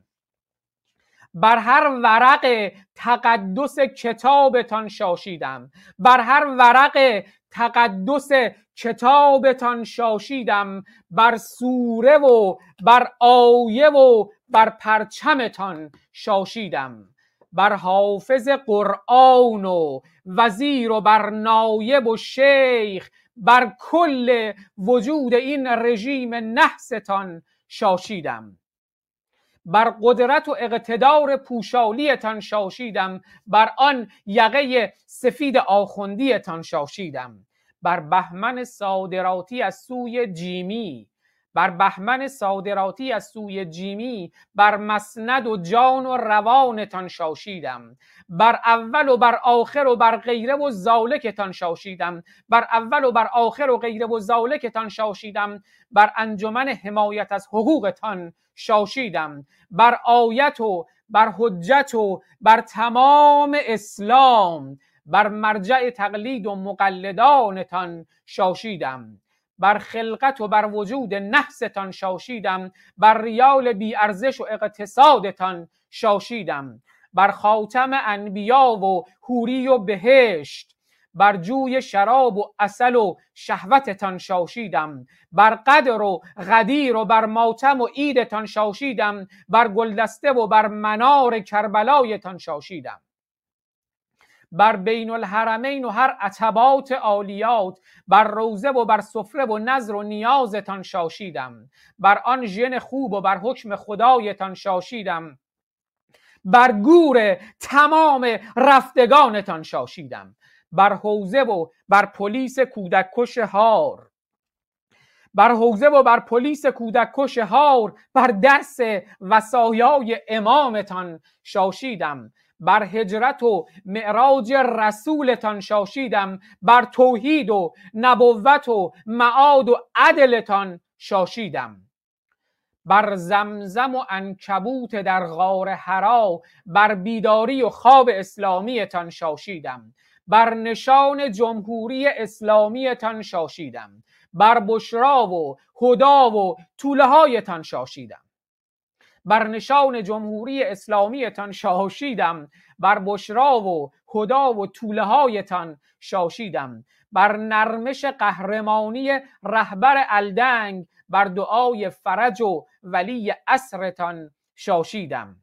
بر هر ورق تقدس کتابتان شاشیدم. بر هر ورق تقدس کتابتان شاشیدم. بر سوره و بر آیه و بر پرچمتان شاشیدم. بر حافظ قرآن و وزیر و بر نایب و شیخ بر کل وجود این رژیم نحستان شاشیدم. بر قدرت و اقتدار پوشالیتان شاشیدم. بر آن یقه سفید آخوندیتان شاشیدم. بر بهمن صادراتی از سوی جیمی. بر بهمن صادراتی از سوی جیمی بر مسند و جان و روانتان شاشیدم. بر اول و بر آخر و بر غیره و زالکتان شاشیدم. بر اول و بر آخر و غیره و زالکتان شاشیدم. بر انجمن حمایت از حقوقتان شاشیدم. بر آیت و بر حجت و بر تمام اسلام بر مرجع تقلید و مقلدانتان شاشیدم. بر خلقت و بر وجود نحستان شاشیدم بر ریال بی ارزش و اقتصادتان شاشیدم. بر خاتم انبیا و حوری و بهشت بر جوی شراب و اصل و شهوتتان شاشیدم. بر قدر و غدیر و بر ماتم و عیدتان شاشیدم. بر گلدسته و بر منار کربلایتان شاشیدم. بر بین الحرمین و هر عتبات عالیات بر روزه و بر سفره و نظر و نیازتان شاشیدم. بر آن ژن خوب و بر حکم خدایتان شاشیدم. بر گور تمام رفتگانتان شاشیدم. بر حوزه و بر پلیس کودک کش هار. بر حوزه و بر پلیس کودک کش هار بر درس وسایای امامتان شاشیدم. بر هجرت و معراج رسولتان شاشیدم بر توحید و نبوت و معاد و عدلتان شاشیدم. بر زمزم و انکبوت در غار حرا بر بیداری و خواب اسلامیتان شاشیدم. بر نشان جمهوری اسلامیتان شاشیدم. بر بشرا و هدا و طوله هایتان شاشیدم. بر نشان جمهوری اسلامیتان شاشیدم. بر بشرا و هدا و طوله هایتان شاشیدم. بر نرمش قهرمانی رهبر الدنگ بر دعای فرج و ولی اسرتان شاشیدم.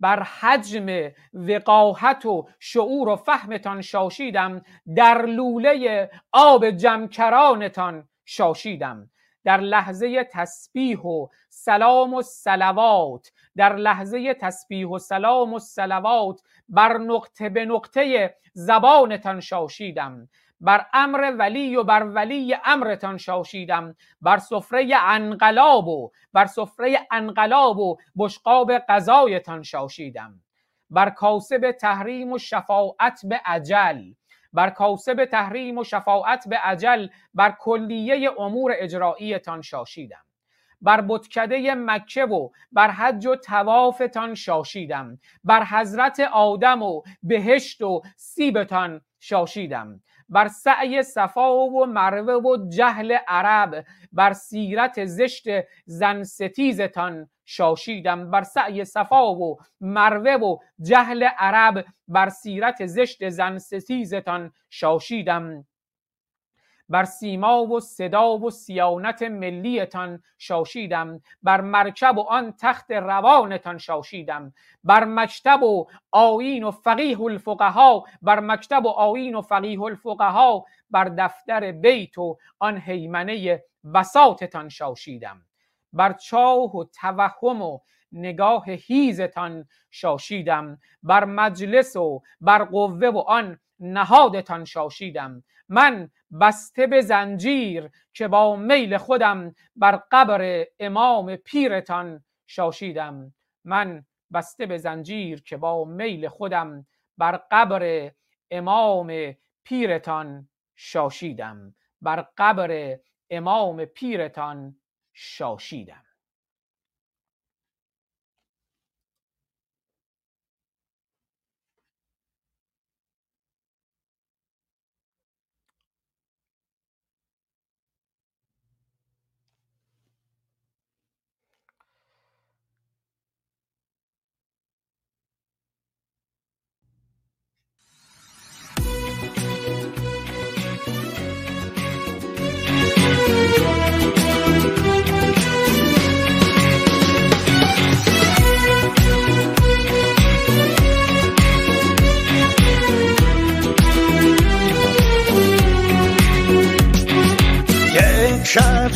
بر حجم وقاحت و شعور و فهمتان شاشیدم. در لوله آب جمکرانتان شاشیدم. در لحظه تسبیح و سلام و سلوات در لحظه تسبیح و سلام و سلوات بر نقطه به نقطه زبانتان شاشیدم. بر امر ولی و بر ولی امرتان شاشیدم. بر سفره انقلاب و بر سفره انقلاب و بشقاب غذایتان شاشیدم. بر کاسب تحریم و شفاعت به عجل بر کاسب تحریم و شفاعت به عجل بر کلیه امور اجراییتان شاشیدم. بر بتکده مکه و بر حج و توافتان شاشیدم. بر حضرت آدم و بهشت و سیبتان شاشیدم. بر سعی صفا و مروه و جهل عرب بر سیرت زشت زن ستیزتان شاشیدم. بر سعی صفا و مروه و جهل عرب بر سیرت زشت زن ستیزتان شاشیدم. بر سیما و صدا و سیانت ملیتان شاشیدم بر مرکب و آن تخت روانتان شاشیدم بر مکتب و آیین و فقیه الفقها بر مکتب و آیین و فقیه الفقها بر دفتر بیت و آن حیمنه بساطتان شاشیدم بر چاه و توهم و نگاه هیزتان شاشیدم بر مجلس و بر قوه و آن نهادتان شاشیدم من بسته به زنجیر که با میل خودم بر قبر امام پیرتان شاشیدم. من بسته به زنجیر که با میل خودم بر قبر امام پیرتان شاشیدم. بر قبر امام پیرتان شاشیدم.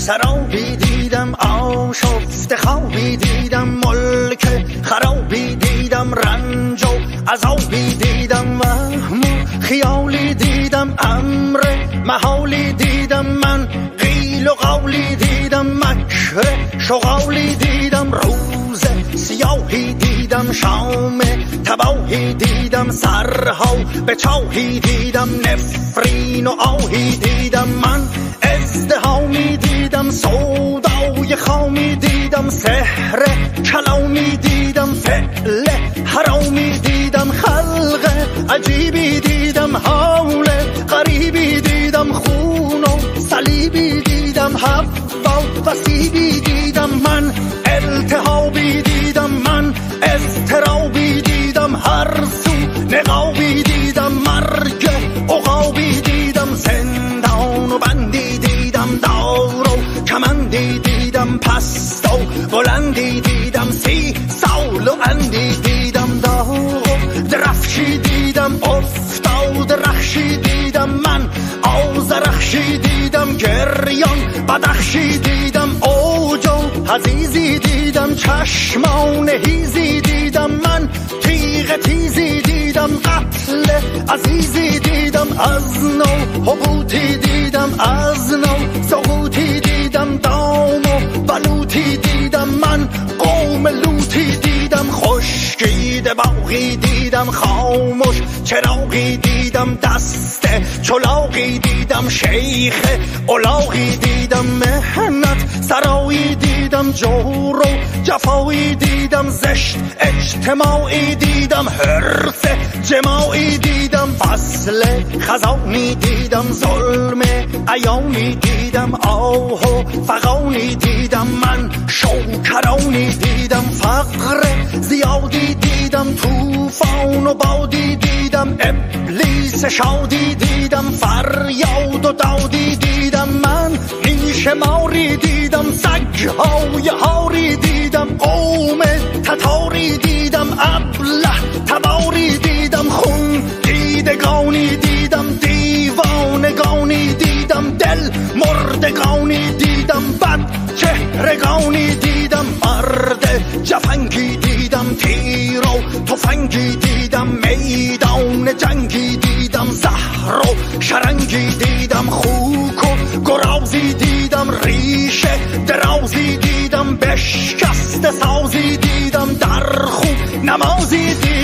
سرابی دیدم آشفت خوابی دیدم ملک خرابی دیدم رنج و عذابی دیدم وهم و خیالی دیدم امر محالی دیدم من قیل و قولی دیدم مکر شغالی دیدم شام تباهی دیدم سرها به چاهی دیدم نفرین و آهی دیدم من ازدهامی دیدم سودای خامی دیدم سحر کلامی دیدم فعل حرامی دیدم خلق عجیبی دیدم حول غریبی دیدم خون و صلیبی دیدم حوا وسیبی دیدم من التهابی دیدم من اضطرابی دیدم هر سو نقابی دیدم مرگ عقابی دیدم زندان و بندی دیدم دار و کمندی دیدم پست بلندی دیدم سی سال و اندی دیدم داغ و درفشی دیدم افتاد رخشی دیدم من آزرخشی دیدم گریان بدخشی دیدم اوج و حزیزی دیدم چشمان هیزی دیدم من تیغ تیزی دیدم قتل عزیزی دیدم از نو حبوتی دیدم از نو سقوطی دیدم دام و بلوطی دیدم من قوم لوتی دیدم خشکیده باقی دیدم خاموش چراغی دیدم دست چلاقی دیدم شیخ اولاقی دیدم مهنت سرایی دیدم جور و جفایی دیدم زشت اجتماعی دیدم حرس جماعی دیدم فصل خزانی دیدم ظلم ایانی دیدم آه و فقانی دیدم من شوکرانی دیدم فقر زیادی دیدم توفان و بادی دیدم ابلیس شادی دیدم فریاد و دادی دیدم من نیش ماری دیدم سگهای هاری دیدم قوم تتاری دیدم ابله تباری دیدم خون دیدگانی دیدم دیوانگانی دیدم دل مردگانی دیدم بد چهرگانی دیدم مرد جفنگی دیدم تیر و تفنگی دیدم میدان جنگی دیدم زهر و شرنگی دیدم خوک و گرازی دیدم ریشه درازی دیدم بشکست سازی دیدم در خوب نمازی دیدم